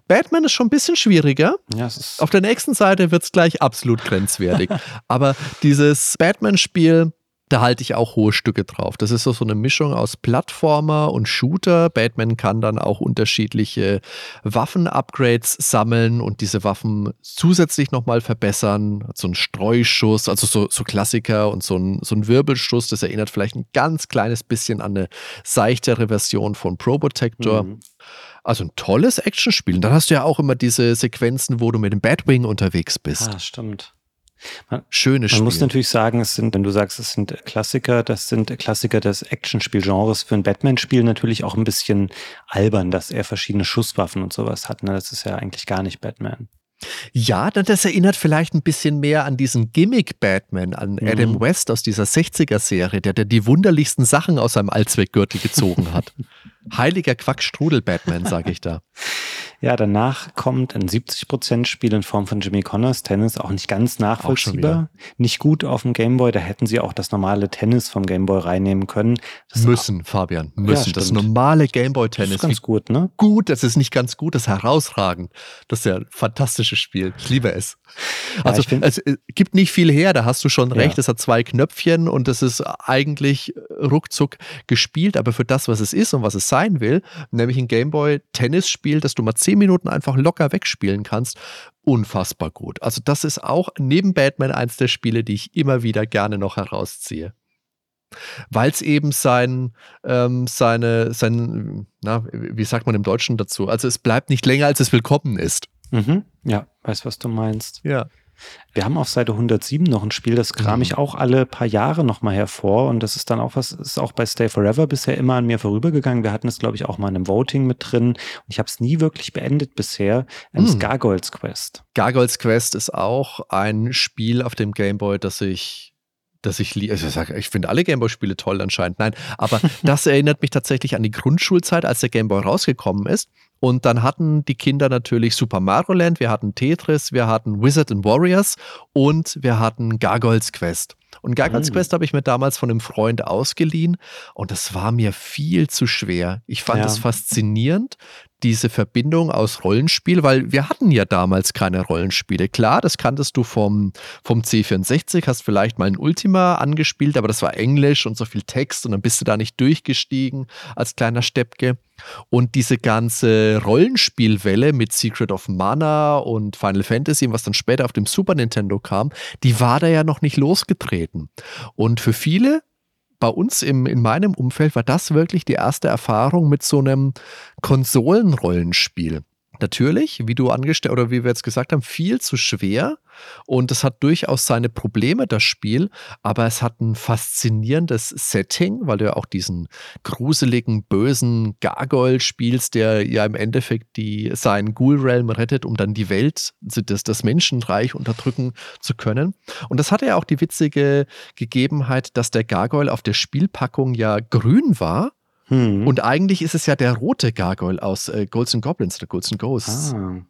Batman ist schon ein bisschen schwieriger. Ja, Auf der nächsten Seite wird es gleich absolut grenzwertig. Aber dieses Batman-Spiel, da halte ich auch hohe Stücke drauf. Das ist so, so eine Mischung aus Plattformer und Shooter. Batman kann dann auch unterschiedliche Waffen-Upgrades sammeln und diese Waffen zusätzlich nochmal verbessern. So ein Streuschuss, also so, so Klassiker und so ein, so ein Wirbelschuss, das erinnert vielleicht ein ganz kleines bisschen an eine seichtere Version von Probotector. Mhm. Also ein tolles Actionspiel. Und dann hast du ja auch immer diese Sequenzen, wo du mit dem Batwing unterwegs bist. Ah, stimmt. Man, Schönes Spiel. Man muss natürlich sagen, es sind, wenn du sagst, es sind Klassiker, das sind Klassiker des Actionspielgenres für ein Batman-Spiel natürlich auch ein bisschen albern, dass er verschiedene Schusswaffen und sowas hat. Ne? Das ist ja eigentlich gar nicht Batman. Ja, das erinnert vielleicht ein bisschen mehr an diesen Gimmick-Batman, an mhm. Adam West aus dieser 60er-Serie, der, der die wunderlichsten Sachen aus seinem Allzweckgürtel gezogen hat. Heiliger Quackstrudel-Batman, sage ich da. Ja, danach kommt ein 70%-Spiel in Form von Jimmy Connors Tennis, auch nicht ganz nachvollziehbar. Nicht gut auf dem Gameboy, da hätten sie auch das normale Tennis vom Gameboy reinnehmen können. Das müssen, Fabian, müssen. Ja, das normale Gameboy-Tennis. Das ist ganz gut, ne? Gut, das ist nicht ganz gut, das ist herausragend. Das ist ja ein fantastisches Spiel. Ich liebe es. Also, ja, es gibt nicht viel her, da hast du schon recht. Es hat zwei Knöpfchen und es ist eigentlich ruckzuck gespielt, aber für das, was es ist und was es sein will, nämlich ein Gameboy-Tennisspiel, das du mal zehn Minuten einfach locker wegspielen kannst, unfassbar gut. Also das ist auch neben Batman eins der Spiele, die ich immer wieder gerne noch herausziehe. Weil es eben sein, ähm, seine, sein, na, wie sagt man im Deutschen dazu? Also es bleibt nicht länger, als es willkommen ist. Mhm. Ja, weiß, was du meinst. Ja. Wir haben auf Seite 107 noch ein Spiel, das kram ich mhm. auch alle paar Jahre nochmal hervor und das ist dann auch was, ist auch bei Stay Forever bisher immer an mir vorübergegangen. Wir hatten es, glaube ich, auch mal in einem Voting mit drin und ich habe es nie wirklich beendet bisher. Ähm, mhm. Gargoyles Quest. Gargoyles Quest ist auch ein Spiel auf dem Gameboy, das ich dass ich, also ich, ich finde alle Gameboy-Spiele toll anscheinend. Nein, aber das erinnert mich tatsächlich an die Grundschulzeit, als der Gameboy rausgekommen ist. Und dann hatten die Kinder natürlich Super Mario Land, wir hatten Tetris, wir hatten Wizard and Warriors und wir hatten Gargoyles Quest. Und Gargoyles mhm. Quest habe ich mir damals von einem Freund ausgeliehen und das war mir viel zu schwer. Ich fand es ja. faszinierend, diese Verbindung aus Rollenspiel, weil wir hatten ja damals keine Rollenspiele. Klar, das kanntest du vom, vom C64, hast vielleicht mal ein Ultima angespielt, aber das war Englisch und so viel Text und dann bist du da nicht durchgestiegen als kleiner Steppke. Und diese ganze Rollenspielwelle mit Secret of Mana und Final Fantasy, was dann später auf dem Super Nintendo kam, die war da ja noch nicht losgetreten. Und für viele bei uns im, in meinem Umfeld war das wirklich die erste Erfahrung mit so einem Konsolenrollenspiel. Natürlich, wie du angestellt oder wie wir jetzt gesagt haben, viel zu schwer. Und es hat durchaus seine Probleme, das Spiel, aber es hat ein faszinierendes Setting, weil du ja auch diesen gruseligen, bösen Gargoyle spielst, der ja im Endeffekt die, seinen Ghoul-Realm rettet, um dann die Welt, das, das Menschenreich unterdrücken zu können. Und das hatte ja auch die witzige Gegebenheit, dass der Gargoyle auf der Spielpackung ja grün war. Hm. Und eigentlich ist es ja der rote Gargoyle aus äh, Golds and Goblins oder Golds and Ghosts. Ah.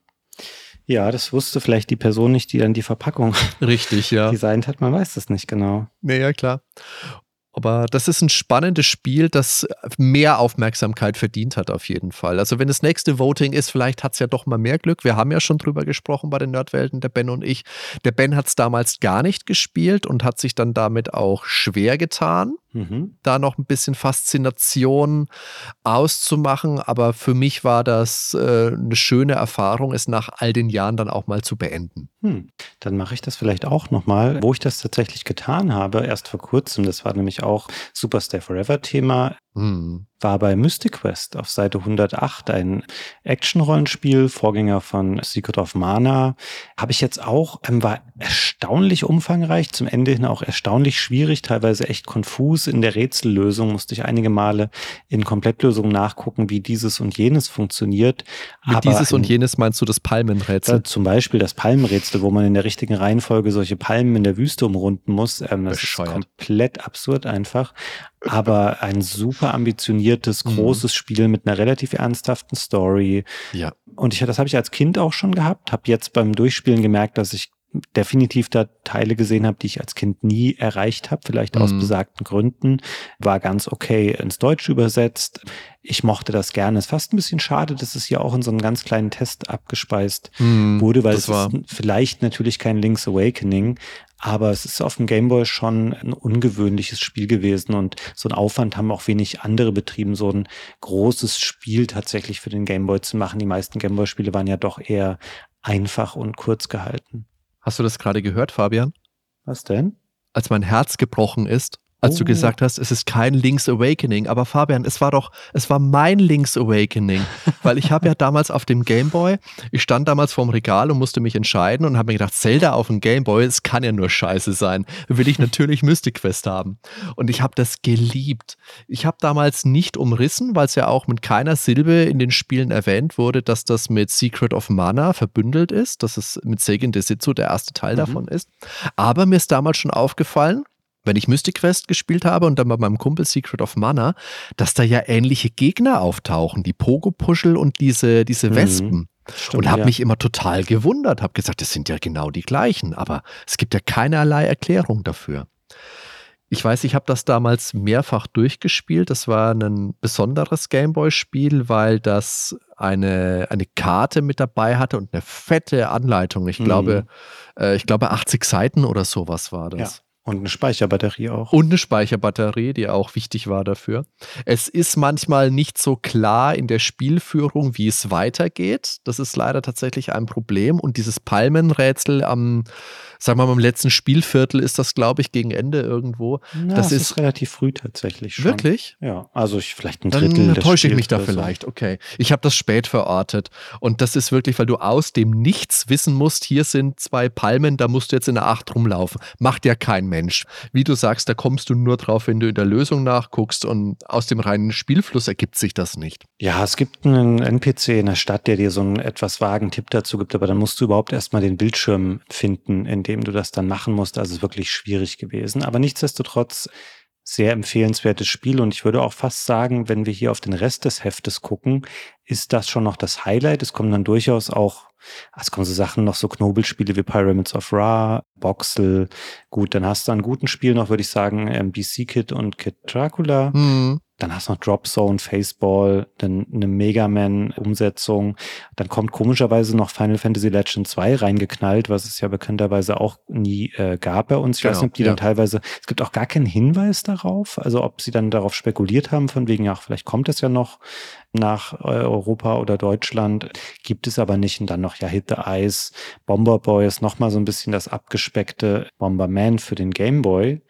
Ja, das wusste vielleicht die Person nicht, die dann die Verpackung Richtig, ja. designt hat. Man weiß das nicht genau. Naja, klar. Aber das ist ein spannendes Spiel, das mehr Aufmerksamkeit verdient hat, auf jeden Fall. Also, wenn das nächste Voting ist, vielleicht hat es ja doch mal mehr Glück. Wir haben ja schon drüber gesprochen bei den Nerdwelten, der Ben und ich. Der Ben hat es damals gar nicht gespielt und hat sich dann damit auch schwer getan mhm. da noch ein bisschen Faszination auszumachen. Aber für mich war das äh, eine schöne Erfahrung, es nach all den Jahren dann auch mal zu beenden. Hm. Dann mache ich das vielleicht auch nochmal. Wo ich das tatsächlich getan habe, erst vor kurzem, das war nämlich auch Super Stay Forever Thema, hm. war bei Mystic Quest auf Seite 108 ein Action-Rollenspiel, Vorgänger von Secret of Mana. Habe ich jetzt auch, ähm, war erstaunlich umfangreich, zum Ende hin auch erstaunlich schwierig, teilweise echt konfus. In der Rätsellösung musste ich einige Male in Komplettlösungen nachgucken, wie dieses und jenes funktioniert. Mit Aber dieses und jenes meinst du das Palmenrätsel? Äh, zum Beispiel das Palmenrätsel, wo man in der richtigen Reihenfolge solche Palmen in der Wüste umrunden muss. Ähm, das Bescheuert. ist komplett absurd einfach aber ein super ambitioniertes, mhm. großes mhm. Spiel mit einer relativ ernsthaften Story. Ja. Und ich, das habe ich als Kind auch schon gehabt, habe jetzt beim Durchspielen gemerkt, dass ich definitiv da Teile gesehen habe, die ich als Kind nie erreicht habe, vielleicht aus mhm. besagten Gründen. War ganz okay ins Deutsche übersetzt. Ich mochte das gerne. Es ist fast ein bisschen schade, dass es hier auch in so einen ganz kleinen Test abgespeist mhm, wurde, weil es ist vielleicht natürlich kein Link's Awakening, aber es ist auf dem Gameboy schon ein ungewöhnliches Spiel gewesen und so einen Aufwand haben auch wenig andere betrieben, so ein großes Spiel tatsächlich für den Gameboy zu machen. Die meisten Gameboy-Spiele waren ja doch eher einfach und kurz gehalten. Hast du das gerade gehört, Fabian? Was denn? Als mein Herz gebrochen ist, als oh. du gesagt hast, es ist kein Link's Awakening. Aber Fabian, es war doch, es war mein Link's Awakening. Weil ich habe ja damals auf dem Gameboy, ich stand damals vorm Regal und musste mich entscheiden und habe mir gedacht, Zelda auf dem Gameboy, es kann ja nur scheiße sein. Will ich natürlich Mystic Quest haben. Und ich habe das geliebt. Ich habe damals nicht umrissen, weil es ja auch mit keiner Silbe in den Spielen erwähnt wurde, dass das mit Secret of Mana verbündelt ist, dass es mit Seigen Desitsu der erste Teil mhm. davon ist. Aber mir ist damals schon aufgefallen, wenn ich Mystic Quest gespielt habe und dann bei meinem Kumpel Secret of Mana, dass da ja ähnliche Gegner auftauchen, die Pogo-Puschel und diese, diese mhm. Wespen. Stimmt, und habe ja. mich immer total gewundert, habe gesagt, das sind ja genau die gleichen, aber es gibt ja keinerlei Erklärung dafür. Ich weiß, ich habe das damals mehrfach durchgespielt. Das war ein besonderes Gameboy-Spiel, weil das eine, eine Karte mit dabei hatte und eine fette Anleitung. Ich mhm. glaube, äh, ich glaube 80 Seiten oder sowas war das. Ja. Und eine Speicherbatterie auch. Und eine Speicherbatterie, die auch wichtig war dafür. Es ist manchmal nicht so klar in der Spielführung, wie es weitergeht. Das ist leider tatsächlich ein Problem. Und dieses Palmenrätsel am sagen wir mal, im letzten Spielviertel ist das, glaube ich, gegen Ende irgendwo. Ja, das, das ist, ist, relativ früh tatsächlich schon. Wirklich? Ja, also ich, vielleicht ein Drittel. Dann täusche ich mich da vielleicht, so. okay. Ich habe das spät verortet. Und das ist wirklich, weil du aus dem Nichts wissen musst, hier sind zwei Palmen, da musst du jetzt in der Acht rumlaufen. Macht ja kein Mensch. Wie du sagst, da kommst du nur drauf, wenn du in der Lösung nachguckst und aus dem reinen Spielfluss ergibt sich das nicht. Ja, es gibt einen NPC in der Stadt, der dir so einen etwas vagen Tipp dazu gibt, aber dann musst du überhaupt erstmal den Bildschirm finden, in dem dem du das dann machen musst. Also wirklich schwierig gewesen. Aber nichtsdestotrotz sehr empfehlenswertes Spiel und ich würde auch fast sagen, wenn wir hier auf den Rest des Heftes gucken, ist das schon noch das Highlight. Es kommen dann durchaus auch, es kommen so Sachen noch so Knobelspiele wie Pyramids of Ra, Boxel. Gut, dann hast du an guten Spielen noch, würde ich sagen, BC Kid und Kid Dracula. Mhm. Dann hast du noch Drop Zone, Faceball, dann eine Mega Man-Umsetzung. Dann kommt komischerweise noch Final Fantasy Legend 2 reingeknallt, was es ja bekannterweise auch nie äh, gab bei uns. Ich genau, weiß nicht, ob die ja. dann teilweise, es gibt auch gar keinen Hinweis darauf, also ob sie dann darauf spekuliert haben, von wegen, ja, vielleicht kommt es ja noch nach äh, Europa oder Deutschland, gibt es aber nicht. Und dann noch ja Hit the Ice, Bomber Boy ist nochmal so ein bisschen das abgespeckte Bomberman für den Game Boy.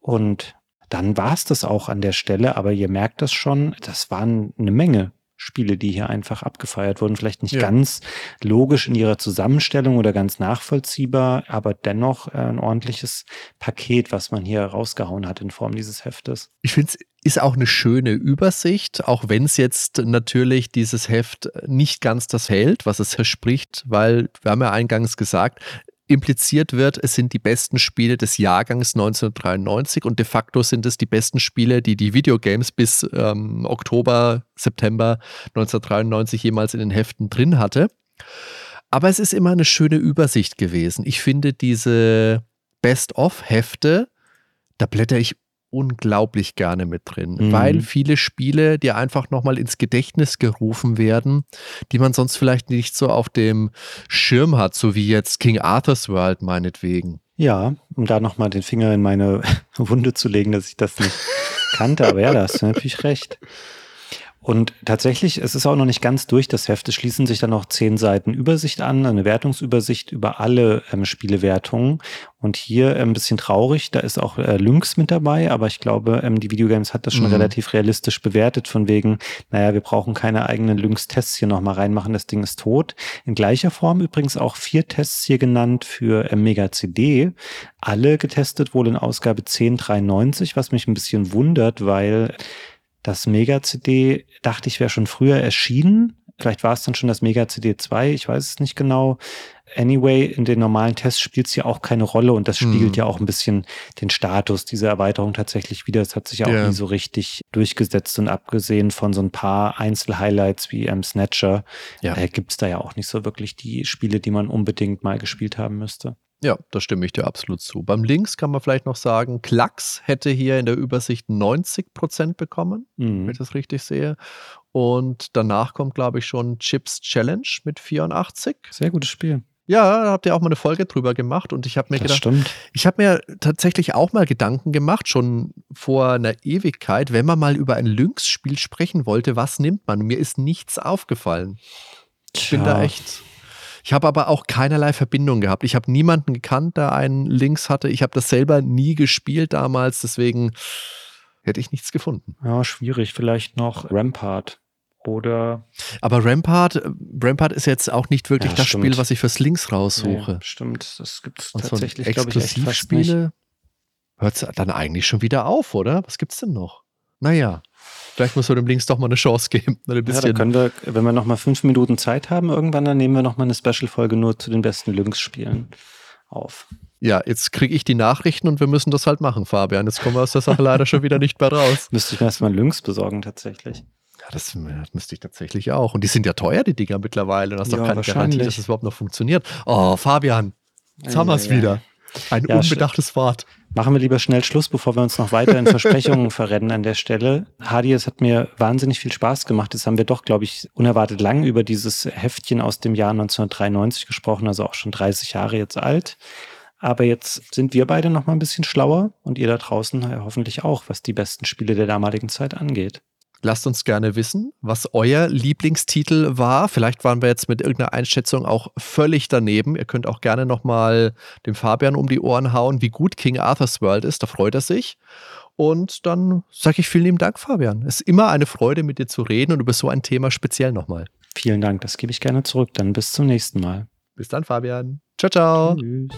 Und dann war es das auch an der Stelle, aber ihr merkt das schon, das waren eine Menge Spiele, die hier einfach abgefeiert wurden. Vielleicht nicht ja. ganz logisch in ihrer Zusammenstellung oder ganz nachvollziehbar, aber dennoch äh, ein ordentliches Paket, was man hier rausgehauen hat in Form dieses Heftes. Ich finde es ist auch eine schöne Übersicht, auch wenn es jetzt natürlich dieses Heft nicht ganz das hält, was es verspricht, weil wir haben ja eingangs gesagt, impliziert wird, es sind die besten Spiele des Jahrgangs 1993 und de facto sind es die besten Spiele, die die Videogames bis ähm, Oktober, September 1993 jemals in den Heften drin hatte. Aber es ist immer eine schöne Übersicht gewesen. Ich finde diese Best-of-Hefte, da blätter ich unglaublich gerne mit drin, mhm. weil viele Spiele dir einfach nochmal ins Gedächtnis gerufen werden, die man sonst vielleicht nicht so auf dem Schirm hat, so wie jetzt King Arthur's World meinetwegen. Ja, um da nochmal den Finger in meine Wunde zu legen, dass ich das nicht kannte, aber ja, da hast du natürlich recht. Und tatsächlich, es ist auch noch nicht ganz durch das Heft. Es schließen sich dann noch zehn Seiten Übersicht an, eine Wertungsübersicht über alle ähm, Spielewertungen. Und hier ein bisschen traurig, da ist auch äh, Lynx mit dabei, aber ich glaube, ähm, die Videogames hat das schon mhm. relativ realistisch bewertet, von wegen, naja, wir brauchen keine eigenen Lynx-Tests hier nochmal reinmachen, das Ding ist tot. In gleicher Form übrigens auch vier Tests hier genannt für äh, Mega CD. Alle getestet wohl in Ausgabe 1093, was mich ein bisschen wundert, weil das Mega-CD dachte ich wäre schon früher erschienen. Vielleicht war es dann schon das Mega-CD 2, ich weiß es nicht genau. Anyway, in den normalen Tests spielt es ja auch keine Rolle und das spiegelt mhm. ja auch ein bisschen den Status dieser Erweiterung tatsächlich wieder. Es hat sich ja auch yeah. nie so richtig durchgesetzt und abgesehen von so ein paar Einzel-Highlights wie ähm, Snatcher ja. äh, gibt es da ja auch nicht so wirklich die Spiele, die man unbedingt mal gespielt haben müsste. Ja, da stimme ich dir absolut zu. Beim Links kann man vielleicht noch sagen, Klacks hätte hier in der Übersicht 90 Prozent bekommen, mhm. wenn ich das richtig sehe. Und danach kommt, glaube ich, schon Chips Challenge mit 84. Sehr gutes Spiel. Ja, da habt ihr auch mal eine Folge drüber gemacht und ich habe mir das gedacht, stimmt. ich habe mir tatsächlich auch mal Gedanken gemacht, schon vor einer Ewigkeit, wenn man mal über ein Lynx-Spiel sprechen wollte, was nimmt man? mir ist nichts aufgefallen. Ich bin da echt ich habe aber auch keinerlei Verbindung gehabt. Ich habe niemanden gekannt, der einen Links hatte. Ich habe das selber nie gespielt damals, deswegen hätte ich nichts gefunden. Ja, schwierig. Vielleicht noch Rampart. Oder. Aber Rampart, Rampart ist jetzt auch nicht wirklich ja, das stimmt. Spiel, was ich fürs Links raussuche. Nee, stimmt, das gibt es tatsächlich, so glaube ich, echt fast. Hört es dann eigentlich schon wieder auf, oder? Was gibt es denn noch? Naja. Vielleicht muss man dem Links doch mal eine Chance geben. Ein bisschen. Ja, da können wir, wenn wir noch mal fünf Minuten Zeit haben, irgendwann, dann nehmen wir noch mal eine Special-Folge nur zu den besten Lynx-Spielen auf. Ja, jetzt kriege ich die Nachrichten und wir müssen das halt machen, Fabian. Jetzt kommen wir aus der Sache leider schon wieder nicht mehr raus. Müsste ich mir erstmal Lynx besorgen, tatsächlich. Ja, das, das, müsste ich tatsächlich auch. Und die sind ja teuer, die Dinger mittlerweile. Und hast ja, doch keine Garantie, dass es überhaupt noch funktioniert. Oh, Fabian, jetzt haben wir es wieder. Ein ja, unbedachtes Wort. Machen wir lieber schnell Schluss, bevor wir uns noch weiter in Versprechungen verrennen an der Stelle. Hadi, es hat mir wahnsinnig viel Spaß gemacht. Jetzt haben wir doch, glaube ich, unerwartet lang über dieses Heftchen aus dem Jahr 1993 gesprochen, also auch schon 30 Jahre jetzt alt. Aber jetzt sind wir beide noch mal ein bisschen schlauer und ihr da draußen hoffentlich auch, was die besten Spiele der damaligen Zeit angeht. Lasst uns gerne wissen, was euer Lieblingstitel war. Vielleicht waren wir jetzt mit irgendeiner Einschätzung auch völlig daneben. Ihr könnt auch gerne nochmal dem Fabian um die Ohren hauen, wie gut King Arthur's World ist. Da freut er sich. Und dann sage ich vielen lieben Dank, Fabian. Es ist immer eine Freude, mit dir zu reden und über so ein Thema speziell nochmal. Vielen Dank, das gebe ich gerne zurück. Dann bis zum nächsten Mal. Bis dann, Fabian. Ciao, ciao. Tschüss.